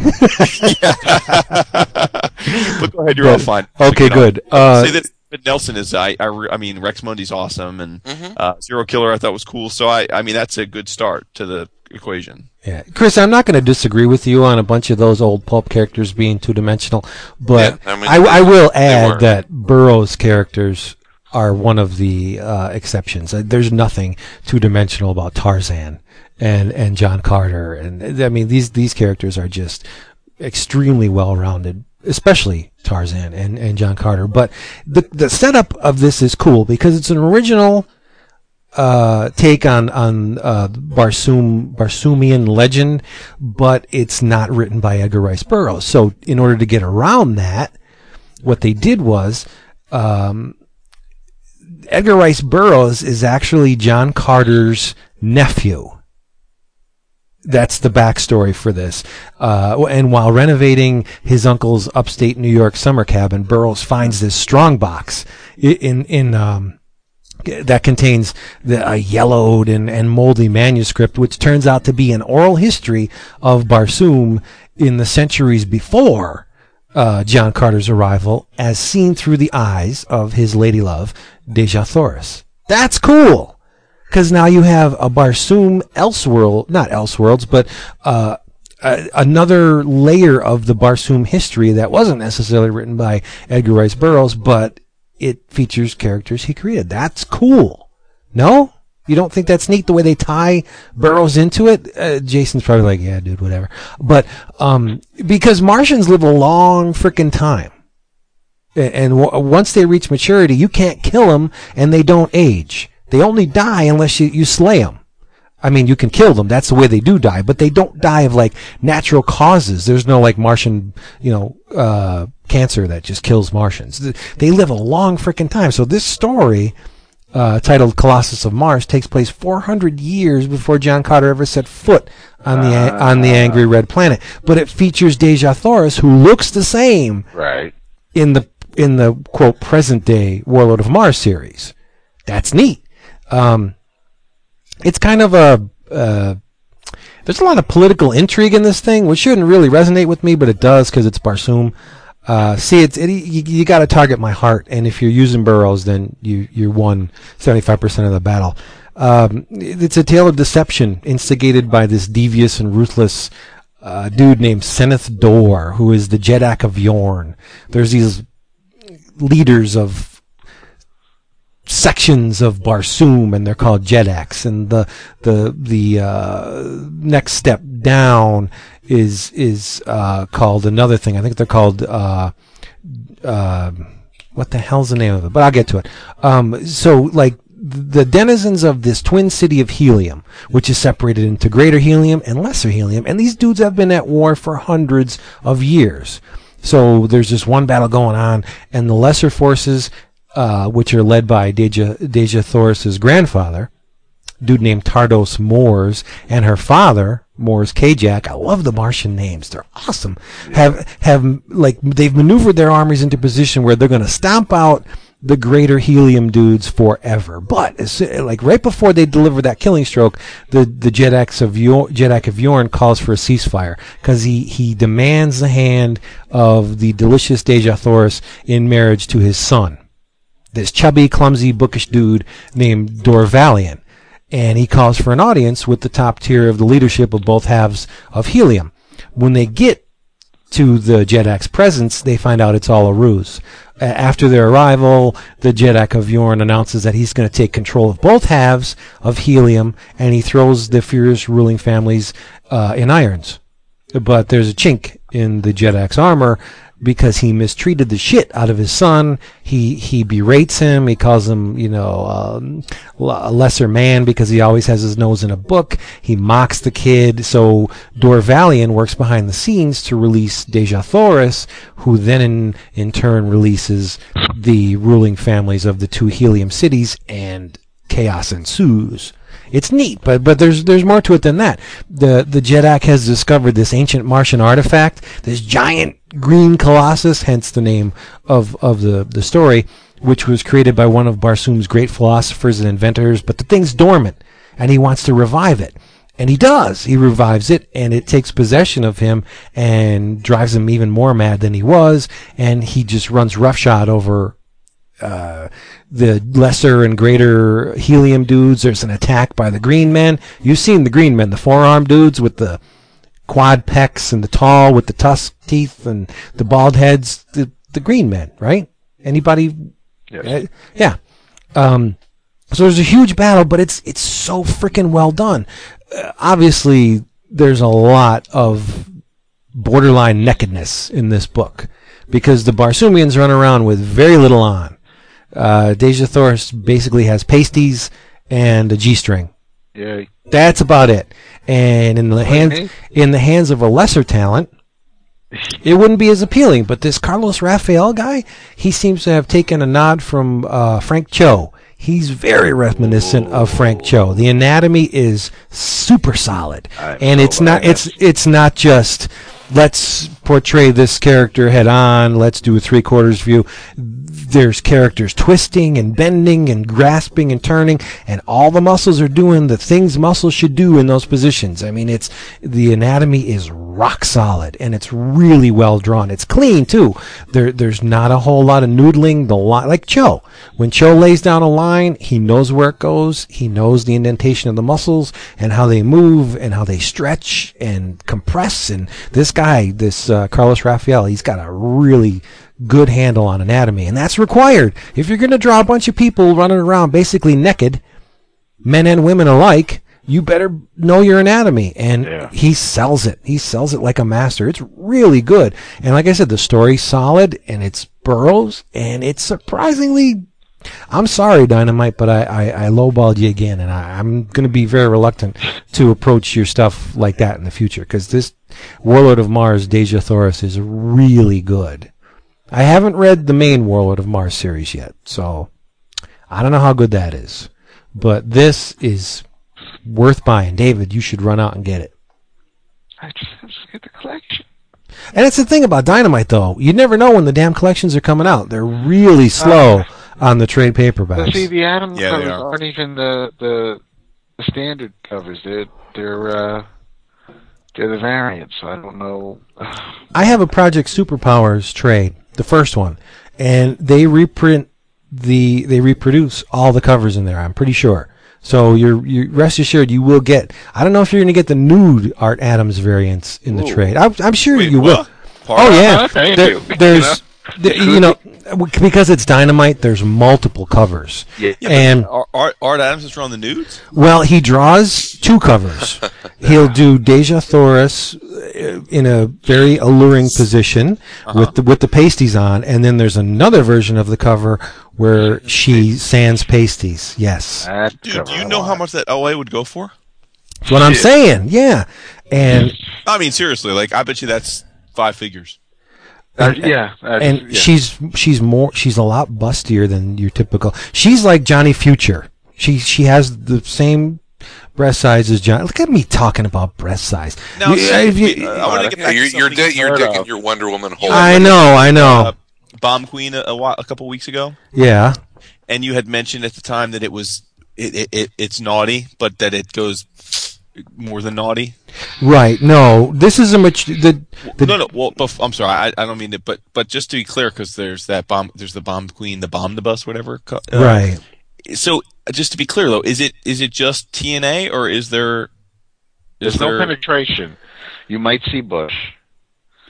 but go ahead, you're all fine. okay, good. Uh, say that that Nelson is I, I I mean Rex Mundi's awesome and Mhm. uh, Zero Killer I thought was cool so I I mean that's a good start to the equation. Yeah, Chris, I'm not going to disagree with you on a bunch of those old pulp characters being two dimensional, but Yeah, I mean, I, I will add that Burroughs characters are one of the uh, exceptions. Uh, There's nothing two dimensional about Tarzan and and John Carter, and I mean these these characters are just extremely well rounded. Especially Tarzan and, and John Carter, but the the setup of this is cool because it's an original uh, take on on uh, Barsoom Barsoomian legend, but it's not written by Edgar Rice Burroughs. So, in order to get around that, what they did was um, Edgar Rice Burroughs is actually John Carter's nephew. That's the backstory for this. Uh, and while renovating his uncle's upstate New York summer cabin, Burroughs finds this strong box in in um, that contains the a yellowed and, and moldy manuscript, which turns out to be an oral history of Barsoom in the centuries before uh, John Carter's arrival, as seen through the eyes of his lady love, Dejah Thoris. That's cool, because now you have a Barsoom Elseworld, not Elseworlds, but uh, another layer of the Barsoom history that wasn't necessarily written by Edgar Rice Burroughs, but it features characters he created. That's cool. No? You don't think that's neat the way they tie Burroughs into it? Uh, Jason's probably like, yeah, dude, whatever. But, um, because Martians live a long freaking time. And w- once they reach maturity, you can't kill them and they don't age. They only die unless you, you slay them. I mean, you can kill them. That's the way they do die, but they don't die of like natural causes. There's no like Martian, you know, uh, cancer that just kills Martians. They live a long freaking time. So this story, uh, titled Colossus of Mars, takes place 400 years before John Carter ever set foot on the a- on the angry red planet. But it features Dejah Thoris, who looks the same Right. in the in the quote present day Warlord of Mars series. That's neat. Um, it's kind of a uh, there's a lot of political intrigue in this thing, which shouldn't really resonate with me, but it does because it's Barsoom. Uh, see, it's it, you, you got to target my heart, and if you're using Burroughs, then you you won 75% of the battle. Um, it's a tale of deception instigated by this devious and ruthless uh, dude named Seneth Dor, who is the Jeddak of Yorn. There's these leaders of sections of Barsoom, and they're called Jeddaks. And the the the uh, next step down is is uh, called another thing. I think they're called. Uh, uh, what the hell's the name of it? But I'll get to it. Um, so like the denizens of this twin city of helium, which is separated into greater helium and lesser helium, and these dudes have been at war for hundreds of years. So there's just one battle going on, and the lesser forces, uh, which are led by Dejah, Dejah Thoris's grandfather, dude named Tardos Mors, and her father, Mors Kajak. I love the Martian names; they're awesome. Have have like they've maneuvered their armies into position where they're going to stomp out the greater helium dudes forever. But as, like right before they deliver that killing stroke, the the Jedax of Yor- Jeddak of Yorn calls for a ceasefire because he he demands the hand of the delicious Dejah Thoris in marriage to his son this chubby, clumsy, bookish dude named Dorvalian. And he calls for an audience with the top tier of the leadership of both halves of Helium. When they get to the Jeddak's presence, they find out it's all a ruse. After their arrival, the Jeddak of Yorn announces that he's going to take control of both halves of Helium, and he throws the furious ruling families uh, in irons. But there's a chink in the Jeddak's armor because he mistreated the shit out of his son. He he berates him. He calls him, you know, um, a lesser man because he always has his nose in a book. He mocks the kid. So Dorvalian works behind the scenes to release Dejah Thoris, who then in in turn releases the ruling families of the two Helium cities, and chaos ensues. It's neat, but but there's there's more to it than that. The the Jeddak has discovered this ancient Martian artifact, this giant green colossus, hence the name of of the the story, which was created by one of Barsoom's great philosophers and inventors. But the thing's dormant, and he wants to revive it. And he does. He revives it, and it takes possession of him and drives him even more mad than he was. And he just runs roughshod over uh, the lesser and greater helium dudes. There's an attack by the green men. You've seen the green men, the forearm dudes with the quad pecs and the tall with the tusk teeth and the bald heads. The the green men, right? Anybody? Yes. Uh, yeah. Um, so there's a huge battle, but it's it's so freaking well done. Uh, obviously, there's a lot of borderline nakedness in this book because the Barsoomians run around with very little on. Uh, Dejah Thoris basically has pasties and a G-string. Yeah. That's about it. And in the hands Okay. in the hands of a lesser talent, it wouldn't be as appealing. But this Carlos Rafael guy, he seems to have taken a nod from uh, Frank Cho. He's very reminiscent of Frank Cho. The anatomy is super solid, I and it's not that. it's it's not just let's portray this character head on. Let's do a three quarters view. There's characters twisting and bending and grasping and turning, and all the muscles are doing the things muscles should do in those positions. I mean, it's the anatomy is rock solid and it's really well drawn. It's clean too. There, there's not a whole lot of noodling. The line, like Cho, when Cho lays down a line, he knows where it goes. He knows the indentation of the muscles and how they move and how they stretch and compress. And this guy, this uh, Uh, Carlos Rafael, he's got a really good handle on anatomy, and that's required if you're going to draw a bunch of people running around basically naked, men and women alike. You better know your anatomy, and Yeah. he sells it. He sells it like a master. It's really good, and like I said, the story's solid, and it's Burroughs, and it's surprisingly I'm sorry, Dynamite, but I, I, I lowballed you again, and I, I'm going to be very reluctant to approach your stuff like that in the future because this Warlord of Mars, Dejah Thoris, is really good. I haven't read the main Warlord of Mars series yet, so I don't know how good that is. But this is worth buying. David, you should run out and get it. I just, I just get the collection. And that's the thing about Dynamite, though. You never know when the damn collections are coming out. They're really uh, slow on the trade But paperbacks. see, the Atom Yeah, covers are. aren't even the, the the standard covers. They're they're uh, they're the variants. So I don't know. I have a Project Superpowers trade, the first one, and they reprint the they reproduce all the covers in there. I'm pretty sure. So you're you rest assured you will get. I don't know if you're going to get the nude Art Adams variants in the trade. I'm, I'm sure Wait, you will. what? Part Oh yeah, There- there's there- you know because it's dynamite. There's multiple covers, Yeah. Yeah, and Art, Art, Art Adams is drawing the nudes. well, he draws two covers. He'll do Dejah Thoris uh, in a very alluring position with the with the pasties on, and then there's another version of the cover where she sands pasties. Yes, That Dude, do you know lot. how much that OA would go for? that's what I'm saying. Yeah, and I mean, seriously, like I bet you that's five figures. Uh, yeah, uh, and yeah. she's she's more she's a lot bustier than your typical. She's like Johnny Future. She she has the same breast size as John. Look at me talking about breast size. Now, You- see, if you- uh, I want to get Yeah, back you're to you're, di- you you're digging of. your Wonder Woman hole. I know, I know. Uh, Bomb Queen a, a, while, a couple weeks ago, yeah. and you had mentioned at the time that it was it, it, it it's naughty, but that it goes more than naughty. Right. No, this is a much the, the no, no. Well, bef- I'm sorry. I, I don't mean to, but but just to be clear, because there's that bomb. There's the bomb queen, the bomb the bus, whatever. uh, right. So uh, just to be clear, though, is it is it just TNA or is there? Is There's no penetration. You might see Bush.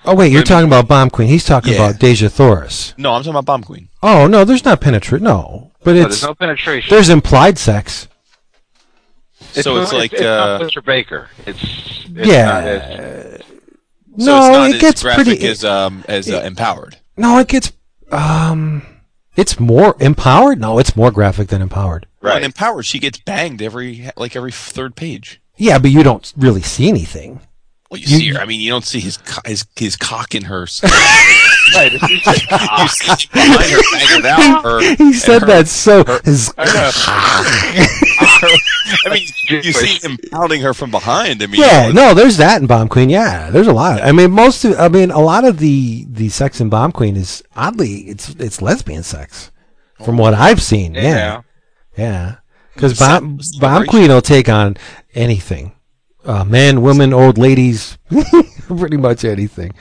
Oh wait, you're Wait a talking about Bomb Queen. He's talking Yeah. about Dejah Thoris. no, I'm talking about bomb queen. Oh no, there's not penetration. No, but No, it's there's no penetration. there's implied sex. So not- it's like it's, uh, not Butcher Baker. It's, it's Yeah. Not as, so no, it's not it as gets graphic pretty. as um as uh, empowered. no, it gets um, it's more empowered. No, it's more graphic than empowered. Right. And empowered, she gets banged every like every third page. Yeah, but you don't really see anything. Well, you, You- see her. I mean, you don't see his co- his his cock in her. s- right. It's, you see her banging it out. Her, He said her- that so. his- I mean, you see him pounding her from behind. I mean, yeah, you know, no, there's that in Bomb Queen. Yeah, there's a lot. I mean, most of, I mean, a lot of the the sex in Bomb Queen is oddly it's it's lesbian sex, from what I've seen. Yeah, yeah, because Some- Bomb Bomb. Queen will take on anything, uh, men, women, old ladies, pretty much anything.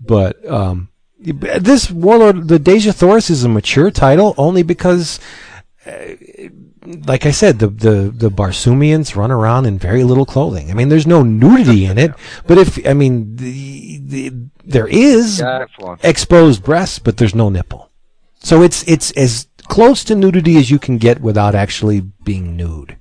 But um, this Warlord, the Dejah Thoris, is a mature title only because like I said, the the the Barsoomians run around in very little clothing. I mean, there's no nudity in it, but if I mean, the, the there is Got it, Florence. exposed breasts, but there's no nipple. So it's it's as close to nudity as you can get without actually being nude.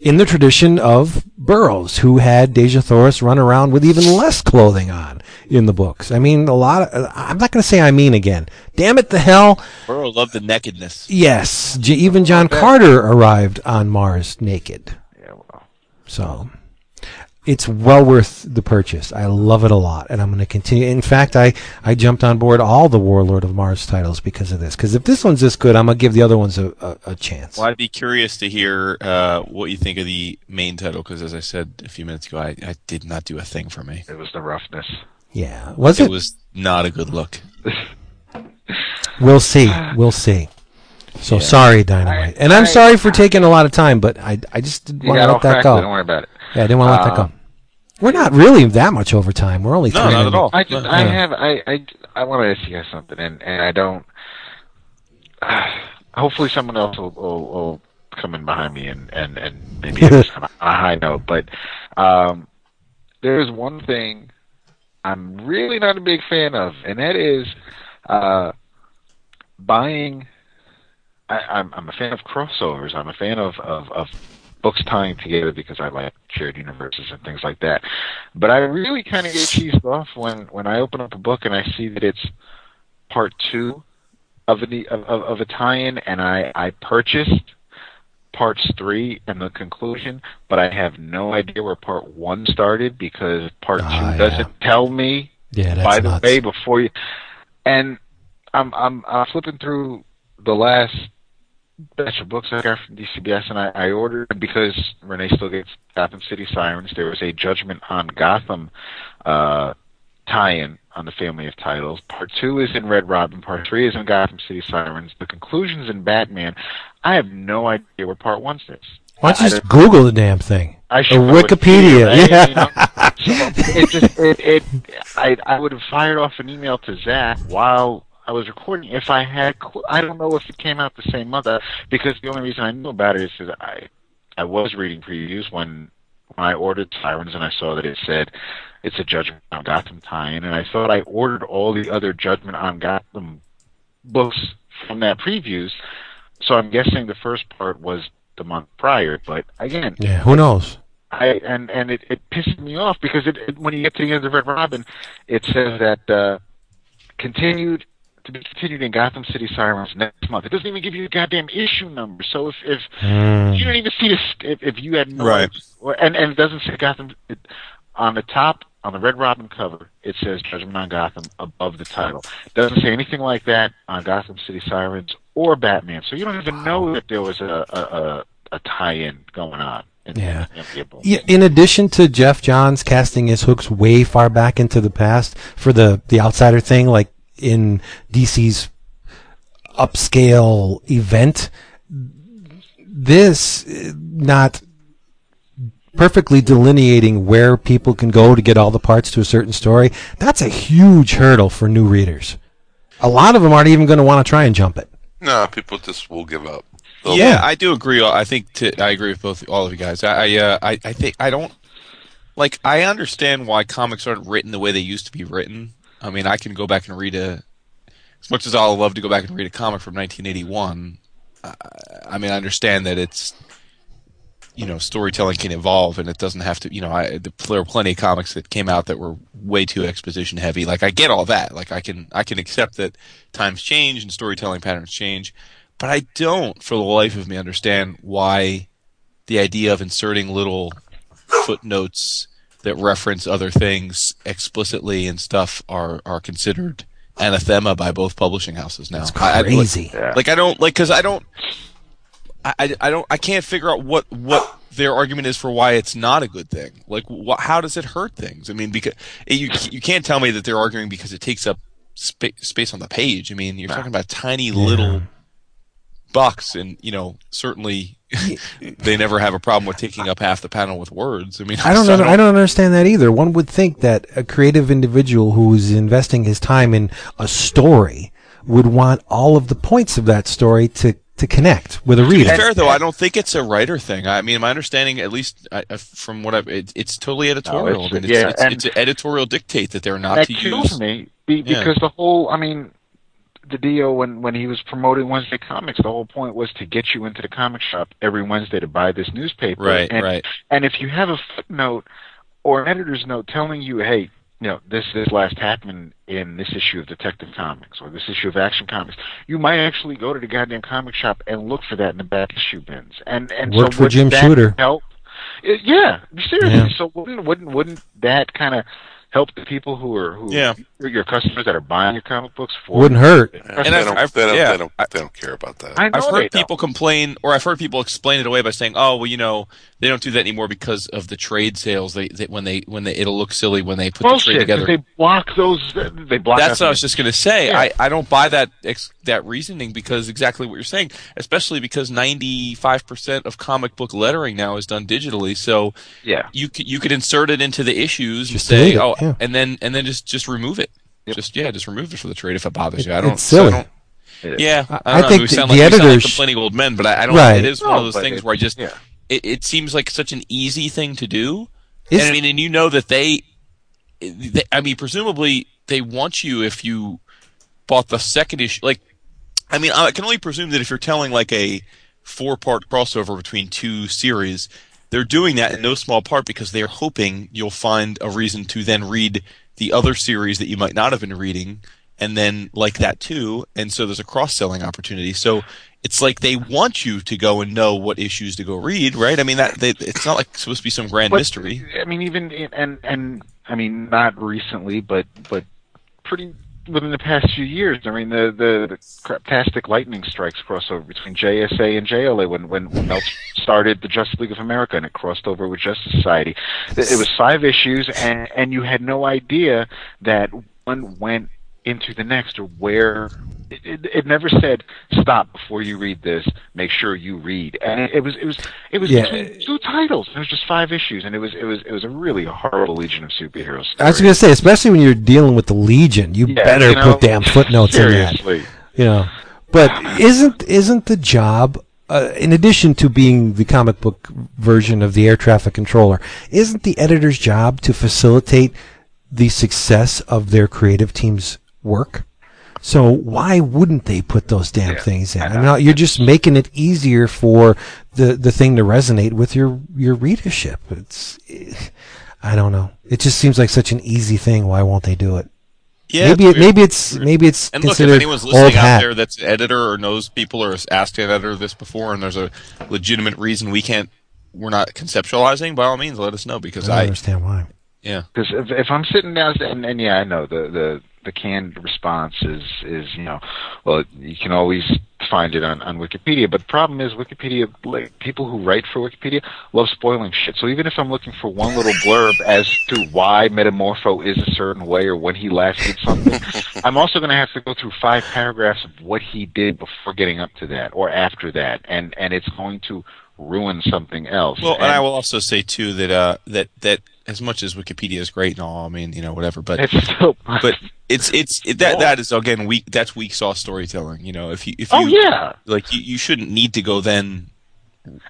In the tradition of Burroughs, who had Dejah Thoris run around with even less clothing on in the books. I mean, a lot of, I'm not going to say I mean again. Damn it, the hell. Burrow loved the nakedness. Yes, even oh, John Carter arrived on Mars naked. Yeah, well. So it's well worth the purchase. I love it a lot, and I'm going to continue. In fact, I, I jumped on board all the Warlord of Mars titles because of this. Because if this one's this good, I'm going to give the other ones a, a, a chance. Well, I'd be curious to hear uh, what you think of the main title because, as I said a few minutes ago, I, I did not do a thing for me. It was the roughness. Yeah, was It it? was not a good look. We'll see. We'll see. So Yeah. sorry, Dynamite, I- and I'm I- sorry for taking a lot of time, but I I just didn't want to got let that go. but don't worry about it. Yeah, I didn't want to let that Uh, go. We're not really that much over time. We're only No, three not at minutes. all. I just, I Yeah. have, I, I, I want to ask you guys something, and, and I don't. hopefully, someone else will, will, will come in behind me and, and, and maybe end this on a on a high note. But um, there's one thing I'm really not a big fan of, and that is uh, buying. I, I'm, I'm a fan of crossovers. I'm a fan of, of, of books tying together because I like shared universes and things like that. But I really kind of get cheesed off when when I open up a book and I see that it's part two of an of, of of a tie-in, and I I purchased parts three and the conclusion, but I have no idea where part one started because part Ah, two yeah. doesn't tell me. Yeah, that's by the nuts. way, before you, and I'm I'm I'm flipping through the last batch of books I got from DCBS, and I, I ordered because Renee still gets Gotham City Sirens. There was a Judgment on Gotham uh, tie-in on the family of titles. Part two is in Red Robin. Part three is in Gotham City Sirens. The conclusions in Batman. I have no idea where part one is. Why don't you just Google the damn thing? I should Wikipedia, right? yeah. You know? So it just it, it I I would have fired off an email to Zach while I was recording if I had I don't know if it came out the same month uh, because the only reason I knew about it is that I I was reading previews when when I ordered Sirens and I saw that it said it's a Judgment on Gotham tie-in and I thought I ordered all the other Judgment on Gotham books from that previews so I'm guessing the first part was the month prior but again Yeah, who knows? I and and it, it pisses me off because it, it when you get to the end of Red Robin, it says that uh, continued to be continued in Gotham City Sirens next month. It doesn't even give you a goddamn issue number. So if if Hmm. you don't even see this, if, if you had no, Right. or- and and it doesn't say Gotham it, on the top on the Red Robin cover. It says Judgment on Gotham above the title. It doesn't say anything like that on Gotham City Sirens or Batman. So you don't even know that there was a a, a, a tie-in going on. In, Yeah. in the book. Yeah, in addition to Geoff Johns casting his hooks way far back into the past for the the outsider thing, like in DC's upscale event, this not perfectly delineating where people can go to get all the parts to a certain story. That's a huge hurdle for new readers. A lot of them aren't even going to want to try and jump it. No, people just will give up. They'll- Yeah, I do agree. I think to, I agree with both all of you guys. I I, uh, I I think I don't like. I understand why comics aren't written the way they used to be written. I mean, I can go back and read a. As much as I'll love to go back and read a comic from 1981, I, I mean, I understand that it's you know storytelling can evolve and it doesn't have to. You know, I, there were plenty of comics that came out that were way too exposition heavy. Like I get all that. Like I can I can accept that times change and storytelling patterns change but I don't, for the life of me, understand why the idea of inserting little footnotes that reference other things explicitly and stuff are are considered anathema by both publishing houses now. It's I- I- crazy. Yeah. like I don't like because I don't, I, I I don't I can't figure out what what their argument is for why it's not a good thing. Like wh- how does it hurt things? I mean, because eh, you you can't tell me that they're arguing because it takes up spa- space on the page. I mean, you're talking about tiny little bucks, and you know certainly they never have a problem with taking up half the panel with words. I mean, I don't so know. I don't understand that either. One would think that a creative individual who's investing his time in a story would want all of the points of that story to, to connect with a reader. To be reader. fair, though, I don't think it's a writer thing. I mean, my understanding, at least I, I- from what I've, it, it's totally editorial. No, it's- I mean, it's, yeah, it's, and- it's an editorial dictate that they're not that to kills use. me be, Yeah. because the whole I mean the deal when when he was promoting Wednesday comics the whole point was to get you into the comic shop every Wednesday to buy this newspaper Right, and, right. and if you have a footnote or an editor's note telling you hey you know this this last happened in this issue of Detective Comics or this issue of Action Comics you might actually go to the goddamn comic shop and look for that in the back issue bins and and Worked so for Jim Shooter. help It- yeah seriously Yeah. so wouldn't wouldn't wouldn't that kind of help the people who are who Yeah. your customers that are buying your comic books for Wouldn't hurt. Yeah, And they, I've- don't, I've- they, don't, yeah, they, don't, I- they don't care about that. I know I've they heard don't. people complain, or I've heard people explain it away by saying, "Oh, well, you know, they don't do that anymore because of the trade sales. They, they when they when they it'll look silly when they put the trade together." because they block those they block That's out what I was just going to say. Yeah. I, I don't buy that ex- that reasoning because exactly what you're saying, especially because 95% of comic book lettering now is done digitally. So yeah you could, you could insert it into the issues Just and say, oh, yeah. and then and then just just remove it. Just yeah, just remove it for the trade if it bothers It- you. I don't. it's so I silly. don't- yeah, I- I, I don't know, think we the- sound the like, we sound like editors- complaining old men, but I, I don't. Right. It is one No, of those things it- where I just yeah. it, it seems like such an easy thing to do. Is- and I mean, and you know that they, they, I mean, presumably they want you if you bought the second issue. Like, I mean, I can only presume that if you're telling like a four-part crossover between two series, they're doing that in no small part because they're hoping you'll find a reason to then read the other series that you might not have been reading and then like that too, and so there's a cross selling opportunity. So it's like they want you to go and know what issues to go read, right? I mean that they, it's not like supposed to be some grand But, mystery. I mean, even in, and and I mean, not recently, but but pretty within the past few years. I mean, the the, the craptastic lightning strikes crossover between JSA and JLA when when, when started the Justice League of America and it crossed over with Justice Society. It was five issues, and and you had no idea that one went into the next or where. It, it, it never said stop before you read this. Make sure you read, and it, it was it was it was Yeah. two titles. It was just five issues, and it was it was it was a really horrible Legion of Superheroes. I was going to say, especially when you're dealing with the Legion, you Yeah, better you know, put damn footnotes in that. You know, but isn't isn't the job, uh, in addition to being the comic book version of the air traffic controller, isn't the editor's job to facilitate the success of their creative team's work? So why wouldn't they put those damn Yeah, things in? I I mean, you're just making it easier for the the thing to resonate with your your readership. It's, I don't know. It just seems like such an easy thing. Why won't they do it? Yeah, maybe it's it, maybe it's maybe it's And look, if considered anyone's listening out there that's an editor or knows people or has asked an editor this before, and there's a legitimate reason we can't, we're not conceptualizing, by all means, let us know because I don't I, understand why. yeah, Because if, if I'm sitting down and, and yeah, I know the the the canned response is is you know, well, you can always find it on on Wikipedia. But the problem is Wikipedia, like, people who write for Wikipedia love spoiling shit. So even if I'm looking for one little blurb as to why Metamorpho is a certain way or when he last did something, I'm also going to have to go through five paragraphs of what he did before getting up to that or after that, and and it's going to ruin something else. Well, and I will also say too that uh, that that as much as Wikipedia is great and all, I mean, you know, whatever, but it's still but it's it's it, that that is again weak. That's weak sauce storytelling. You know, if you if oh, you oh yeah. like you, you shouldn't need to go then.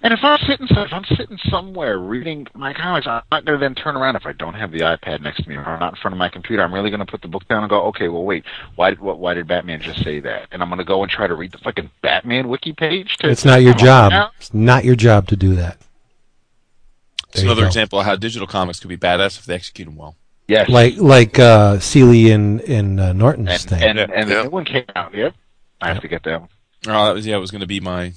And if I'm sitting, if I'm sitting somewhere reading my comics, I'm not going to then turn around if I don't have the iPad next to me or I'm not in front of my computer. I'm really going to put the book down and go, okay, well, wait, why did what, why did Batman just say that? And I'm going to go and try to read the fucking Batman wiki page. To, It's not your job. now. It's not your job to do that. It's another go. example of how digital comics could be badass if they execute them well. Yes. Like like uh, Seeley and in uh, Norton's and thing. and, and Yeah. the new one came out. Yep. I have to get that one. Oh, that was yeah, it was going to be my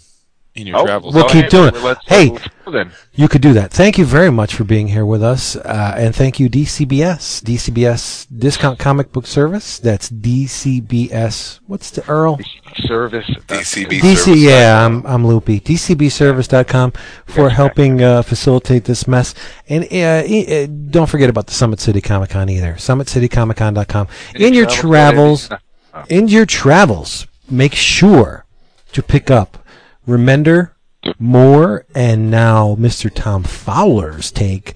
in your Oh, travels. We'll go keep ahead. doing it. Hey. then. You could do that. Thank you very much for being here with us, uh, and thank you DCBS, DCBS Discount Comic Book Service. That's DCBS. What's the Earl? Service. uh, DCB DC, service. yeah, I'm I'm loopy. DCBService.com for helping uh, facilitate this mess, and uh, e- uh, don't forget about the Summit City Comic Con either. SummitCityComicCon.com. In your travels, in your travels, make sure to pick up Remender, Moore, and now Mr. Tom Fowler's take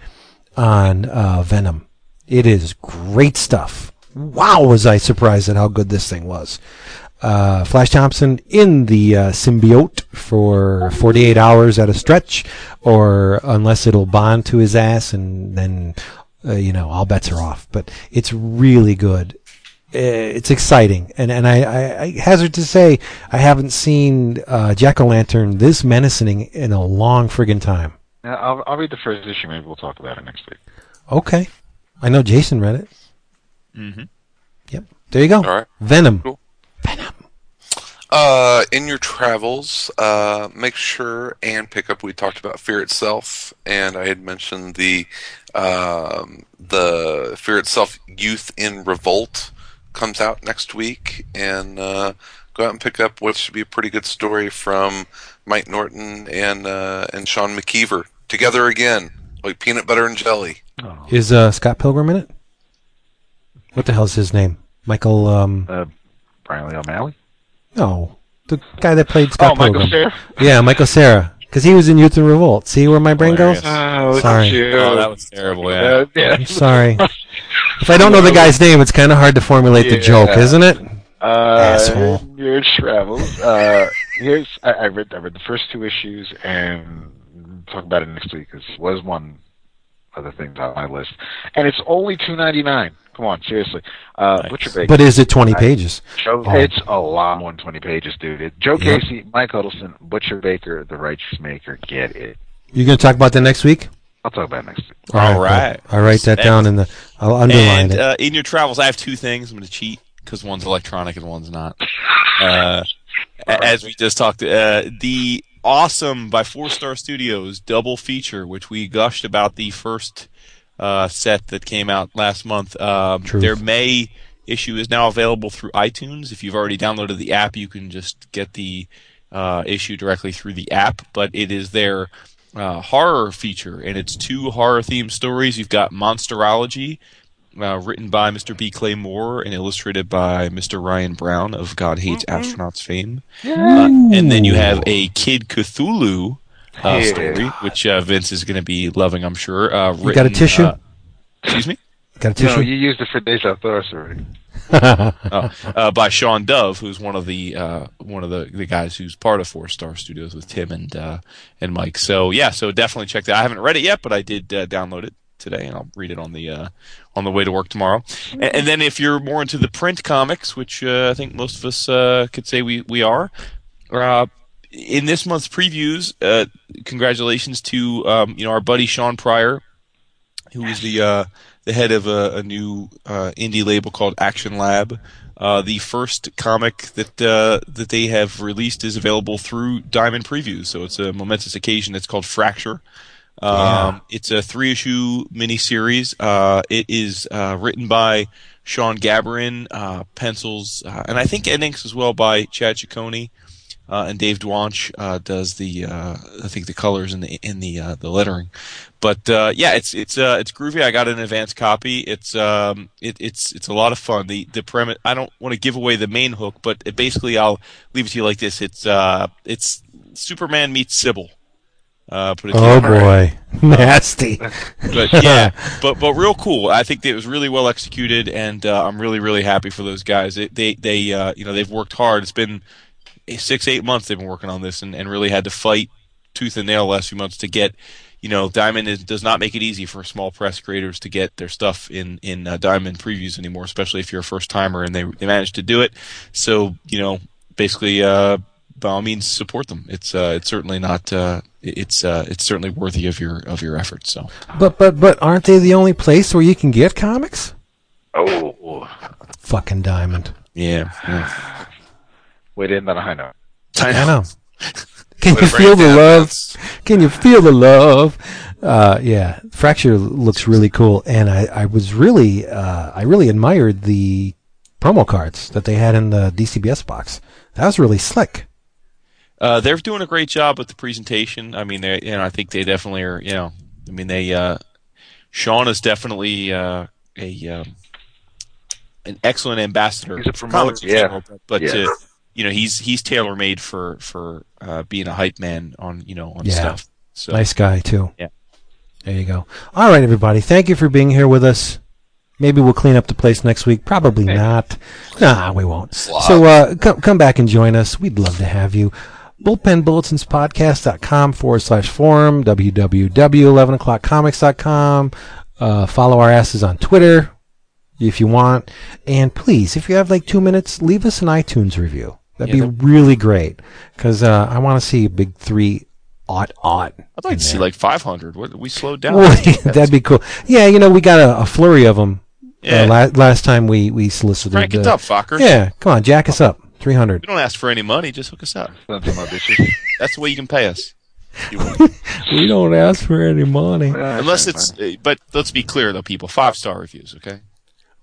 on uh, Venom. It is great stuff. Wow, was I surprised at how good this thing was. Uh, Flash Thompson in the uh, symbiote for 48 hours at a stretch, or unless it'll bond to his ass, and then, uh, you know, all bets are off. But it's really good. Uh, It's exciting, and and I, I, I hazard to say I haven't seen uh, Jack O' Lantern this menacing in a long friggin' time. Now, I'll, I'll read the first issue. Maybe we'll talk about it next week. Okay, I know Jason read it. Mm-hmm. Yep, there you go. All right. Venom. Cool. Uh, in your travels, uh, make sure and pick up. We talked about Fear Itself, and I had mentioned the um, the Fear Itself Youth in Revolt comes out next week, and uh, go out and pick up what should be a pretty good story from Mike Norton and uh, and Sean McKeever together again, like peanut butter and jelly. Oh. Is uh, Scott Pilgrim in it? What the hell's his name? Michael. Um, Uh, Brian Lee O'Malley. no, the guy that played Scott oh, Michael Pilgrim. Yeah, Michael Cera. Because he was in Youth and Revolt. See where my brain goes? Oh, Sorry. Oh, that was terrible. Yeah. Uh, yeah. I'm sorry. if I don't know the guy's name, it's kind of hard to formulate the Yeah. joke, isn't it? Uh, Asshole. Your travels. Uh, here's I, I read I read the first two issues and talk about it next week because it was one of the things on my list, and it's only two ninety nine. Come on, seriously. Uh, Nice. Butcher Baker. But is it 20 pages? Joe, Oh. It's a lot more than twenty pages, dude. It, Joe Yep. Casey, Mike Huddleston, Butcher Baker, The Righteous Maker. Get it. You going to talk about that next week? I'll talk about it next week. All good. right. I'll write that down in the. I'll underline And it. uh, in your travels, I have two things. I'm going to cheat because one's electronic and one's not. Uh, a- as we just talked, uh, the awesome by Four Star Studios double feature, which we gushed about the first uh, set that came out last month. Um, their May issue is now available through iTunes. If you've already downloaded the app, you can just get the uh, issue directly through the app. But it is their uh, horror feature, and it's two horror themed stories. You've got Monsterology, uh, written by Mr. B. Clay Moore and illustrated by Mr. Ryan Browne of God Hates Astronauts fame. Uh, and then you have a Kid Cthulhu uh, Yeah. story, which uh, Vince is going to be loving, I'm sure. Uh, You got a tissue? uh, excuse me? Got a No, tissue? you used it for Dejah Thoris already. Oh, uh, by Sean Dove, who's one of the uh, one of the, the guys who's part of Four Star Studios with Tim and uh, and Mike. So yeah, so definitely check that. I haven't read it yet, but I did uh, download it today, and I'll read it on the uh, on the way to work tomorrow. And, and then if you're more into the print comics, which I think most of us could say we we are. In this month's previews, congratulations to um, you know our buddy Sean Pryor, who is the the head of a, a new uh, indie label called Action Lab. Uh, the first comic that uh, that they have released is available through Diamond Previews, so it's a momentous occasion. It's called Fracture. Um, It's a three issue miniseries. Uh, it is uh, written by Shawn Gabborin, uh, pencils, uh, and I think inks as well by Chad Cicconi. Uh, and Dave Dwonch uh, does the uh, I think the colors and the in the uh, the lettering, but uh, yeah, it's it's uh, it's groovy. I got an advanced copy. It's um it, it's it's a lot of fun. The the premise I don't want to give away the main hook, but it basically I'll leave it to you like this. It's uh it's Superman meets Sybil. Uh, put it oh you. boy, nasty. But yeah, but but real cool. I think it was really well executed, and uh, I'm really really happy for those guys. They they, they uh, you know they've worked hard. It's been six eight months they've been working on this, and, and really had to fight tooth and nail the last few months to get. You know, Diamond is, does not make it easy for small press creators to get their stuff in in uh, Diamond previews anymore, especially if you're a first timer, and they they managed to do it. So you know, basically, uh, by all means, support them. It's uh, it's certainly not. Uh, it's uh, it's certainly worthy of your of your efforts. So. But but but aren't they the only place where you can get comics? Oh, Fucking Diamond. Yeah. yeah. Wait in on a high note. I know. Can you feel the love? Vince. Can you feel the love? Uh, yeah, Fracture looks really cool, and I, I was really, uh, I really admired the promo cards that they had in the DCBS box. That was really slick. Uh, they're doing a great job with the presentation. I mean, they, you know, I think they definitely are. You know, I mean, they. Uh, Sean is definitely uh, a um, an excellent ambassador. He's a promoter, yeah. general, but, but Yeah. uh, you know, he's he's tailor made for for uh, being a hype man on you know on Yeah. stuff. So Nice guy too. Yeah. There you go. All right, everybody. Thank you for being here with us. Maybe we'll clean up the place next week. Probably not. Nah, we won't. Slob. So uh, come come back and join us. We'd love to have you. BullpenBulletinsPodcast.com forward slash forum, www.11o'clockcomics.com. Uh, follow our asses on Twitter if you want. And please, if you have like two minutes, leave us an iTunes review. That'd Yeah, be really great. Because uh, I want to see a big three ought ought. I'd like in to see like 500. What, we slowed down. Well, that'd be cool. Yeah, you know, we got a, a flurry of them Yeah. uh, la- last time we, we solicited. Crank it uh, up, fucker. Yeah, come on, jack us up. 300. We don't ask for any money. Just hook us up. Something about bitches. That's the way you can pay us. We don't ask for any money. Unless it's, uh, but let's be clear though, people. Five star reviews, okay?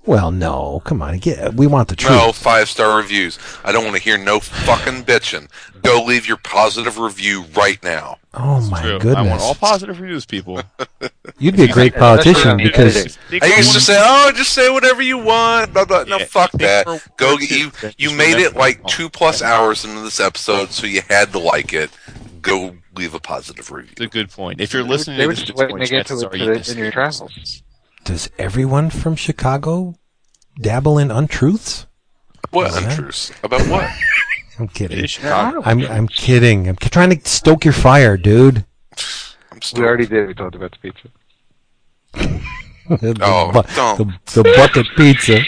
Well, no, come on. Get, we want the truth. No five star reviews. I don't want to hear no fucking bitching. Go leave your positive review right now. Oh, my True. goodness. I want all positive reviews, people. You'd be a great politician because. I used to say, "Oh, just say whatever you want." Blah, blah. No, Yeah, fuck that. Go. for You you made it like two plus hours into this episode, so you had to like it. Go leave a positive review. It's a good point. If you're listening they to this, just at this waiting to get to chances it are the- in your travels. Does everyone from Chicago dabble in untruths? What Yeah. untruths about what? I'm kidding. Chicago. I'm I'm kidding. I'm trying to stoke your fire, dude. I'm We already did. We talked about the pizza. the, Oh, bu- don't. the, the bucket pizza.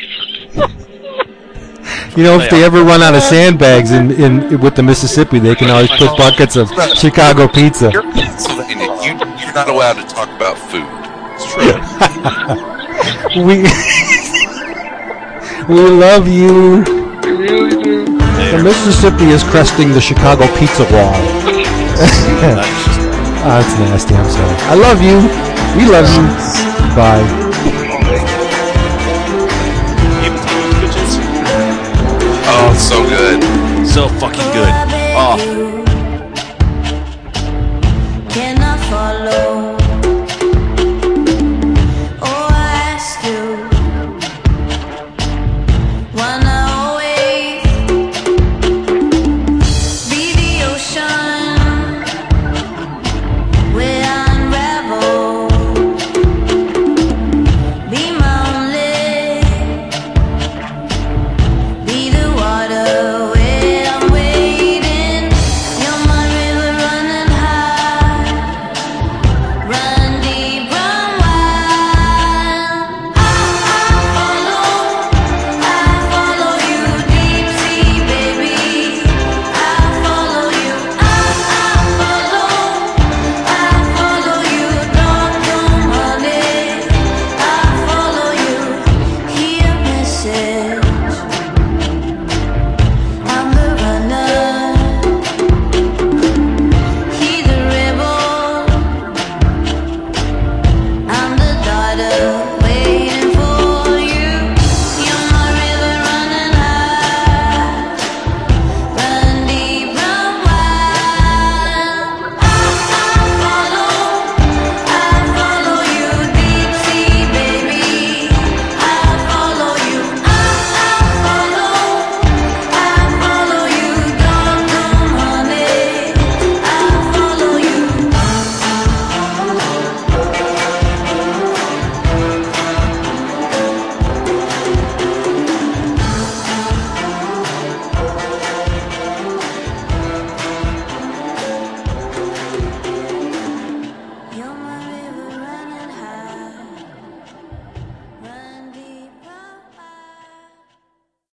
You know, if they ever run out of sandbags in, in with the Mississippi, they can always put buckets of Chicago pizza. You're Pennsylvania. You, you're not allowed to talk about food. We We love you. We really do. The Mississippi is cresting the Chicago pizza wall. Ah, that's nasty. I'm sorry. I love you. We love you. Bye. Oh, it's so good. So fucking good. Oh.